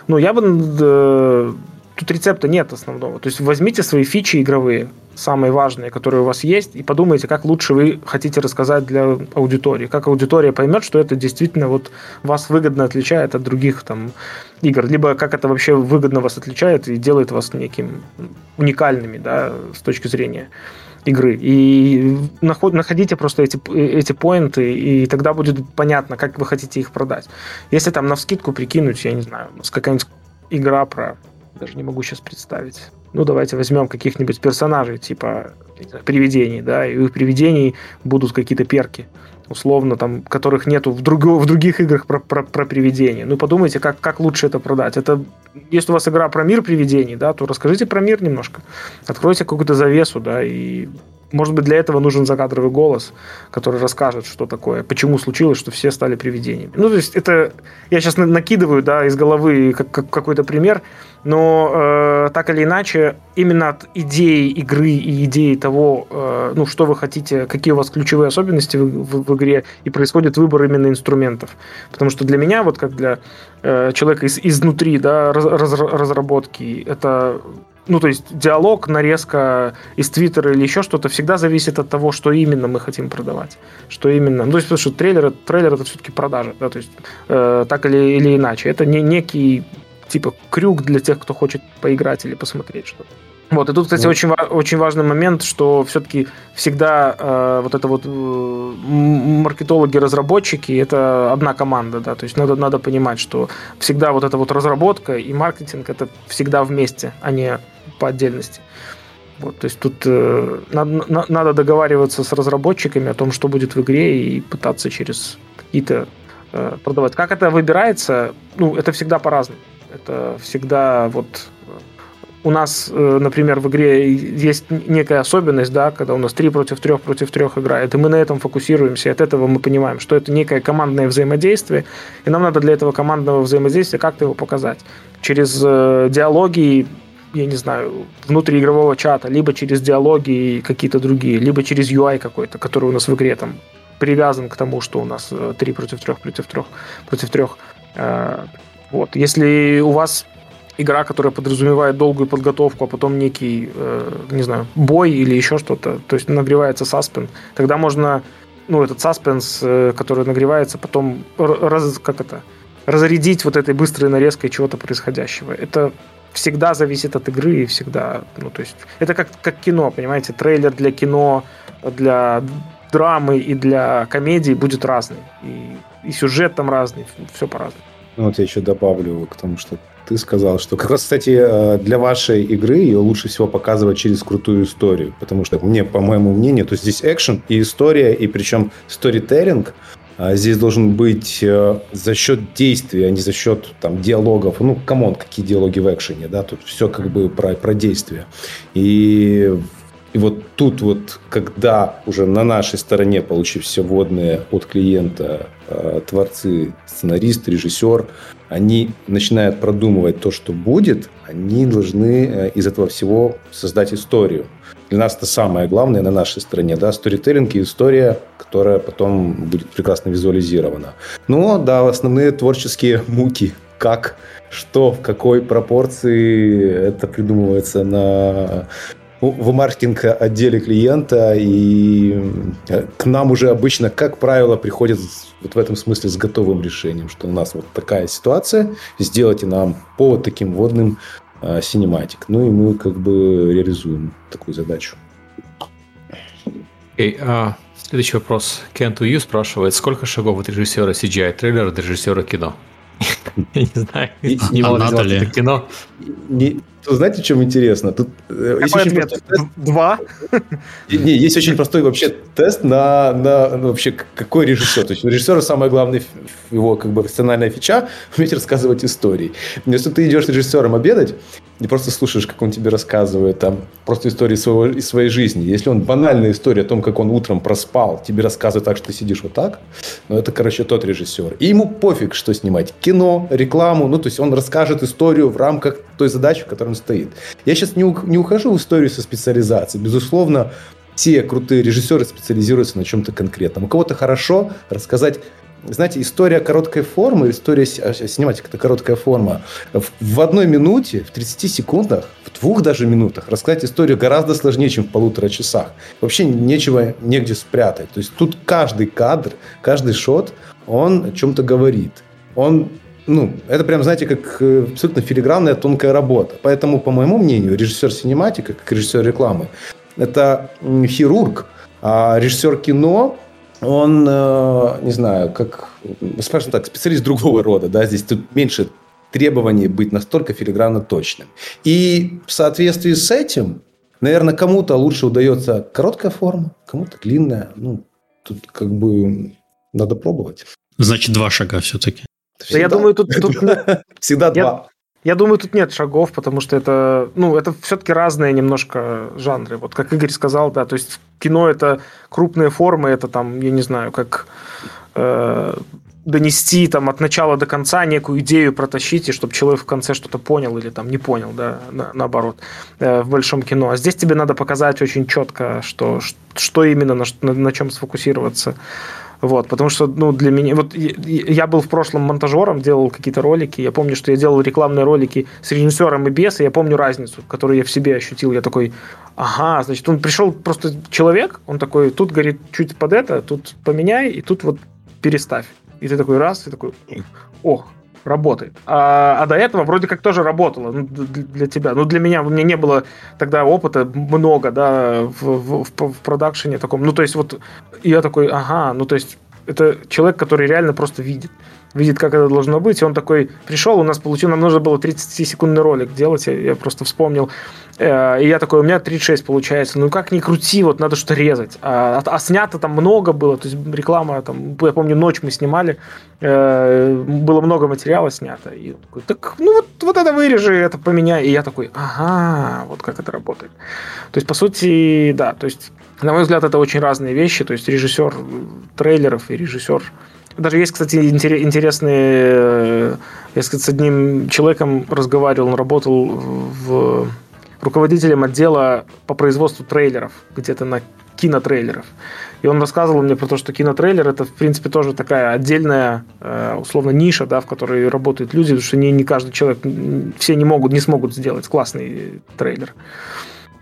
Ну, я бы э, тут рецепта нет основного. То есть возьмите свои фичи игровые, самые важные, которые у вас есть, и подумайте, как лучше вы хотите рассказать для аудитории, как аудитория поймет, что это действительно вот вас выгодно отличает от других там игр, либо как это вообще выгодно вас отличает и делает вас неким уникальными, да, с точки зрения игры. И находите просто эти, эти поинты, и тогда будет понятно, как вы хотите их продать. Если там на вскидку прикинуть, я не знаю, какая-нибудь игра про даже не могу сейчас представить. Ну, давайте возьмем каких-нибудь персонажей, типа знаю, привидений, да, и у привидений будут какие-то перки, условно, там, которых нету в, друг, в других играх про, про, про привидения. Ну, подумайте, как, как лучше это продать. Это, если у вас игра про мир привидений, да, то расскажите про мир немножко. Откройте какую-то завесу, да, и может быть, для этого нужен закадровый голос, который расскажет, что такое, почему случилось, что все стали привидениями. Ну, то есть это я сейчас накидываю, да, из головы как, как, какой-то пример, но э, так или иначе, именно от идеи игры и идеи того, э, ну, что вы хотите, какие у вас ключевые особенности в, в, в игре, и происходит выбор именно инструментов. Потому что для меня, вот как для э, человека из, изнутри, да, раз, раз, разработки, это ну, то есть диалог, нарезка из Твиттера или еще что-то всегда зависит от того, что именно мы хотим продавать. Что именно. Ну, то есть, потому что трейлер, трейлер это все-таки продажа, да, то есть э, так или, или иначе. Это не некий типа крюк для тех, кто хочет поиграть или посмотреть что-то. Вот, и тут, кстати, очень, очень важный момент, что все-таки всегда э, вот это вот э, маркетологи-разработчики это одна команда, да, то есть надо, надо понимать, что всегда вот эта вот разработка и маркетинг это всегда вместе, а не по отдельности. Вот, то есть тут э, надо, надо договариваться с разработчиками о том, что будет в игре, и пытаться через какие-то э, продавать. Как это выбирается? Ну, это всегда по-разному. Это всегда вот у нас, э, например, в игре есть некая особенность, да, когда у нас 3 против 3 против 3 играет, и мы на этом фокусируемся, и от этого мы понимаем, что это некое командное взаимодействие, и нам надо для этого командного взаимодействия как-то его показать. Через э, диалоги, я не знаю, внутриигрового чата, либо через диалоги какие-то другие, либо через UI какой-то, который у нас в игре там привязан к тому, что у нас 3 э, против 3 против 3 против 3. Вот. Если у вас игра, которая подразумевает долгую подготовку, а потом некий, э, не знаю, бой или еще что-то, то есть нагревается саспен, тогда можно, ну, этот саспенс, э, который нагревается, потом раз, как это, разрядить вот этой быстрой нарезкой чего-то происходящего. Это всегда зависит от игры и всегда, ну, то есть, это как, как кино, понимаете, трейлер для кино, для драмы и для комедии будет разный. И, и сюжет там разный, все по-разному. Ну, вот я еще добавлю к тому, что ты сказал, что как раз, кстати, э, для вашей игры ее лучше всего показывать через крутую историю, потому что мне, по моему мнению, то здесь экшен и история, и причем сторителлинг здесь должен быть э, за счет действий, а не за счет там диалогов. Ну, come on, какие диалоги в экшене, да, тут все как бы про, про действия. И и вот тут вот, когда уже на нашей стороне, получив все вводные от клиента, э, творцы, сценарист, режиссер, они начинают продумывать то, что будет, они должны э, из этого всего создать историю. Для нас это самое главное на нашей стороне, да, сторителлинг и история, которая потом будет прекрасно визуализирована. Но, да, основные творческие муки, как, что, в какой пропорции это придумывается на в маркетинг отделе клиента, и э, к нам уже обычно, как правило, приходят вот в этом смысле с готовым решением, что у нас вот такая ситуация, сделайте нам по вот таким водным э, синематик. Ну и мы как бы реализуем такую задачу. Okay, uh, следующий вопрос. To You спрашивает, сколько шагов от режиссера CGI трейлера до режиссера кино? Я не знаю, не а надо ли? кино. Знаете, чем интересно? Тут э, есть очень простой тест. Два? Не, есть очень простой вообще тест на, на ну, вообще какой режиссер. То есть у режиссера самое главное его как бы профессиональная фича уметь рассказывать истории. Если ты идешь с режиссером обедать, не просто слушаешь, как он тебе рассказывает там просто истории своего, из своей жизни. Если он банальная история о том, как он утром проспал, тебе рассказывает так, что ты сидишь вот так, ну, это, короче, тот режиссер. И ему пофиг, что снимать. Кино, рекламу, ну, то есть он расскажет историю в рамках той задачи, в которой он стоит. Я сейчас не, не ухожу в историю со специализацией. Безусловно, все крутые режиссеры специализируются на чем-то конкретном. У кого-то хорошо рассказать знаете, история короткой формы, история а, синематика – это короткая форма. В одной минуте, в 30 секундах, в двух даже минутах рассказать историю гораздо сложнее, чем в полутора часах. Вообще нечего негде спрятать. То есть тут каждый кадр, каждый шот, он о чем-то говорит. Он ну, это прям, знаете, как э, абсолютно филигранная тонкая работа. Поэтому, по моему мнению, режиссер синематика, как режиссер рекламы, это хирург, а режиссер кино он, э, не знаю, как, скажем так, специалист другого рода, да, здесь тут меньше требований быть настолько филигранно точным. И в соответствии с этим, наверное, кому-то лучше удается короткая форма, кому-то длинная. Ну, тут как бы надо пробовать. Значит, два шага все-таки. Всегда. Я думаю, тут... тут... Всегда два. Я думаю, тут нет шагов, потому что это, ну, это все-таки разные немножко жанры. Вот как Игорь сказал, да, то есть кино это крупные формы, это там, я не знаю, как э, донести там от начала до конца некую идею протащить, и чтобы человек в конце что-то понял или там не понял, да, на, наоборот, э, в большом кино. А здесь тебе надо показать очень четко, что, что именно, на, на, на чем сфокусироваться Вот, потому что, ну, для меня... Вот я был в прошлом монтажером, делал какие-то ролики. Я помню, что я делал рекламные ролики с режиссером и без, и я помню разницу, которую я в себе ощутил. Я такой, ага, значит, он пришел просто человек, он такой, тут, говорит, чуть под это, тут поменяй, и тут вот переставь. И ты такой раз, и такой, о, работает. А, а до этого вроде как тоже работало ну, для тебя. Ну, для меня, у меня не было тогда опыта много, да, в, в, в, в продакшене таком. Ну, то есть вот я такой, ага, ну, то есть это человек, который реально просто видит видит, как это должно быть. И он такой пришел, у нас получил, нам нужно было 30-секундный ролик делать, я, я просто вспомнил. Э, и я такой, у меня 36 получается. Ну как ни крути, вот надо что-то резать. А, а, а снято там много было, то есть реклама, там, я помню, ночь мы снимали, э, было много материала снято. И такой, так, ну вот, вот это вырежи, это поменяй. И я такой, ага, вот как это работает. То есть, по сути, да, то есть, на мой взгляд, это очень разные вещи. То есть, режиссер трейлеров и режиссер даже есть, кстати, интересные... Я, кстати, с одним человеком разговаривал, он работал в руководителем отдела по производству трейлеров, где-то на кинотрейлеров. И он рассказывал мне про то, что кинотрейлер это, в принципе, тоже такая отдельная, э, условно, ниша, да, в которой работают люди, потому что не, не каждый человек, все не могут, не смогут сделать классный трейлер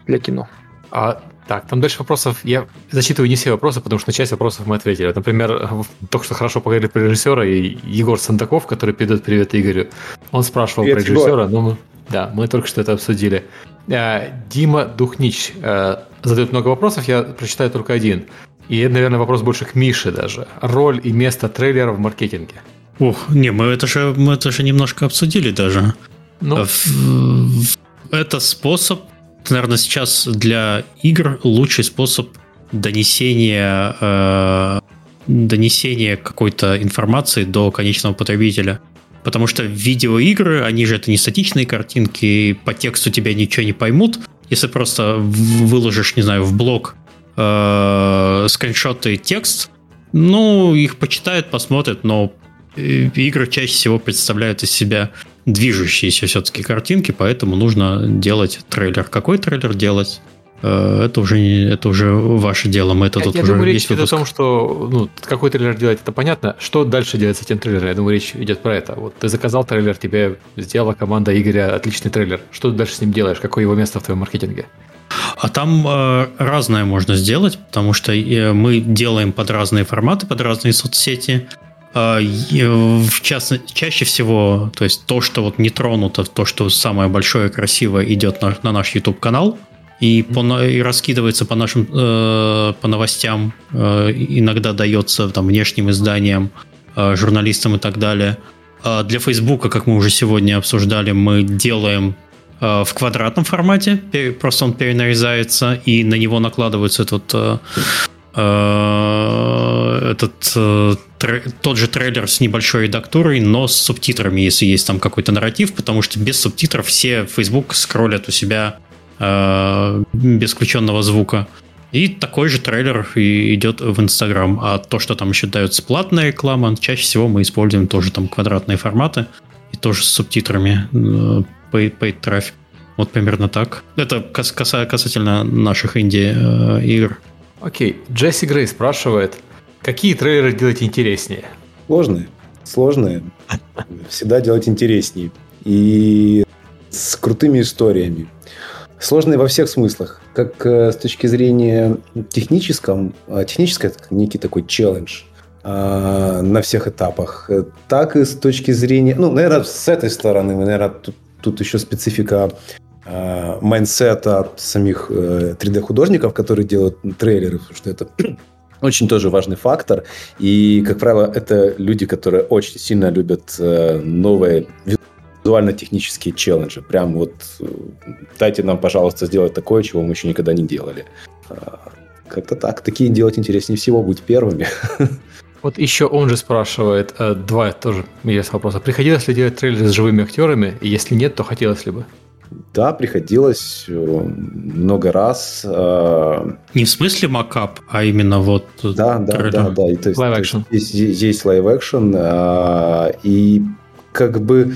для кино. А так, там дальше вопросов. Я зачитываю не все вопросы, потому что на часть вопросов мы ответили. Например, только что хорошо поговорили про режиссера, и Егор Сандаков, который передает привет Игорю, он спрашивал привет, про режиссера, но мы, да, мы только что это обсудили. Э, Дима Духнич э, задает много вопросов, я прочитаю только один. И это, наверное, вопрос больше к Мише даже. Роль и место трейлера в маркетинге. Ух, не, мы это же, мы это же немножко обсудили даже. Ну, это способ наверное, сейчас для игр лучший способ донесения, э, донесения какой-то информации до конечного потребителя. Потому что видеоигры, они же это не статичные картинки, и по тексту тебя ничего не поймут. Если просто выложишь, не знаю, в блог э, скриншоты текст, ну, их почитают, посмотрят, но э, игры чаще всего представляют из себя движущиеся все-таки картинки, поэтому нужно делать трейлер. Какой трейлер делать? Э, это уже, это уже ваше дело, мы это я, тут я уже думаю, речь идет о том, что ну, какой трейлер делать, это понятно. Что дальше делать с этим трейлером? Я думаю, речь идет про это. Вот ты заказал трейлер, тебе сделала команда Игоря отличный трейлер. Что ты дальше с ним делаешь? Какое его место в твоем маркетинге? А там э, разное можно сделать, потому что э, мы делаем под разные форматы, под разные соцсети. А, в частности, чаще всего, то есть то, что вот не тронуто, то, что самое большое красивое идет на, на наш YouTube канал и, по, и раскидывается по нашим э, по новостям, э, иногда дается там внешним изданиям, э, журналистам и так далее. А для Фейсбука, как мы уже сегодня обсуждали, мы делаем э, в квадратном формате, просто он перенарезается, и на него накладывается этот э, Э, этот э, тот же трейлер с небольшой редактурой, но с субтитрами, если есть там какой-то нарратив, потому что без субтитров все Facebook скроллят у себя э, без включенного звука. И такой же трейлер идет в Instagram. А то, что там еще дается платная реклама, чаще всего мы используем тоже там квадратные форматы и тоже с субтитрами paid, paid трафик. Вот примерно так. Это касательно наших инди-игр. Окей, Джесси Грей спрашивает, какие трейлеры делать интереснее? Сложные. Сложные. Всегда делать интереснее. И с крутыми историями. Сложные во всех смыслах. Как э, с точки зрения техническом, а, техническое это некий такой челлендж а, на всех этапах, так и с точки зрения, ну, наверное, с этой стороны, наверное, тут, тут еще специфика э, mindset-а самих 3D-художников, э, которые делают трейлеры, потому что это очень тоже важный фактор. И, как правило, это люди, которые очень сильно любят э, новые визуально-технические челленджи. Прям вот дайте нам, пожалуйста, сделать такое, чего мы еще никогда не делали. Как-то так. Такие делать интереснее всего, быть первыми. Вот еще он же спрашивает, два тоже есть вопроса. Приходилось ли делать трейлеры с живыми актерами? И если нет, то хотелось ли бы? Да, приходилось э, много раз. Э, Не в смысле макап, а именно вот... Да, да, трейлер. да, да. И, то есть, live action. Здесь, здесь live action. Э, и как бы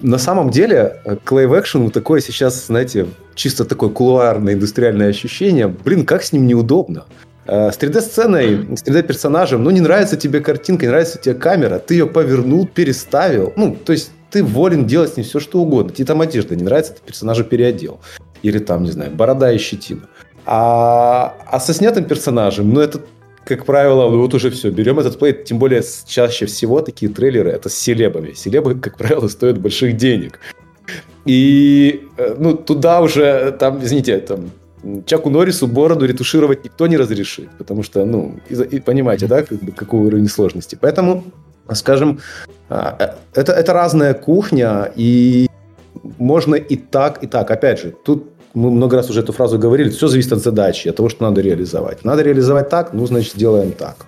на самом деле к live action такое сейчас, знаете, чисто такое кулуарное индустриальное ощущение. Блин, как с ним неудобно. Э, с 3D-сценой, с 3D-персонажем, ну, не нравится тебе картинка, не нравится тебе камера, ты ее повернул, переставил. Ну, то есть ты волен делать с ней все, что угодно. Тебе там одежда не нравится, ты персонажа переодел. Или там, не знаю, борода и щетина. А, а со снятым персонажем, ну, это как правило, вот уже все, берем этот плей, тем более чаще всего такие трейлеры это с селебами. Селебы, как правило, стоят больших денег. И, э, ну, туда уже, там, извините, там, Чаку Норрису бороду ретушировать никто не разрешит, потому что, ну, и, и понимаете, да, как бы, какой уровень сложности. Поэтому, скажем, а, э, это, это разная кухня, и можно и так, и так. Опять же, тут мы много раз уже эту фразу говорили, все зависит от задачи, от того, что надо реализовать. Надо реализовать так, ну, значит, делаем так.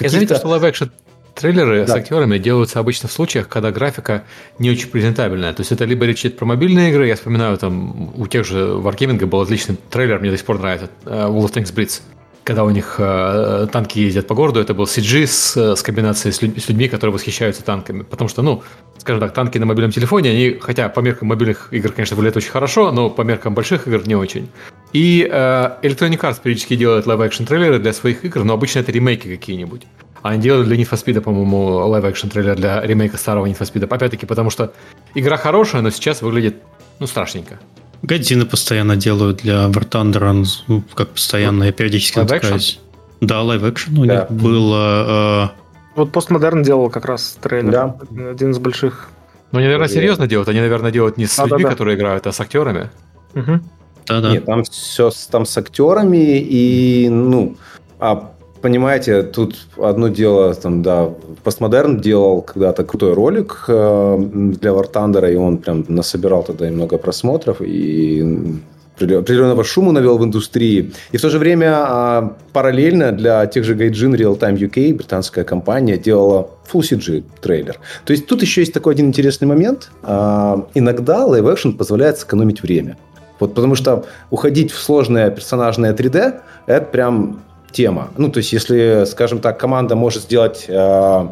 Я заметил, что live-action трейлеры да. с актерами делаются обычно в случаях, когда графика не очень презентабельная. То есть это либо речь идет про мобильные игры, я вспоминаю, там у тех же Wargaming был отличный трейлер, мне до сих пор нравится, uh, World of Tanks Blitz когда у них э, танки ездят по городу, это был CG с, с комбинацией с, людь, с людьми, которые восхищаются танками. Потому что, ну, скажем так, танки на мобильном телефоне, они, хотя по меркам мобильных игр, конечно, выглядят очень хорошо, но по меркам больших игр не очень. И э, Electronic Arts периодически делает live-action трейлеры для своих игр, но обычно это ремейки какие-нибудь. Они делали для Need for Speed, по-моему, live-action трейлер для ремейка старого Need for Speed. Опять-таки, потому что игра хорошая, но сейчас выглядит, ну, страшненько. Гайдзины постоянно делают для War Thunder, ну, как постоянно, я периодически live натыкаюсь. Да, live-action у да. них было... Э... Вот постмодерн делал как раз трейлер. Да. Один из больших. Ну, они, наверное, серьезно делают. Они, наверное, делают не с а, людьми, да, да. которые играют, а с актерами. Угу. Да-да. Нет, там все там с актерами и, ну, а понимаете, тут одно дело, там, да, постмодерн делал когда-то крутой ролик э, для War Thunder, и он прям насобирал тогда и много просмотров, и определенного шума навел в индустрии. И в то же время а, параллельно для тех же Gaijin Real Time UK британская компания делала Full CG трейлер. То есть тут еще есть такой один интересный момент. А, иногда live action позволяет сэкономить время. Вот потому что уходить в сложное персонажное 3D это прям тема. Ну, то есть, если, скажем так, команда может сделать э,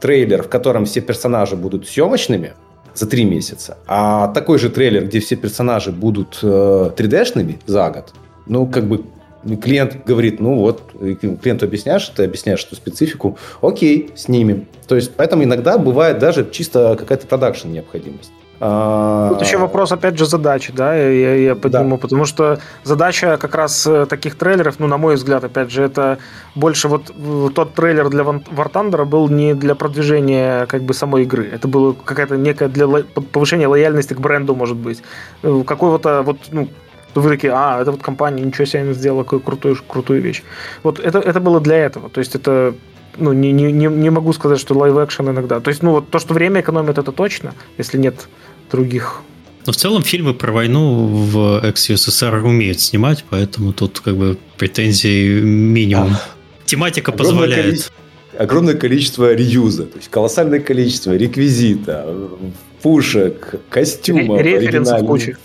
трейлер, в котором все персонажи будут съемочными за три месяца, а такой же трейлер, где все персонажи будут э, 3D-шными за год, ну, как бы клиент говорит, ну вот, клиенту объясняешь, ты объясняешь эту специфику, окей, снимем. То есть, поэтому иногда бывает даже чисто какая-то продакшн необходимость. А, Тут еще вопрос, опять же, задачи, да, я, я подниму, да. потому что задача как раз э, таких трейлеров, ну, на мой взгляд, опять же, это больше вот тот трейлер для War Thunder был не для продвижения как бы самой игры, это было какая-то некая для повышения лояльности к бренду, может быть, э, какой-то вот, ну, вы такие, а, это вот компания, ничего себе она сделала, какую крутую, крутую вещь. Вот это, это было для этого, то есть это ну, не, не, не могу сказать, что live-action иногда. То есть, ну, вот то, что время экономит, это точно, если нет других. Но в целом фильмы про войну в экс-ЮССР умеют снимать, поэтому тут как бы претензий минимум. А, Тематика позволяет. Количество, огромное количество реюза, то есть колоссальное количество реквизита, пушек, костюмов. Референсов куча.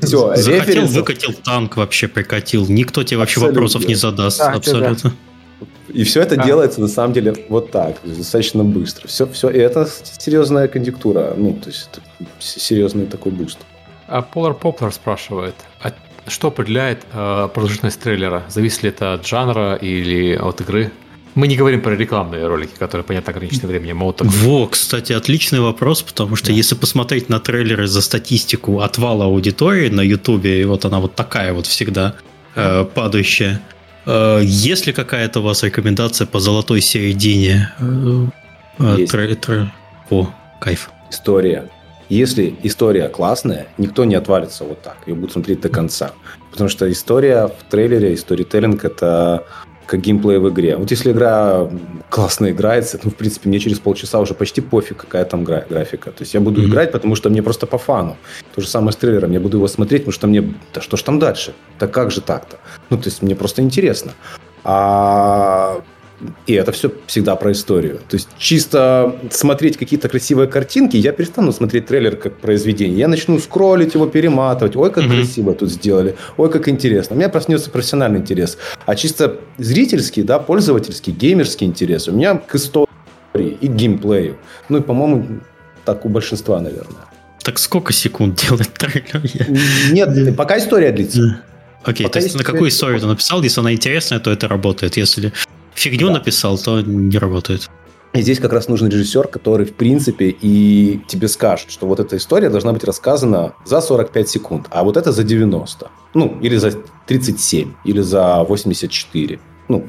Все, Захотел, выкатил танк, вообще прикатил. Никто тебе вообще абсолютно. вопросов не задаст. Да, абсолютно. Да. И все это а. делается на самом деле вот так, достаточно быстро. Все, все, и это серьезная конъюнктура, ну, то есть это серьезный такой буст. А Polar Poplar спрашивает, а что определяет э, продолжительность трейлера? Зависит ли это от жанра или от игры? Мы не говорим про рекламные ролики, которые, понятно, ограничены временем. А вот Во, кстати, отличный вопрос, потому что да. если посмотреть на трейлеры за статистику отвала аудитории на Ютубе, и вот она вот такая вот всегда э, падающая, есть ли какая-то у вас рекомендация по золотой середине? Э, э, Есть. Тр, тр... О, кайф. История. Если история классная, никто не отвалится вот так. Ее будут смотреть до конца. Потому что история в трейлере, исторителлинг – это как геймплей в игре. Вот если игра классно играется, ну, в принципе, мне через полчаса уже почти пофиг, какая там графика. То есть я буду mm-hmm. играть, потому что мне просто по фану. То же самое с трейлером. Я буду его смотреть, потому что мне... Да что ж там дальше? Так как же так-то? Ну, то есть мне просто интересно. А и это все всегда про историю. То есть чисто смотреть какие-то красивые картинки, я перестану смотреть трейлер как произведение. Я начну скроллить его, перематывать. Ой, как mm-hmm. красиво тут сделали. Ой, как интересно. У меня проснется профессиональный интерес. А чисто зрительский, да, пользовательский, геймерский интерес у меня к истории и геймплею. Ну и, по-моему, так у большинства, наверное. Так сколько секунд делает трейлер? Нет, пока история длится. Окей, то есть на какую историю ты написал, если она интересная, то это работает. Если фигню да. написал, то не работает. И здесь как раз нужен режиссер, который, в принципе, и тебе скажет, что вот эта история должна быть рассказана за 45 секунд, а вот это за 90. Ну, или за 37, или за 84. Ну,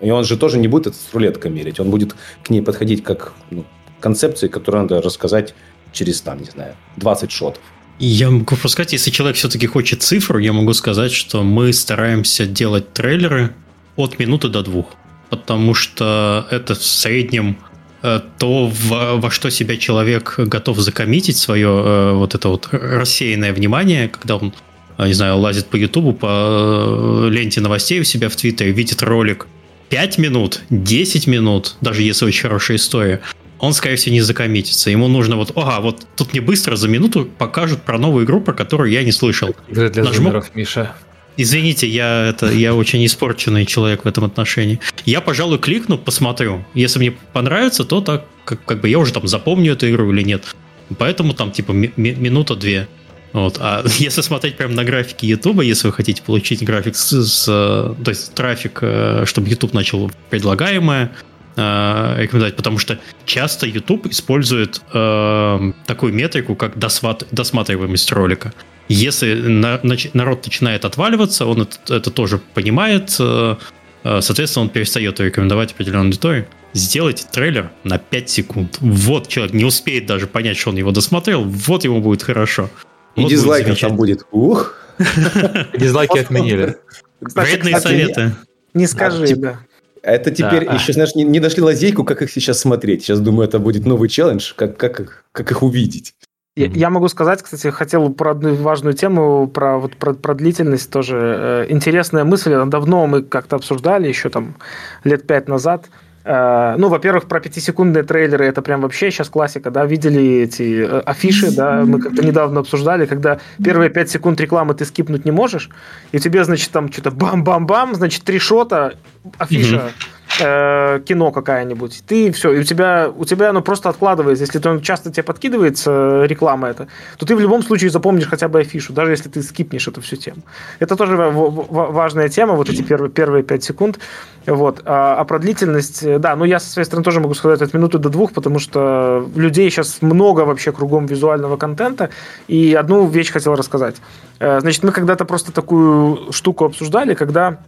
и он же тоже не будет это с рулеткой мерить. Он будет к ней подходить как ну, концепции, которую надо рассказать через, там, не знаю, 20 шотов. Я могу просто сказать, если человек все-таки хочет цифру, я могу сказать, что мы стараемся делать трейлеры от минуты до двух. Потому что это в среднем э, то, во, во что себя человек готов закоммитить свое э, вот это вот рассеянное внимание, когда он, э, не знаю, лазит по Ютубу, по ленте новостей у себя в Твиттере, видит ролик 5 минут, 10 минут, даже если очень хорошая история, он, скорее всего, не закоммитится. Ему нужно вот, ага, вот тут мне быстро за минуту покажут про новую игру, про которую я не слышал. Игры для Нажму... зумеров, Миша. Извините, я, это, я очень испорченный человек в этом отношении. Я, пожалуй, кликну, посмотрю. Если мне понравится, то так, как, как бы я уже там запомню эту игру или нет. Поэтому там типа ми- минута-две. Вот. А если смотреть прямо на графике YouTube, если вы хотите получить график с, с то есть трафик, э, чтобы YouTube начал предлагаемое, э, рекомендовать, потому что часто YouTube использует э, такую метрику, как досмат, досматриваемость ролика. Если на, народ начинает отваливаться, он это, это тоже понимает, э, э, соответственно, он перестает рекомендовать определенную аудиторию. Сделайте трейлер на 5 секунд. Вот человек не успеет даже понять, что он его досмотрел, вот ему будет хорошо. И вот дизлайков там будет. Ух! Дизлайки отменили. Вредные советы. Не скажи, да. Это теперь да. еще, знаешь, не, не нашли лазейку, как их сейчас смотреть. Сейчас, думаю, это будет новый челлендж, как, как, как их увидеть. Я, я могу сказать, кстати, хотел про одну важную тему, про, вот, про, про длительность тоже. Э, интересная мысль, давно мы как-то обсуждали, еще там лет пять назад. Э, ну, во-первых, про пятисекундные трейлеры это прям вообще сейчас классика, да, видели эти э, афиши, да, мы как-то недавно обсуждали, когда первые пять секунд рекламы ты скипнуть не можешь, и тебе, значит, там что-то бам-бам-бам, значит, три шота, афиша, э, кино какая-нибудь, ты все, и у тебя, у тебя оно просто откладывается. Если то часто тебе подкидывается э, реклама это, то ты в любом случае запомнишь хотя бы афишу, даже если ты скипнешь эту всю тему. Это тоже важная тема, вот эти первые, первые 5 секунд. Вот. А, а про длительность, э, да, ну я со своей стороны тоже могу сказать от минуты до двух, потому что людей сейчас много вообще кругом визуального контента, и одну вещь хотел рассказать. Э, значит, мы когда-то просто такую штуку обсуждали, когда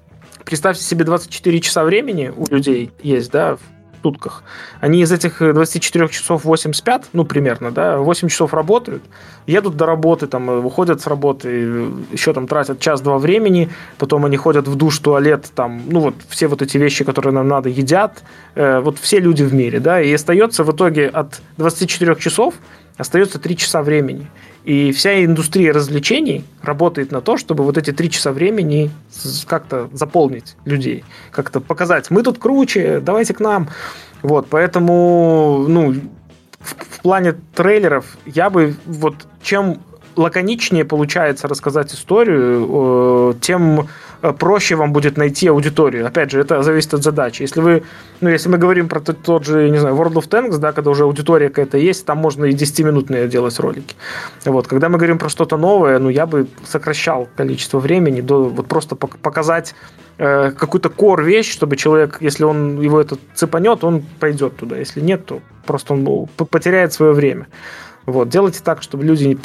представьте себе 24 часа времени у людей есть, да, в сутках. Они из этих 24 часов 8 спят, ну, примерно, да, 8 часов работают, едут до работы, там, выходят с работы, еще там тратят час-два времени, потом они ходят в душ, туалет, там, ну, вот все вот эти вещи, которые нам надо, едят, э, вот все люди в мире, да, и остается в итоге от 24 часов остается 3 часа времени. И вся индустрия развлечений работает на то, чтобы вот эти три часа времени как-то заполнить людей, как-то показать, мы тут круче, давайте к нам. Вот, поэтому, ну, в, в плане трейлеров я бы вот чем лаконичнее получается рассказать историю, тем Э, проще вам будет найти аудиторию. Опять же, это зависит от задачи. Если вы, ну, если мы говорим про тот, тот же, не знаю, World of Tanks, да, когда уже аудитория какая-то есть, там можно и 10-минутные делать ролики. Вот. Когда мы говорим про что-то новое, ну, я бы сокращал количество времени до вот просто показать э, какую-то core вещь, чтобы человек, если он его это цепанет, он пойдет туда. Если нет, то просто он ну, потеряет свое время. Вот. Делайте так, чтобы люди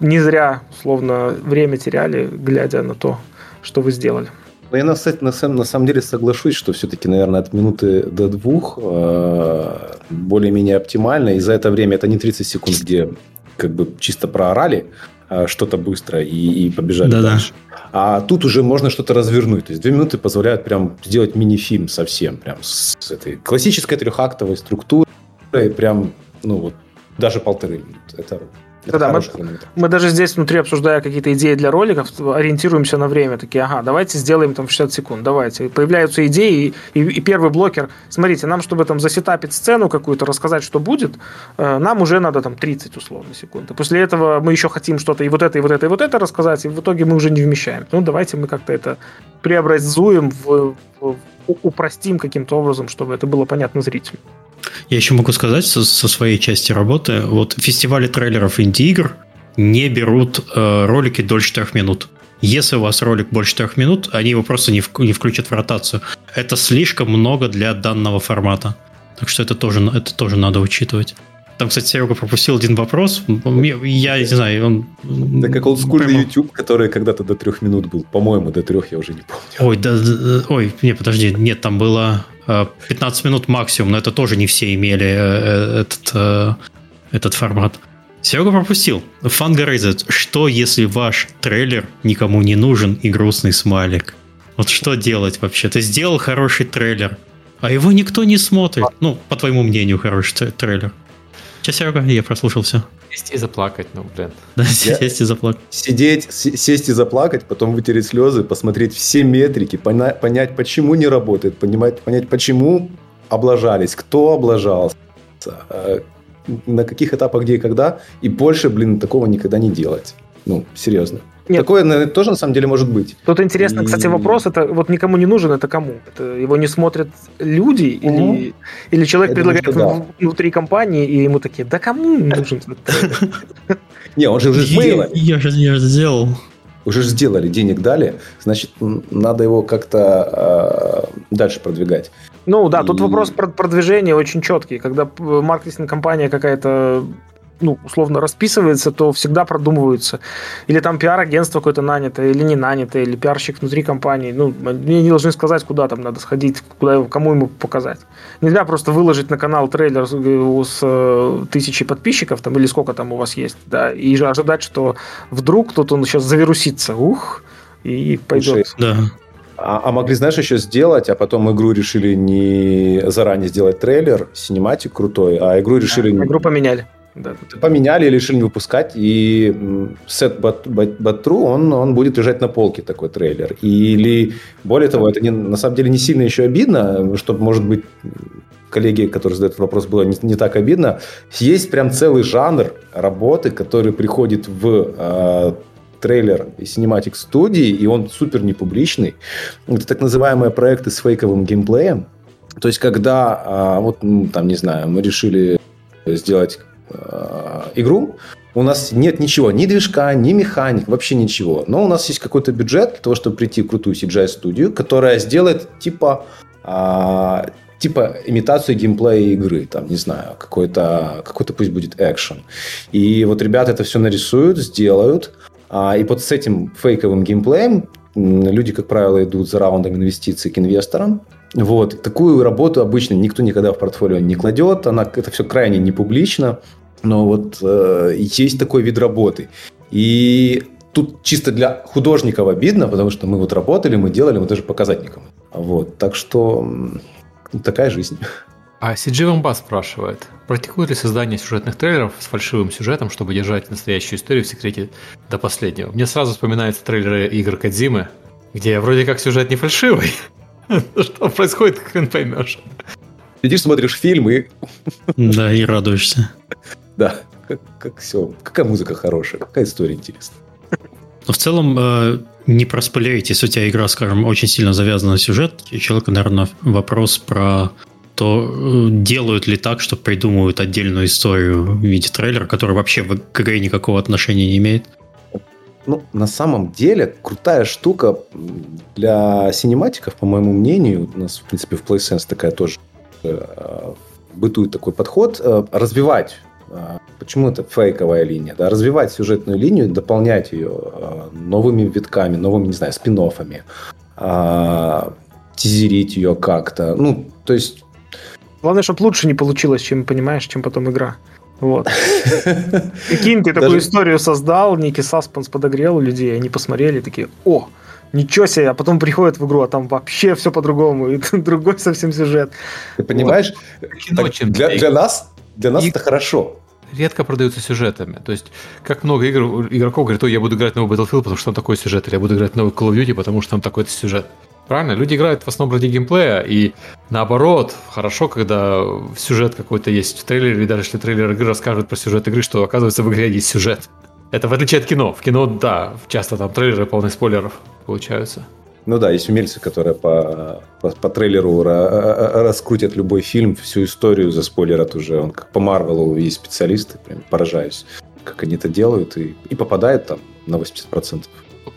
не зря, словно, время теряли, глядя на то, что вы сделали. Ну, я на, на, на самом деле соглашусь, что все-таки, наверное, от минуты до двух э, более-менее оптимально. И за это время это не 30 секунд, где как бы чисто проорали э, что-то быстро и, и побежали Да-да. дальше. А тут уже можно что-то развернуть. То есть две минуты позволяют прям сделать мини-фильм совсем, прям с, с этой классической трехактовой структурой, прям, ну вот, даже полторы минуты. Это это да, мы, мы даже здесь внутри, обсуждая какие-то идеи для роликов, ориентируемся на время. Такие, ага, давайте сделаем там 60 секунд, давайте. Появляются идеи, и, и, и первый блокер, смотрите, нам, чтобы там засетапить сцену какую-то, рассказать, что будет, э, нам уже надо там 30 условно секунд. И после этого мы еще хотим что-то и вот это, и вот это, и вот это рассказать, и в итоге мы уже не вмещаем. Ну, давайте мы как-то это преобразуем, в, в, упростим каким-то образом, чтобы это было понятно зрителю. Я еще могу сказать со, со своей части работы, вот фестивали трейлеров инди-игр не берут э, ролики дольше трех минут. Если у вас ролик больше трех минут, они его просто не, в, не включат в ротацию. Это слишком много для данного формата. Так что это тоже, это тоже надо учитывать. Там, кстати, Серега пропустил один вопрос. Я не знаю, он... Да как олдскульный прямо... YouTube, который когда-то до трех минут был. По-моему, до трех я уже не помню. Ой, да, да, ой, не, подожди. Нет, там было 15 э, минут максимум, но это тоже не все имели э, этот, э, этот формат. Серега пропустил. Фангарейзет. Что, если ваш трейлер никому не нужен и грустный смайлик? Вот что делать вообще? Ты сделал хороший трейлер, а его никто не смотрит. Ну, по твоему мнению, хороший трейлер. Че, Серега? Я прослушал все. Сесть и заплакать, ну, блин. Да, сесть и заплакать. Сидеть, сесть и заплакать, потом вытереть слезы, посмотреть все метрики, понять, почему не работает, понимать, понять, почему облажались, кто облажался, э, на каких этапах, где и когда, и больше, блин, такого никогда не делать. Ну, серьезно. Нет. Такое наверное, тоже на самом деле может быть. Тут интересно, и... кстати, вопрос, это вот никому не нужен, это кому? Это его не смотрят люди угу. или, или человек Я предлагает думаю, да. внутри компании, и ему такие, да кому нужен? Не, он же уже сделал. Я же сделал. Уже сделали, денег дали, значит, надо его как-то а, дальше продвигать. Ну да, тут вопрос про продвижения очень четкий. Когда маркетинг компания какая-то ну, условно расписывается, то всегда продумываются. Или там пиар-агентство какое-то нанято, или не нанято, или пиарщик внутри компании. Ну, мне не должны сказать, куда там надо сходить, куда, кому ему показать. Нельзя просто выложить на канал трейлер с, с э, тысячей подписчиков, там, или сколько там у вас есть, да, и ожидать, что вдруг тут он сейчас завирусится, ух, и пойдет. Да. А, а могли, знаешь, еще сделать, а потом игру решили не заранее сделать трейлер, синематик крутой, а игру решили... А, игру поменяли. Да. Поменяли, решили не выпускать, и сет Батру, он, он будет лежать на полке, такой трейлер. Или, более того, это не, на самом деле не сильно еще обидно, чтобы, может быть, коллеги, которые задают вопрос, было не, не так обидно. Есть прям целый жанр работы, который приходит в э, трейлер и синематик студии, и он супер непубличный. Это так называемые проекты с фейковым геймплеем. То есть, когда, э, вот, там, не знаю, мы решили сделать игру, у нас нет ничего, ни движка, ни механик, вообще ничего. Но у нас есть какой-то бюджет для того, чтобы прийти в крутую CGI-студию, которая сделает типа, а, типа имитацию геймплея игры. Там, не знаю, какой-то, какой-то пусть будет экшен. И вот ребята это все нарисуют, сделают. А, и вот с этим фейковым геймплеем люди, как правило, идут за раундом инвестиций к инвесторам. Вот. Такую работу обычно никто никогда в портфолио не кладет. Она, это все крайне не публично. Но вот э, есть такой вид работы. И тут чисто для художников обидно, потому что мы вот работали, мы делали, мы даже показать никому. Вот. Так что такая жизнь. А CG Вамбас спрашивает, практикует ли создание сюжетных трейлеров с фальшивым сюжетом, чтобы держать настоящую историю в секрете до последнего? Мне сразу вспоминаются трейлеры игр Кадзимы, где вроде как сюжет не фальшивый, Что происходит, хрен поймешь. Сидишь, смотришь фильм и... Да, и радуешься. Да, как, как все. Какая музыка хорошая, какая история интересная. Но в целом, э, не проспойлерить, если у тебя игра, скажем, очень сильно завязана на сюжет, человека, наверное, вопрос про то, э, делают ли так, что придумывают отдельную историю в виде трейлера, который вообще к игре никакого отношения не имеет. Ну, на самом деле, крутая штука для синематиков, по моему мнению, у нас, в принципе, в PlaySense такая тоже э, бытует такой подход, э, развивать э, Почему это фейковая линия? Да? Развивать сюжетную линию, дополнять ее э, новыми витками, новыми, не знаю, спин э, тизерить ее как-то. Ну, то есть... Главное, чтобы лучше не получилось, чем, понимаешь, чем потом игра. Вот. Прикинь, ты такую историю создал, некий саспенс подогрел людей, они посмотрели, такие, о, ничего себе, а потом приходят в игру, а там вообще все по-другому, и другой совсем сюжет. Ты понимаешь, вот. так, для, для нас, для нас и... это хорошо. Редко продаются сюжетами. То есть, как много игр, игроков говорят, о, я буду играть новый Battlefield, потому что там такой сюжет, или я буду играть новый Call of Duty, потому что там такой-то сюжет. Правильно? Люди играют в основном ради геймплея, и наоборот, хорошо, когда сюжет какой-то есть в трейлере, или даже если трейлер игры расскажет про сюжет игры, что оказывается в игре есть сюжет. Это в отличие от кино. В кино, да, часто там трейлеры полные спойлеров получаются. Ну да, есть умельцы, которые по, по, по трейлеру раскрутят любой фильм, всю историю за заспойлерят уже. Он как по Марвелу есть специалисты, прям поражаюсь, как они это делают, и, и попадает там на 80%.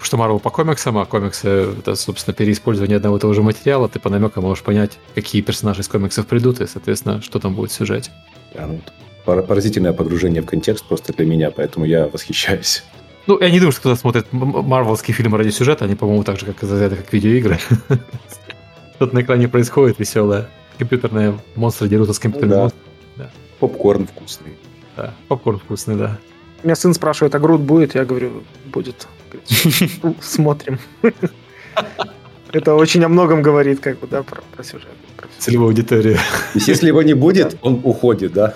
Что Marvel по комиксам, а комиксы — это, собственно, переиспользование одного и того же материала, ты по намекам можешь понять, какие персонажи из комиксов придут, и, соответственно, что там будет в сюжете. Да, ну, поразительное погружение в контекст просто для меня, поэтому я восхищаюсь. Ну, я не думаю, что кто-то смотрит марвелские фильмы ради сюжета, они, по-моему, так же, как из как видеоигры. Что-то на экране происходит веселое. Компьютерные монстры дерутся с компьютерными да. монстрами. Да. Попкорн вкусный. Да, попкорн вкусный, да. Меня сын спрашивает, а Грут будет? Я говорю, будет. Смотрим. Это очень о многом говорит, как бы, да, про, про сюжет. Про Целевую аудиторию. То есть, если его не будет, он уходит, да?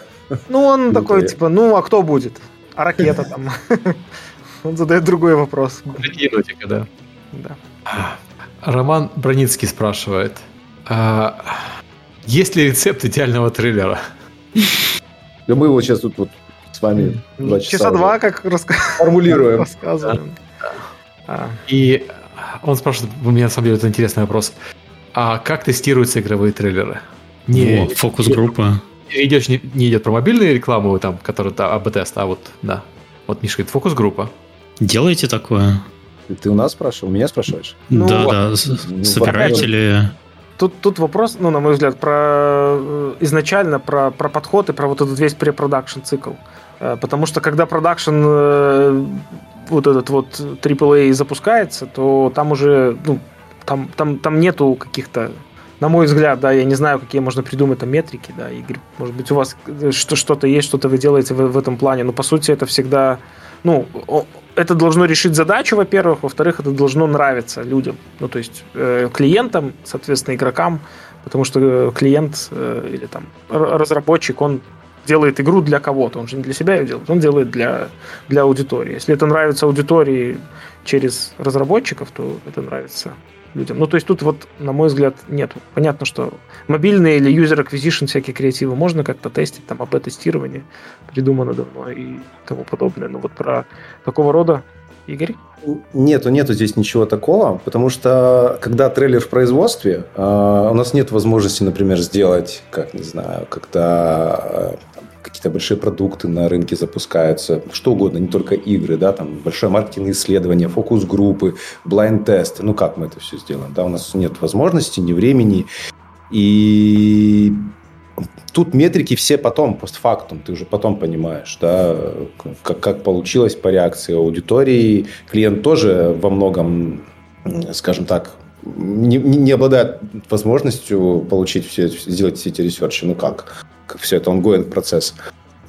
Ну, он такой, типа, ну, а кто будет? А ракета там? Он задает другой вопрос. Енотика, да. Да. Роман Броницкий спрашивает, а, есть ли рецепт идеального трейлера? Да мы его сейчас тут вот с вами два часа, Часа два, как раска- формулируем. рассказываем. А, И он спрашивает, у меня на самом деле это интересный вопрос. А как тестируются игровые трейлеры? Во, фокус-группа. Идешь, не, не идет про мобильную рекламу, там, которая да, АБ-тест, а вот, да. Вот Миша говорит, фокус-группа. Делаете такое? Ты у нас спрашивал? Меня спрашиваешь? Ну, да, вот. да. Ну, Собираете ли... Тут, тут вопрос, ну, на мой взгляд, про э, изначально про, про подход и про вот этот весь препродакшн цикл. Э, Потому что когда продакшн э, вот этот вот AAA запускается, то там уже, ну, там, там, там нету каких-то, на мой взгляд, да, я не знаю, какие можно придумать там метрики, да, Игорь, может быть, у вас что- что-то есть, что-то вы делаете в, в этом плане, но по сути это всегда, ну, это должно решить задачу, во-первых, во-вторых, это должно нравиться людям, ну, то есть э, клиентам, соответственно, игрокам, потому что э, клиент э, или там разработчик, он делает игру для кого-то, он же не для себя ее делает, он делает для, для аудитории. Если это нравится аудитории через разработчиков, то это нравится людям. Ну, то есть тут вот, на мой взгляд, нет. Понятно, что мобильные или user acquisition всякие креативы можно как-то тестить, там, АБ-тестирование придумано давно и тому подобное. Но вот про такого рода Игорь? Нету, нету здесь ничего такого, потому что когда трейлер в производстве, э, у нас нет возможности, например, сделать, как не знаю, когда там какие-то большие продукты на рынке запускаются, что угодно, не только игры, да, там большое маркетинговое исследование, фокус-группы, блайнд-тесты, ну как мы это все сделаем, да, у нас нет возможности, ни времени, и тут метрики все потом, постфактум, ты уже потом понимаешь, да, как, как получилось по реакции аудитории. Клиент тоже во многом, скажем так, не не обладает возможностью получить все, сделать все эти ресерчи. Ну как? Все это ongoing процесс.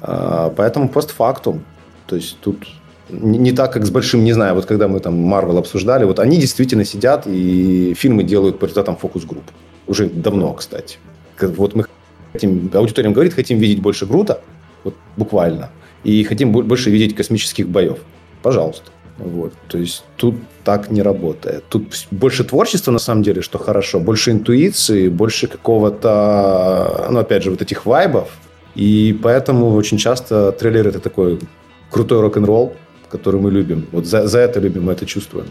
А, Поэтому постфактум. То есть тут не так, как с большим, не знаю, вот когда мы там Marvel обсуждали, вот они действительно сидят и фильмы делают по результатам фокус-групп. Уже давно, кстати. Вот мы хотим, аудиториям говорит, хотим видеть больше Грута, вот буквально, и хотим бо- больше видеть космических боев. Пожалуйста. Вот. То есть тут так не работает. Тут больше творчества, на самом деле, что хорошо, больше интуиции, больше какого-то, ну, опять же, вот этих вайбов. И поэтому очень часто трейлер это такой крутой рок-н-ролл, который мы любим. Вот за, за это любим, мы это чувствуем.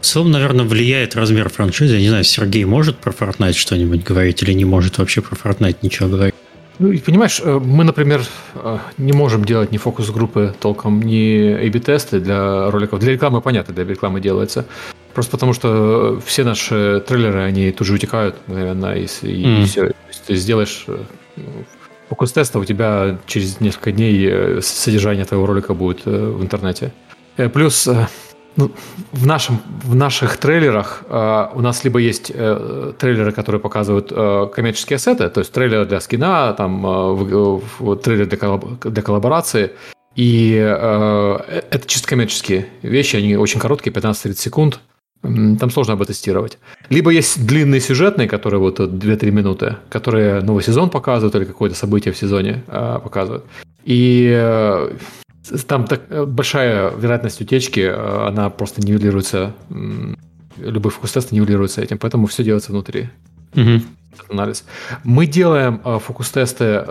В целом, наверное, влияет размер франшизы. Я не знаю, Сергей может про Fortnite что-нибудь говорить или не может вообще про Fortnite ничего говорить. Ну, и понимаешь, э, мы, например, э, не можем делать ни фокус-группы толком, ни A-B-тесты для роликов. Для рекламы, понятно, для рекламы делается. Просто потому, что все наши трейлеры, они тут же утекают, наверное, и, и Мгм. все. То есть ты сделаешь э, ну, фокус-тест, а у тебя через несколько дней содержание твоего ролика будет в интернете. Плюс ну, в, нашем, в наших трейлерах э, у нас либо есть э, трейлеры, которые показывают э, коммерческие ассеты, то есть трейлер для скина, там э, в- трейлер для, коллаб- для коллаборации, и э, это чисто коммерческие вещи, они очень короткие, 15-30 секунд, там сложно обтестировать. Либо есть длинные сюжетные, которые вот э, 2-3 минуты, которые новый сезон показывают или какое-то событие в сезоне э, показывают. И э, там так, э, большая вероятность утечки, э, она просто нивелируется, любой фокус-тест нивелируется этим, поэтому все делается внутри, этот анализ. Мы делаем э, фокус-тесты,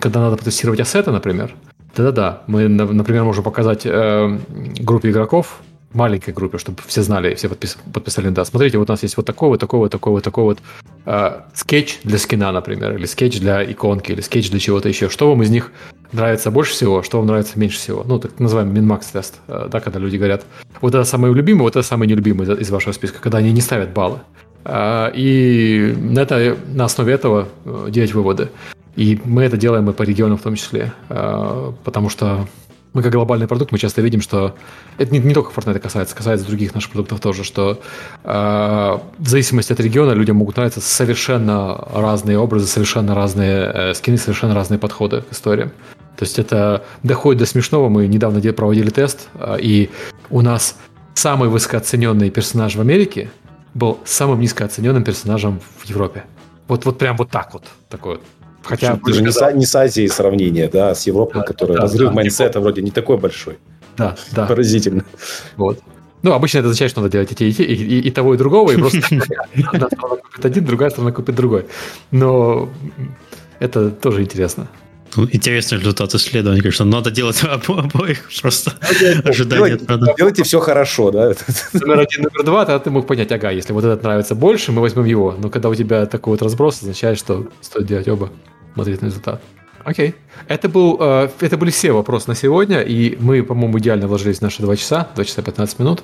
когда надо протестировать ассеты, например. Да-да-да, мы, на- например, можем показать группе игроков, маленькой группе, чтобы все знали, все подпис- подписали, да, смотрите, вот у нас есть вот такой вот, такой вот, такой вот, такой вот э, скетч для скина, например, или скетч для иконки, или скетч для чего-то еще. Что вам из них нравится больше всего, что вам нравится меньше всего? Ну, так называемый min-max тест, э, да, когда люди говорят, вот это самый любимый, вот это самый нелюбимый из, вашего списка, когда они не ставят баллы. Э, и на, это, на основе этого делать выводы. И мы это делаем и по регионам в том числе, потому что мы как глобальный продукт, мы часто видим, что это не, не только Fortnite касается, касается других наших продуктов тоже, что э, в зависимости от региона людям могут нравиться совершенно разные образы, совершенно разные э, скины, совершенно разные подходы к историям. То есть это доходит до смешного. Мы недавно проводили тест, э, и у нас самый высокооцененный персонаж в Америке был самым низкооцененным персонажем в Европе. Вот, вот прям вот так вот. Такой вот Хотя даже не, с, не с Азией сравнение, да, с Европой, да, которая да, разрыв да, майнсета вроде не такой большой. Да, да. Поразительно. Вот. Ну, обычно это означает, что надо делать и, те, и, те, и, и, того, и другого, и просто одна сторона купит один, другая сторона купит другой. Но это тоже интересно. Ну, интересный результат исследования, конечно. Надо делать обоих, просто ожидание от Делайте все хорошо, да? Номер один, номер два, тогда ты мог понять, ага, если вот этот нравится больше, мы возьмем его. Но когда у тебя такой вот разброс, означает, что стоит делать оба смотреть на результат. Окей. Это, был, э, это были все вопросы на сегодня, и мы, по-моему, идеально вложились в наши 2 часа, 2 часа 15 минут.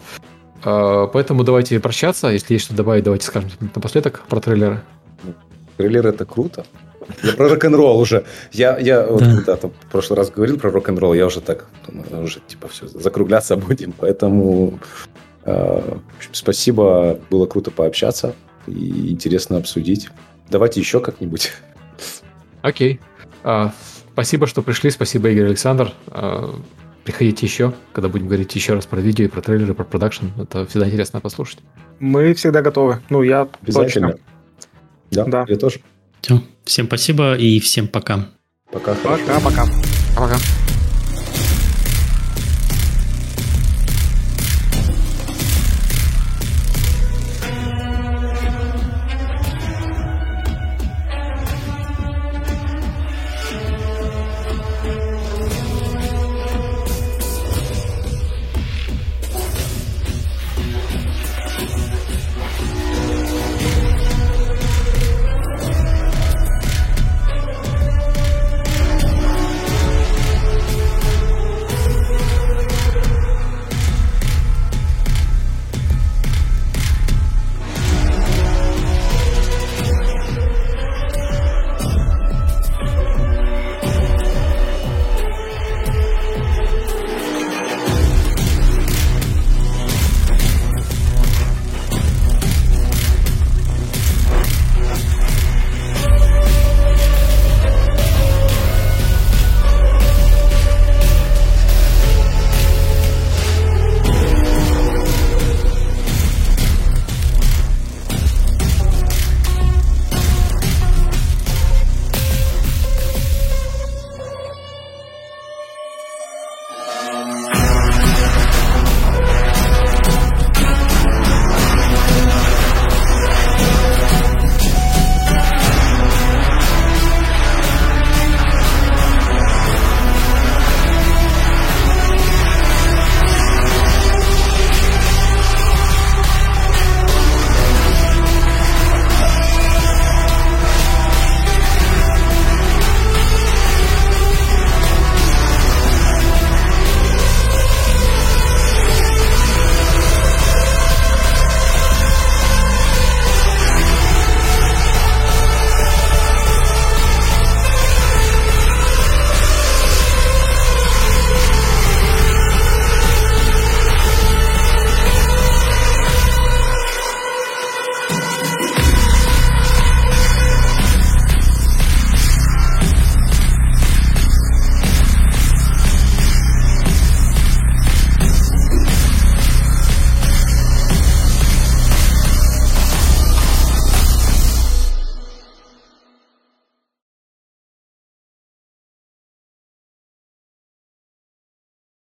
Э, поэтому давайте прощаться. Если есть что добавить, давайте скажем напоследок про трейлеры. Трейлер это круто. Я про рок-н-ролл уже. Я, я вот, когда там в прошлый раз говорил про рок-н-ролл, я уже так думаю, уже типа все, закругляться будем. Поэтому э, спасибо, было круто пообщаться и интересно обсудить. Давайте еще как-нибудь. Окей. А, спасибо, что пришли. Спасибо, Игорь Александр. А, приходите еще, когда будем говорить еще раз про видео и про трейлеры, про продакшн. Это всегда интересно послушать. Мы всегда готовы. Ну, я Обязательно. точно. Да, да, я тоже. Все. Всем спасибо и всем пока. Пока. Пока-пока. Пока.